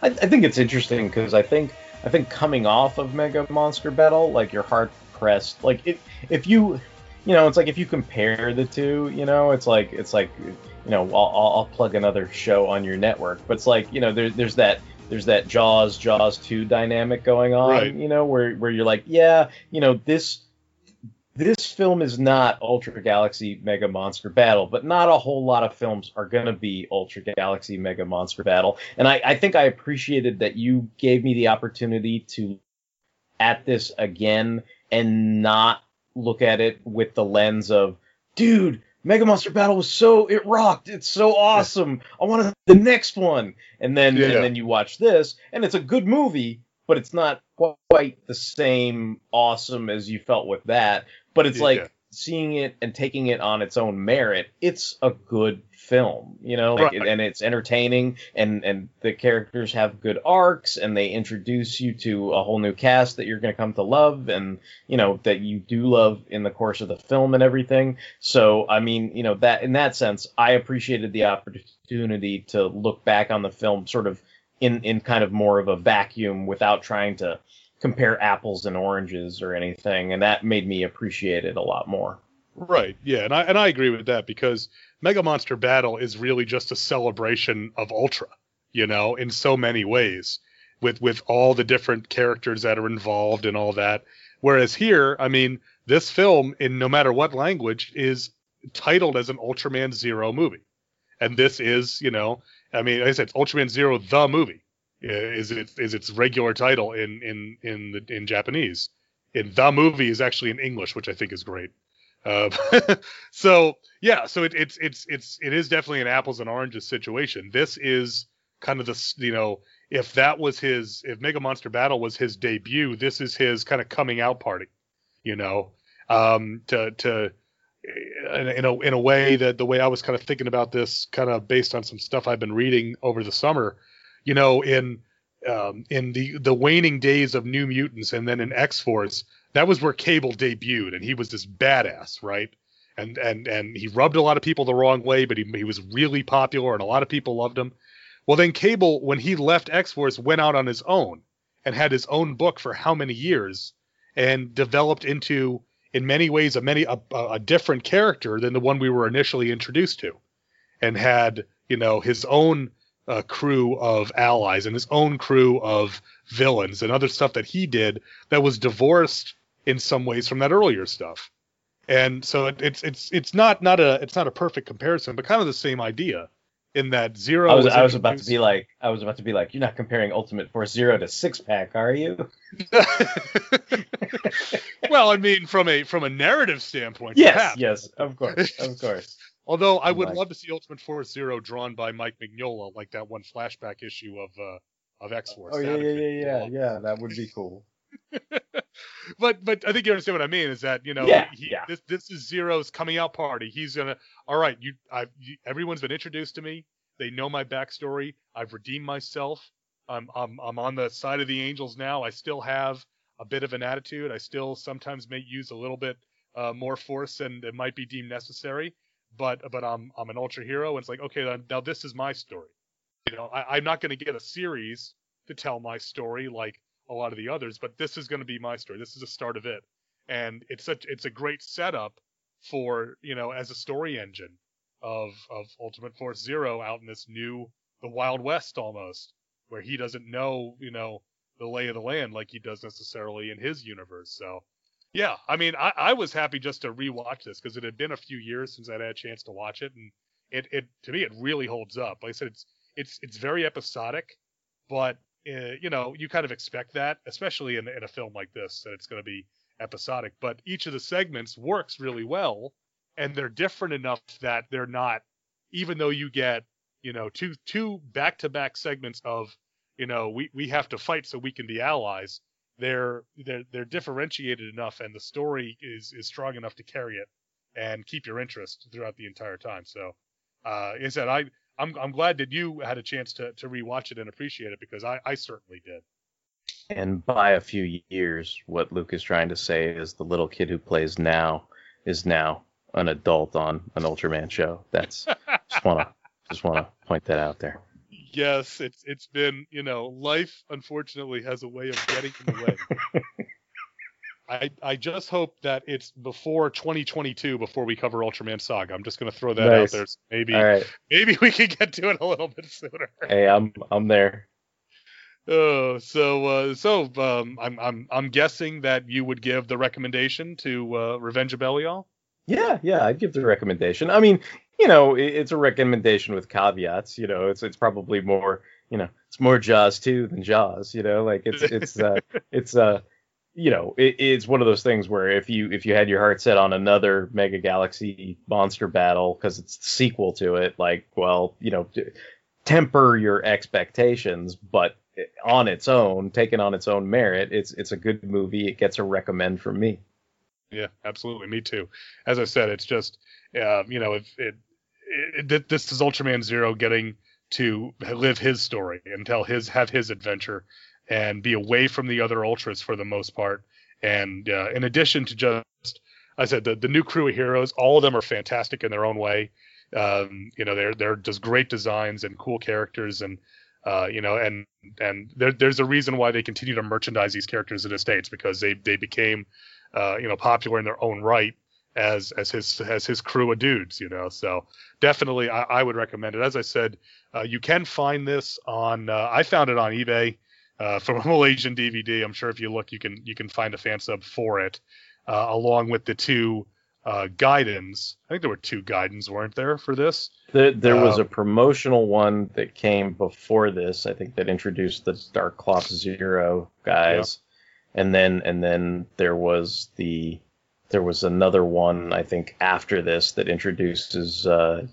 I, I think it's interesting because I think I think coming off of Mega Monster Battle, like you're hard pressed. Like if if you, you know, it's like if you compare the two, you know, it's like it's like, you know, I'll, I'll, plug another show on your network, but it's like you know, there, there's that there's that Jaws Jaws two dynamic going on, Right. you know, where where you're like, yeah, you know, this this film is not Ultra Galaxy Mega Monster Battle, but not a whole lot of films are going to be Ultra Galaxy Mega Monster Battle. And I, I think I appreciated that you gave me the opportunity to at this again and not look at it with the lens of, dude, Mega Monster Battle was so it rocked, it's so awesome. I want the next one. And then Yeah. and then you watch this, and it's a good movie, but it's not quite the same awesome as you felt with that. But it's Yeah. like seeing it and taking it on its own merit. It's a good film, you know, like, Right. and it's entertaining, and and the characters have good arcs, and they introduce you to a whole new cast that you're going to come to love, and you know that you do love in the course of the film and everything. So I mean, you know that in that sense, I appreciated the opportunity to look back on the film sort of in in kind of more of a vacuum without trying to compare apples and oranges or anything, and that made me appreciate it a lot more. Right. Yeah, and I and I agree with that because Mega Monster Battle is really just a celebration of Ultra, you know, in so many ways, with with all the different characters that are involved and all that. Whereas here, I mean, this film, in no matter what language, is titled as an Ultraman Zero movie, and this is, you know, I mean, like I said, it's Ultraman Zero the movie is it is its regular title in in in the in Japanese. In the movie is actually in English, which I think is great. Uh, so yeah, so it, it's it's it's it is definitely an apples and oranges situation. This is kind of the you know if that was his if Mega Monster Battle was his debut, this is his kind of coming out party, you know, um, to to in a in a way that the way I was kind of thinking about this, kind of based on some stuff I've been reading over the summer, you know, in um, in the the waning days of New Mutants and then in X Force, that was where Cable debuted, and he was this badass, right? And and and he rubbed a lot of people the wrong way, but he he was really popular, and a lot of people loved him. Well, then Cable, when he left X Force, went out on his own and had his own book for how many years, and developed into, in many ways, a many a, a a different character than the one we were initially introduced to, and had you know his own uh, crew of allies and his own crew of villains and other stuff that he did that was divorced in some ways from that earlier stuff. And so it, it's it's it's not not a it's not a perfect comparison, but kind of the same idea in that zero. I was I was about to be like I was about to be like you're not comparing Ultimate Force Zero to Six Pack, are you? well, I mean, from a from a narrative standpoint, yes, perhaps. yes, of course, of course. Although I would love to see Ultimate Force Zero drawn by Mike Mignola, like that one flashback issue of uh, of X Force. Oh yeah, yeah, yeah, yeah, yeah. That would be cool. but but I think you understand what I mean. Is that you know Yeah, he, yeah. this this is Zero's coming out party. He's gonna all right. You I everyone's been introduced to me. They know my backstory. I've redeemed myself. I'm I'm I'm on the side of the angels now. I still have a bit of an attitude. I still sometimes may use a little bit uh, more force than it might be deemed necessary. But but I'm I'm an ultra hero. And it's like okay now this is my story. You know I, I'm not going to get a series to tell my story like a lot of the others, but this is going to be my story. This is the start of it, and it's such it's a great setup for you know as a story engine of of Ultimate Force Zero out in this new the Wild West almost, where he doesn't know you know the lay of the land like he does necessarily in his universe. So yeah, I mean I, I was happy just to rewatch this because it had been a few years since I'd had a chance to watch it, and it it to me it really holds up. Like I said, it's it's it's very episodic, but uh, you know, you kind of expect that, especially in, in a film like this, that it's going to be episodic. But each of the segments works really well, and they're different enough that they're not, even though you get, you know, two two back to back segments of, you know, we we have to fight so we can be allies. They're they're they're differentiated enough, and the story is is strong enough to carry it and keep your interest throughout the entire time. So, uh, like I said, I I'm I'm glad that you had a chance to to rewatch it and appreciate it because I I certainly did. And by a few years, what Luke is trying to say is the little kid who plays Nao is now an adult on an Ultraman show. That's just wanna just wanna point that out there. Yes, it's it's been you know life unfortunately has a way of getting in the way. I I just hope that it's before 2022 before we cover Ultraman Saga. I'm just gonna throw that out there. So maybe right. maybe we can get to it a little bit sooner. Hey, I'm I'm there. Oh, so uh, so um, I'm I'm I'm guessing that you would give the recommendation to uh, Revenge of Belial. Yeah, yeah, I'd give the recommendation. I mean, you know, it's a recommendation with caveats. You know, it's it's probably more, you know, it's more Jaws two than Jaws. You know, like it's it's uh, it's uh, you know, it, it's one of those things where if you if you had your heart set on another Mega Galaxy monster battle because it's the sequel to it, like, well, you know, temper your expectations, but on its own, taken on its own merit, it's it's a good movie. It gets a recommend from me. Yeah, absolutely. Me too. As I said, it's just, uh, you know, if it, it, it, this is Ultraman Zero getting to live his story and tell his, have his adventure and be away from the other Ultras for the most part. And uh, in addition to just, I said, the, the new crew of heroes, all of them are fantastic in their own way. Um, you know, they're, they're just great designs and cool characters and, uh, you know, and and there, there's a reason why they continue to merchandise these characters in the states because they they became, uh, you know, popular in their own right as as his as his crew of dudes, you know. So definitely, I, I would recommend it. As I said, uh, you can find this on. Uh, I found it on eBay uh, from a Malaysian DVD. I'm sure if you look, you can you can find a fan sub for it, uh, along with the two uh, guidons. I think there were two guidons, weren't there, for this? There, there was a Um, promotional one that came before this. I think that introduced the Darklops Zero guys, and then and then there was the there was another one I think after this that introduces uh,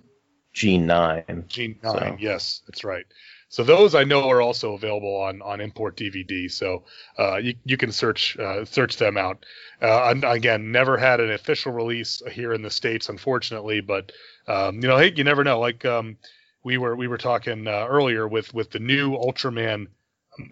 G9. Jean So- Nine. Yes, that's right. So those I know are also available on on import DVD. So uh, you you can search uh, search them out. Uh, again, never had an official release here in the states, unfortunately. But um, you know, hey, you never know. Like um, we were we were talking uh, earlier with with the new Ultraman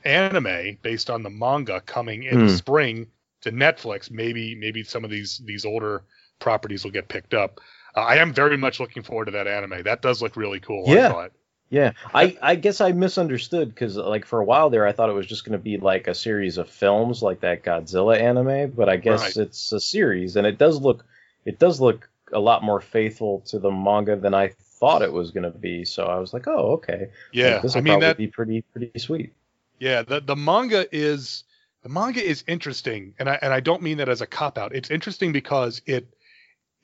anime based on the manga coming in the Hmm. spring to Netflix. Maybe maybe some of these these older properties will get picked up. Uh, I am very much looking forward to that anime. That does look really cool. I Yeah. thought. Yeah, I, I guess I misunderstood because like for a while there I thought it was just going to be like a series of films like that Godzilla anime, but I guess Right. it's a series and it does look it does look a lot more faithful to the manga than I thought it was going to be. So I was like, oh okay, Yeah, Like, this I mean probably that. be pretty pretty sweet. Yeah, the the manga is the manga is interesting, and I and I don't mean that as a cop out. It's interesting because it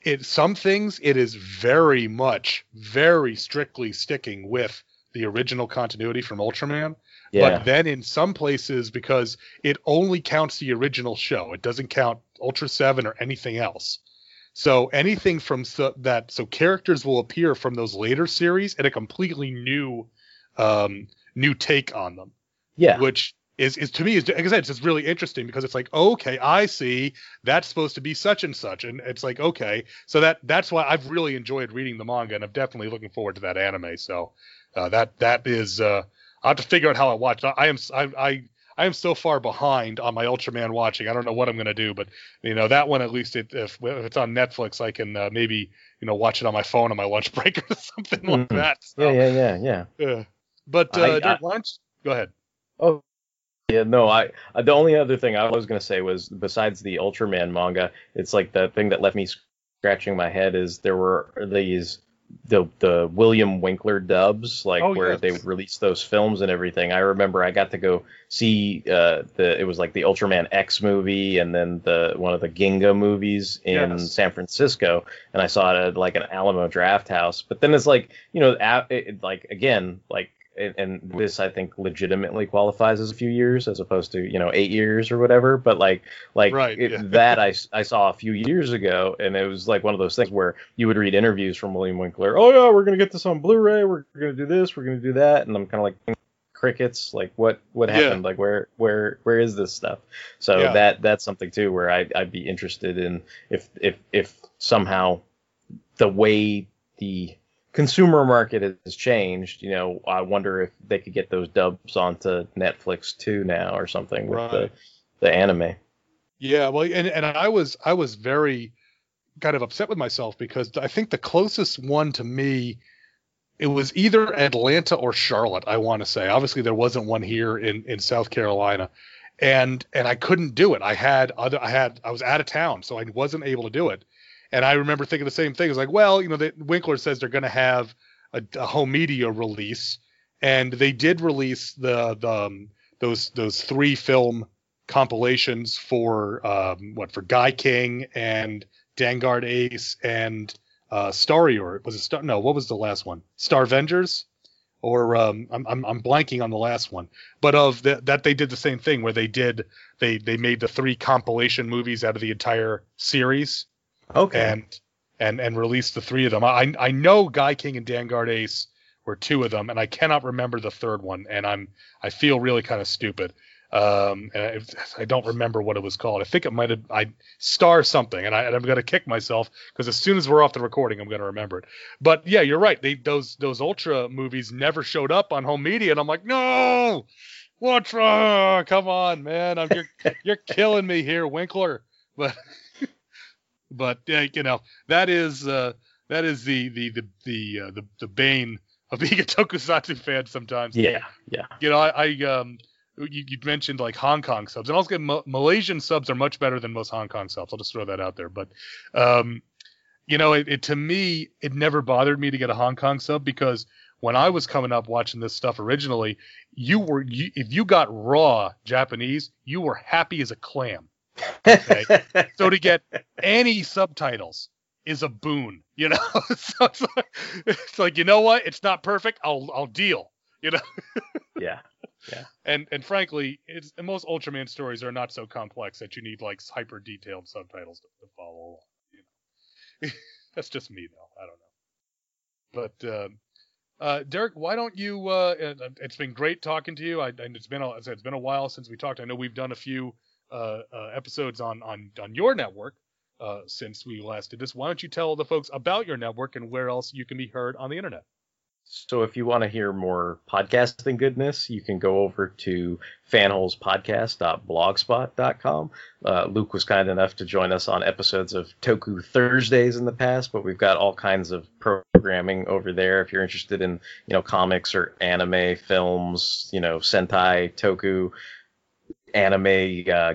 it some things it is very much very strictly sticking with the original continuity from Ultraman. Yeah, But then in some places, because it only counts the original show, it doesn't count Ultra Seven or anything else. So anything from so, that, so characters will appear from those later series in a completely new, um, new take on them. Yeah. which is, is to me is like I said, it's just really interesting because it's like okay, I see that's supposed to be such and such, and it's like okay, so that that's why I've really enjoyed reading the manga, and I'm definitely looking forward to that anime. So uh, that that is uh, I have to figure out how I watch. I, I am I, I I am so far behind on my Ultraman watching. I don't know what I'm gonna do, but you know that one at least it, if, if it's on Netflix, I can uh, maybe you know watch it on my phone on my lunch break or something like Mhm. that. So, Yeah, yeah, yeah, yeah. yeah. But uh, I- I- why go ahead. Oh, yeah. No, I. I- The only other thing I was gonna say was besides the Ultraman manga, it's like the thing that left me scratching my head is there were these the the William Winkler dubs, like Oh, where yes. they would release those films and everything. I remember I got to go see uh, the it was like the Ultraman X movie and then the one of the Ginga movies in Yes. San Francisco, and I saw it at like an Alamo Drafthouse. But then it's like you know, it- like again, like and, and this I think legitimately qualifies as a few years as opposed to you know eight years or whatever. But like like Right, it- yeah. that I, I saw a few years ago, and it was like one of those things where you would read interviews from William Winkler. Oh yeah, we're gonna get this on Blu-ray. We're gonna do this. We're gonna do that. And I'm kind of like hmm, crickets. Like what what Yeah. happened? Like where where where is this stuff? So Yeah. that that's something too where I I'd be interested in if if if somehow the way the consumer market has changed, you know, I wonder if they could get those dubs onto Netflix too now or something with the Right. the anime. Yeah, well, and and I was I was very kind of upset with myself because I think the closest one to me it was either Atlanta or Charlotte. I want to say. Obviously, there wasn't one here in in South Carolina, and and I couldn't do it. I had other I had I was out of town, so I wasn't able to do it. And I remember thinking the same thing. It's like, well, you know, the, Winkler says they're going to have a, a home media release, and they did release the the um, those those three film compilations for um, what for Gaiking and Dangard Ace and uh, Starior. Was it Star? No, what was the last one? Star Vengers, or um, I'm, I'm I'm blanking on the last one. But of the, that they did the same thing where they did they they made the three compilation movies out of the entire series Okay. and and and released the three of them. I I know Gaiking and Dangard Ace were two of them, and I cannot remember the third one, and I'm I feel really kind of stupid. Um, and I, I don't remember what it was called. I think it might have I star something, and I and I'm gonna kick myself because as soon as we're off the recording, I'm gonna remember it. But yeah, you're right. They those those Ultra movies never showed up on home media, and I'm like, no, wrong? Come on, man, I'm you're you're killing me here, Winkler. But but yeah, you know that is uh, that is the the the the uh, the, the bane of being a tokusatsu fan sometimes. yeah. Yeah. You know, I, I um you, you mentioned like Hong Kong subs, and also Ma- Malaysian subs are much better than most Hong Kong subs. I'll just throw that out there. But um, you know, it, it to me it never bothered me to get a Hong Kong sub because when I was coming up watching this stuff originally, you were you, if you got raw Japanese, you were happy as a clam. Okay. So to get any subtitles is a boon, you know. so it's like, it's like you know what? It's not perfect. I'll I'll deal. You know. yeah. Yeah. And and frankly, it's and most Ultraman stories are not so complex that you need like hyper detailed subtitles to, to follow along. You know? That's just me though. I don't know. But um, uh, Derek, why don't you? Uh, it, it's been great talking to you. I, and it's been a, it's been a while since we talked. I know we've done a few uh, uh, episodes on on on your network uh, since we last did this. Why don't you tell the folks about your network and where else you can be heard on the internet? So if you want to hear more podcasting goodness, you can go over to fanholespodcast.blogspot.com. Uh, Luke was kind enough to join us on episodes of Toku Thursdays in the past, but we've got all kinds of programming over there. If you're interested in, you know, comics or anime, films, you know, Sentai, Toku, anime, uh,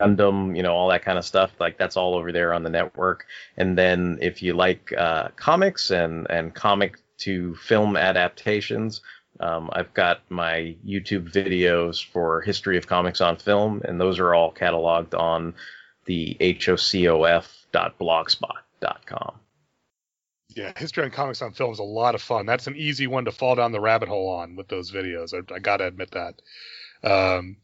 Gundam, you know, all that kind of stuff. Like that's all over there on the network. And then if you like uh, comics and and comic to film adaptations, um, I've got my YouTube videos for history of comics on film, and those are all cataloged on the hocof.blogspot.com. Yeah, History on Comics on Film is a lot of fun. That's an easy one to fall down the rabbit hole on with those videos. I, I gotta admit that. Um,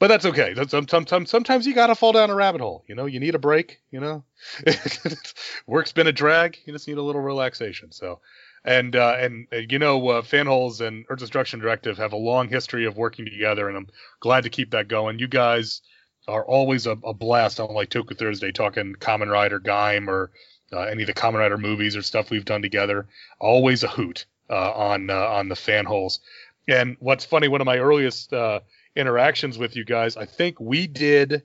but that's okay. Sometimes, sometimes you gotta fall down a rabbit hole. You know, you need a break. You know, work's been a drag. You just need a little relaxation. So, And uh, and uh, you know, uh, Fanholes and Earth Destruction Directive have a long history of working together, and I'm glad to keep that going. You guys are always a, a blast on like Toku Thursday, talking Kamen Rider, Gaim, or uh, any of the Kamen Rider movies or stuff we've done together. Always a hoot uh, on uh, on the Fanholes. And what's funny, one of my earliest uh, interactions with you guys, I think we did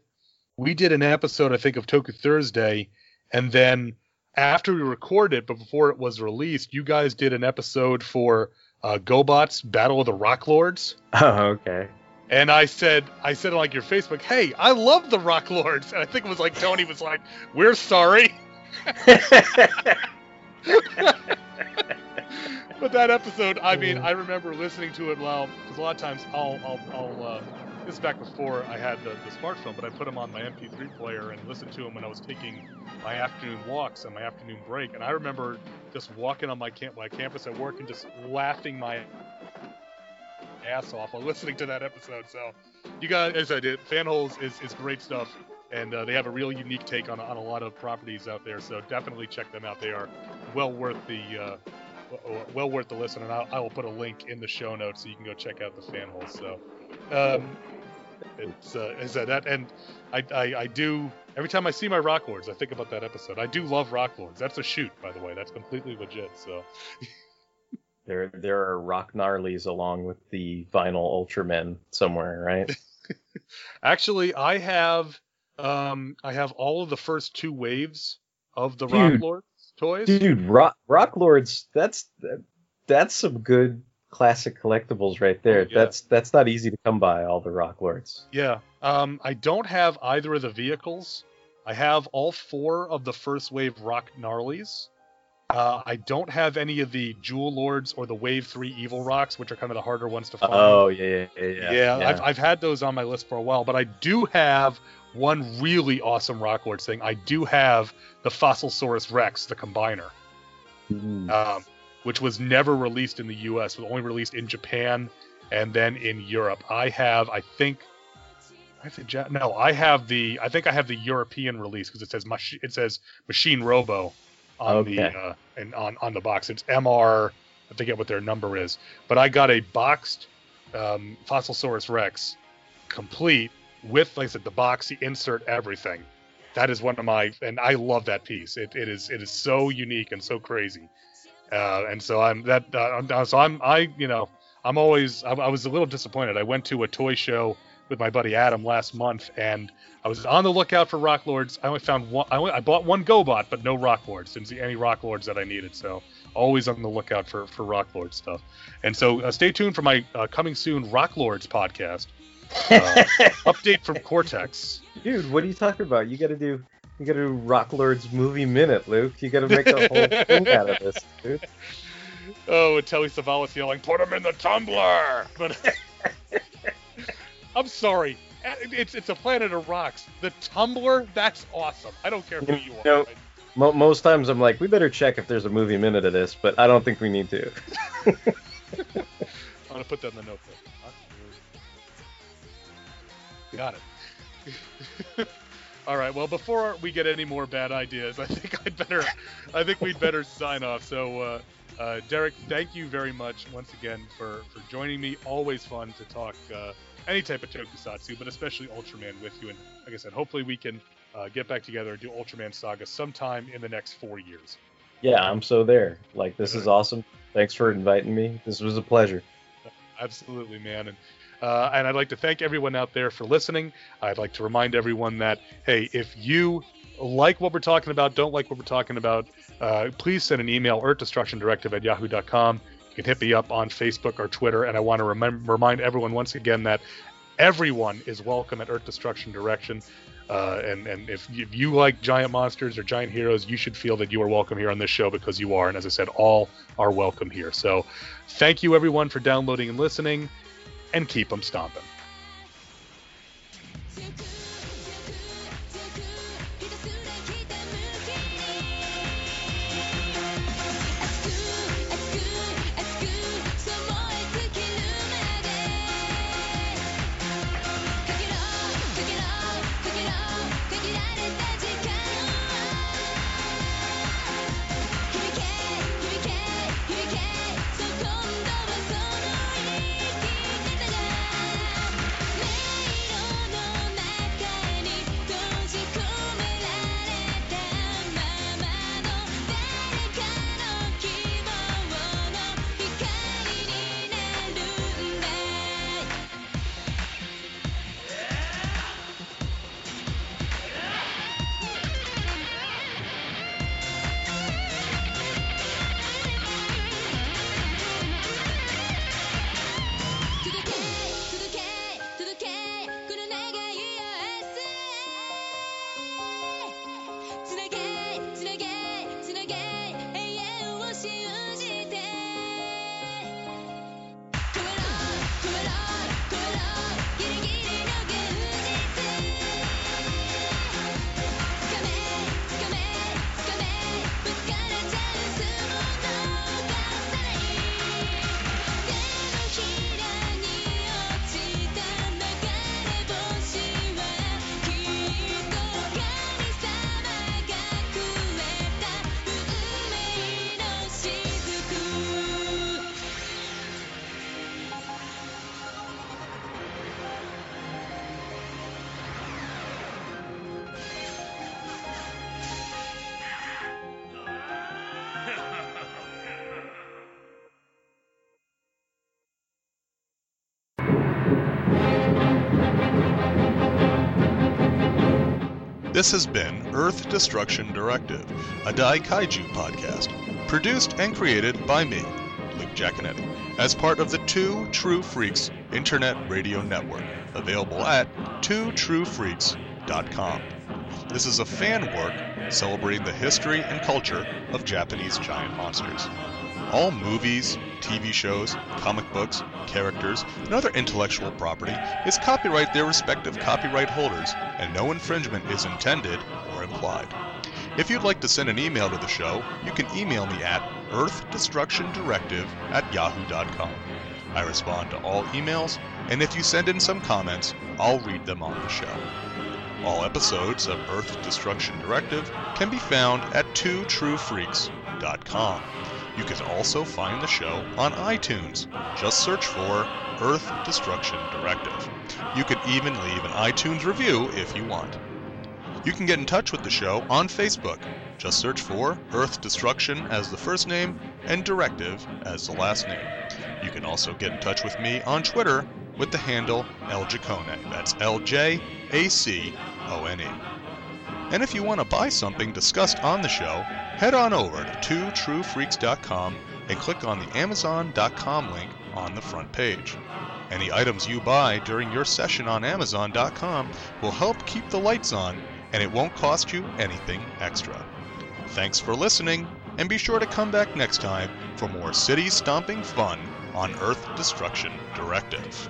we did an episode, I think, of Toku Thursday, and then after we recorded it, but before it was released, you guys did an episode for uh, GoBots Battle of the Rock Lords. Oh, okay. And I said, I said on like your Facebook, hey, I love the Rock Lords. And I think it was like Tony was like, we're sorry. but that episode, I mean, I remember listening to it while, because a lot of times I'll, I'll, I'll uh, this is back before I had the, the smartphone, but I put them on my MP3 player and listened to them when I was taking my afternoon walks and my afternoon break. And I remember just walking on my camp, my campus at work and just laughing my ass off while listening to that episode. So, you guys, as I did, Fanholes is, is great stuff, and uh, they have a real unique take on, on a lot of properties out there. So definitely check them out. They are well worth the uh, well worth the listen, and I'll, I will put a link in the show notes so you can go check out the Fanholes. So, um, it's uh, is that that and I, I I do every time I see my Rock Lords, I think about that episode. I do love Rock Lords. That's a shoot, by the way. That's completely legit. So. There, there are rock gnarlies along with the vinyl Ultramen somewhere, right? Actually, I have, um, I have all of the first two waves of the Rock Dude. Lords toys. Dude, rock, rock lords. That's that's some good classic collectibles right there. Yeah. That's that's not easy to come by. All the rock lords. Yeah. Um, I don't have either of the vehicles. I have all four of the first wave Rock Gnarlies. Uh, I don't have any of the Jewel Lords or the Wave Three Evil Rocks, which are kind of the harder ones to find. Oh yeah, yeah, yeah. yeah, I've, I've had those on my list for a while, but I do have one really awesome Rock Lords thing. I do have the Fossilsaurus Rex, the Combiner, Mm. um, which was never released in the U.S. It was only released in Japan and then in Europe. I have, I think, I Ja- no, I have the, I think I have the European release because it says mach- it says Machine Robo on the uh, and on on the box. It's MR. I forget what their number is, but I got a boxed um, Fossilsaurus Rex, complete with, like I said, the box, the insert, everything. That is one of my, and I love that piece. It, it is it is so unique and so crazy, uh, and so I'm that. Uh, so I'm I you know I'm always I, I was a little disappointed. I went to a toy show with my buddy Adam last month, and I was on the lookout for Rock Lords. I only found one. I, I bought one GoBot, but no Rock Lords. Didn't see any Rock Lords that I needed. So always on the lookout for for Rock Lord stuff. And so uh, stay tuned for my uh, coming soon Rock Lords podcast uh, update from Cortex. Dude, what are you talking about? You got to do. You got to do Rock Lords movie minute, Luke. You got to make a whole thing out of this, dude. Oh, and Telly Savalas yelling, "Put him in the tumbler!" But I'm sorry, it's it's a planet of rocks. The tumbler, that's awesome. I don't care who you are. No. Mo- most times I'm like, we better check if there's a movie minute of this, but I don't think we need to. I'm gonna put that in the notebook. Got it. All right. Well, before we get any more bad ideas, I think I'd better, I think we'd better sign off. So, uh, uh, Derek, thank you very much once again for for joining me. Always fun to talk uh, any type of tokusatsu, but especially Ultraman with you. And like I said, hopefully we can uh, get back together and do Ultraman Saga sometime in the next four years. Yeah, I'm so there. Like, this is awesome. Thanks for inviting me. This was a pleasure. Absolutely, man. And uh, and I'd like to thank everyone out there for listening. I'd like to remind everyone that hey, if you like what we're talking about, don't like what we're talking about, uh, please send an email earthdestructiondirective at yahoo.com. You can hit me up on Facebook or Twitter. And I want to remind everyone once again that everyone is welcome at Earth Destruction Direction. Uh, and and if if you like giant monsters or giant heroes, you should feel that you are welcome here on this show because you are. And as I said, all are welcome here. So thank you everyone for downloading and listening, and keep them stomping.「This has been Earth Destruction Directive, a Dai Kaiju podcast, produced and created by me, Luke Jaconetti, as part of the Two True Freaks Internet Radio Network, available at twotruefreaks.com. This is a fan work celebrating the history and culture of Japanese giant monsters. All movies, TV shows, comic books, characters, and other intellectual property is copyright their respective copyright holders, and no infringement is intended or implied. If you'd like to send an email to the show, you can email me at earthdestructiondirective at yahoo.com. I respond to all emails, and if you send in some comments, I'll read them on the show. All episodes of Earth Destruction Directive can be found at twotruefreaks.com. You can also find the show on iTunes. Just search for Earth Destruction Directive. You can even leave an iTunes review if you want. You can get in touch with the show on Facebook. Just search for Earth Destruction as the first name and Directive as the last name. You can also get in touch with me on Twitter with the handle Ljacone. That's L J A C O N E. And if you want to buy something discussed on the show, head on over to twotruefreaks.com and click on the amazon.com link on the front page. Any items you buy during your session on amazon.com will help keep the lights on and it won't cost you anything extra. Thanks for listening, and be sure to come back next time for more city stomping fun on Earth Destruction Directive.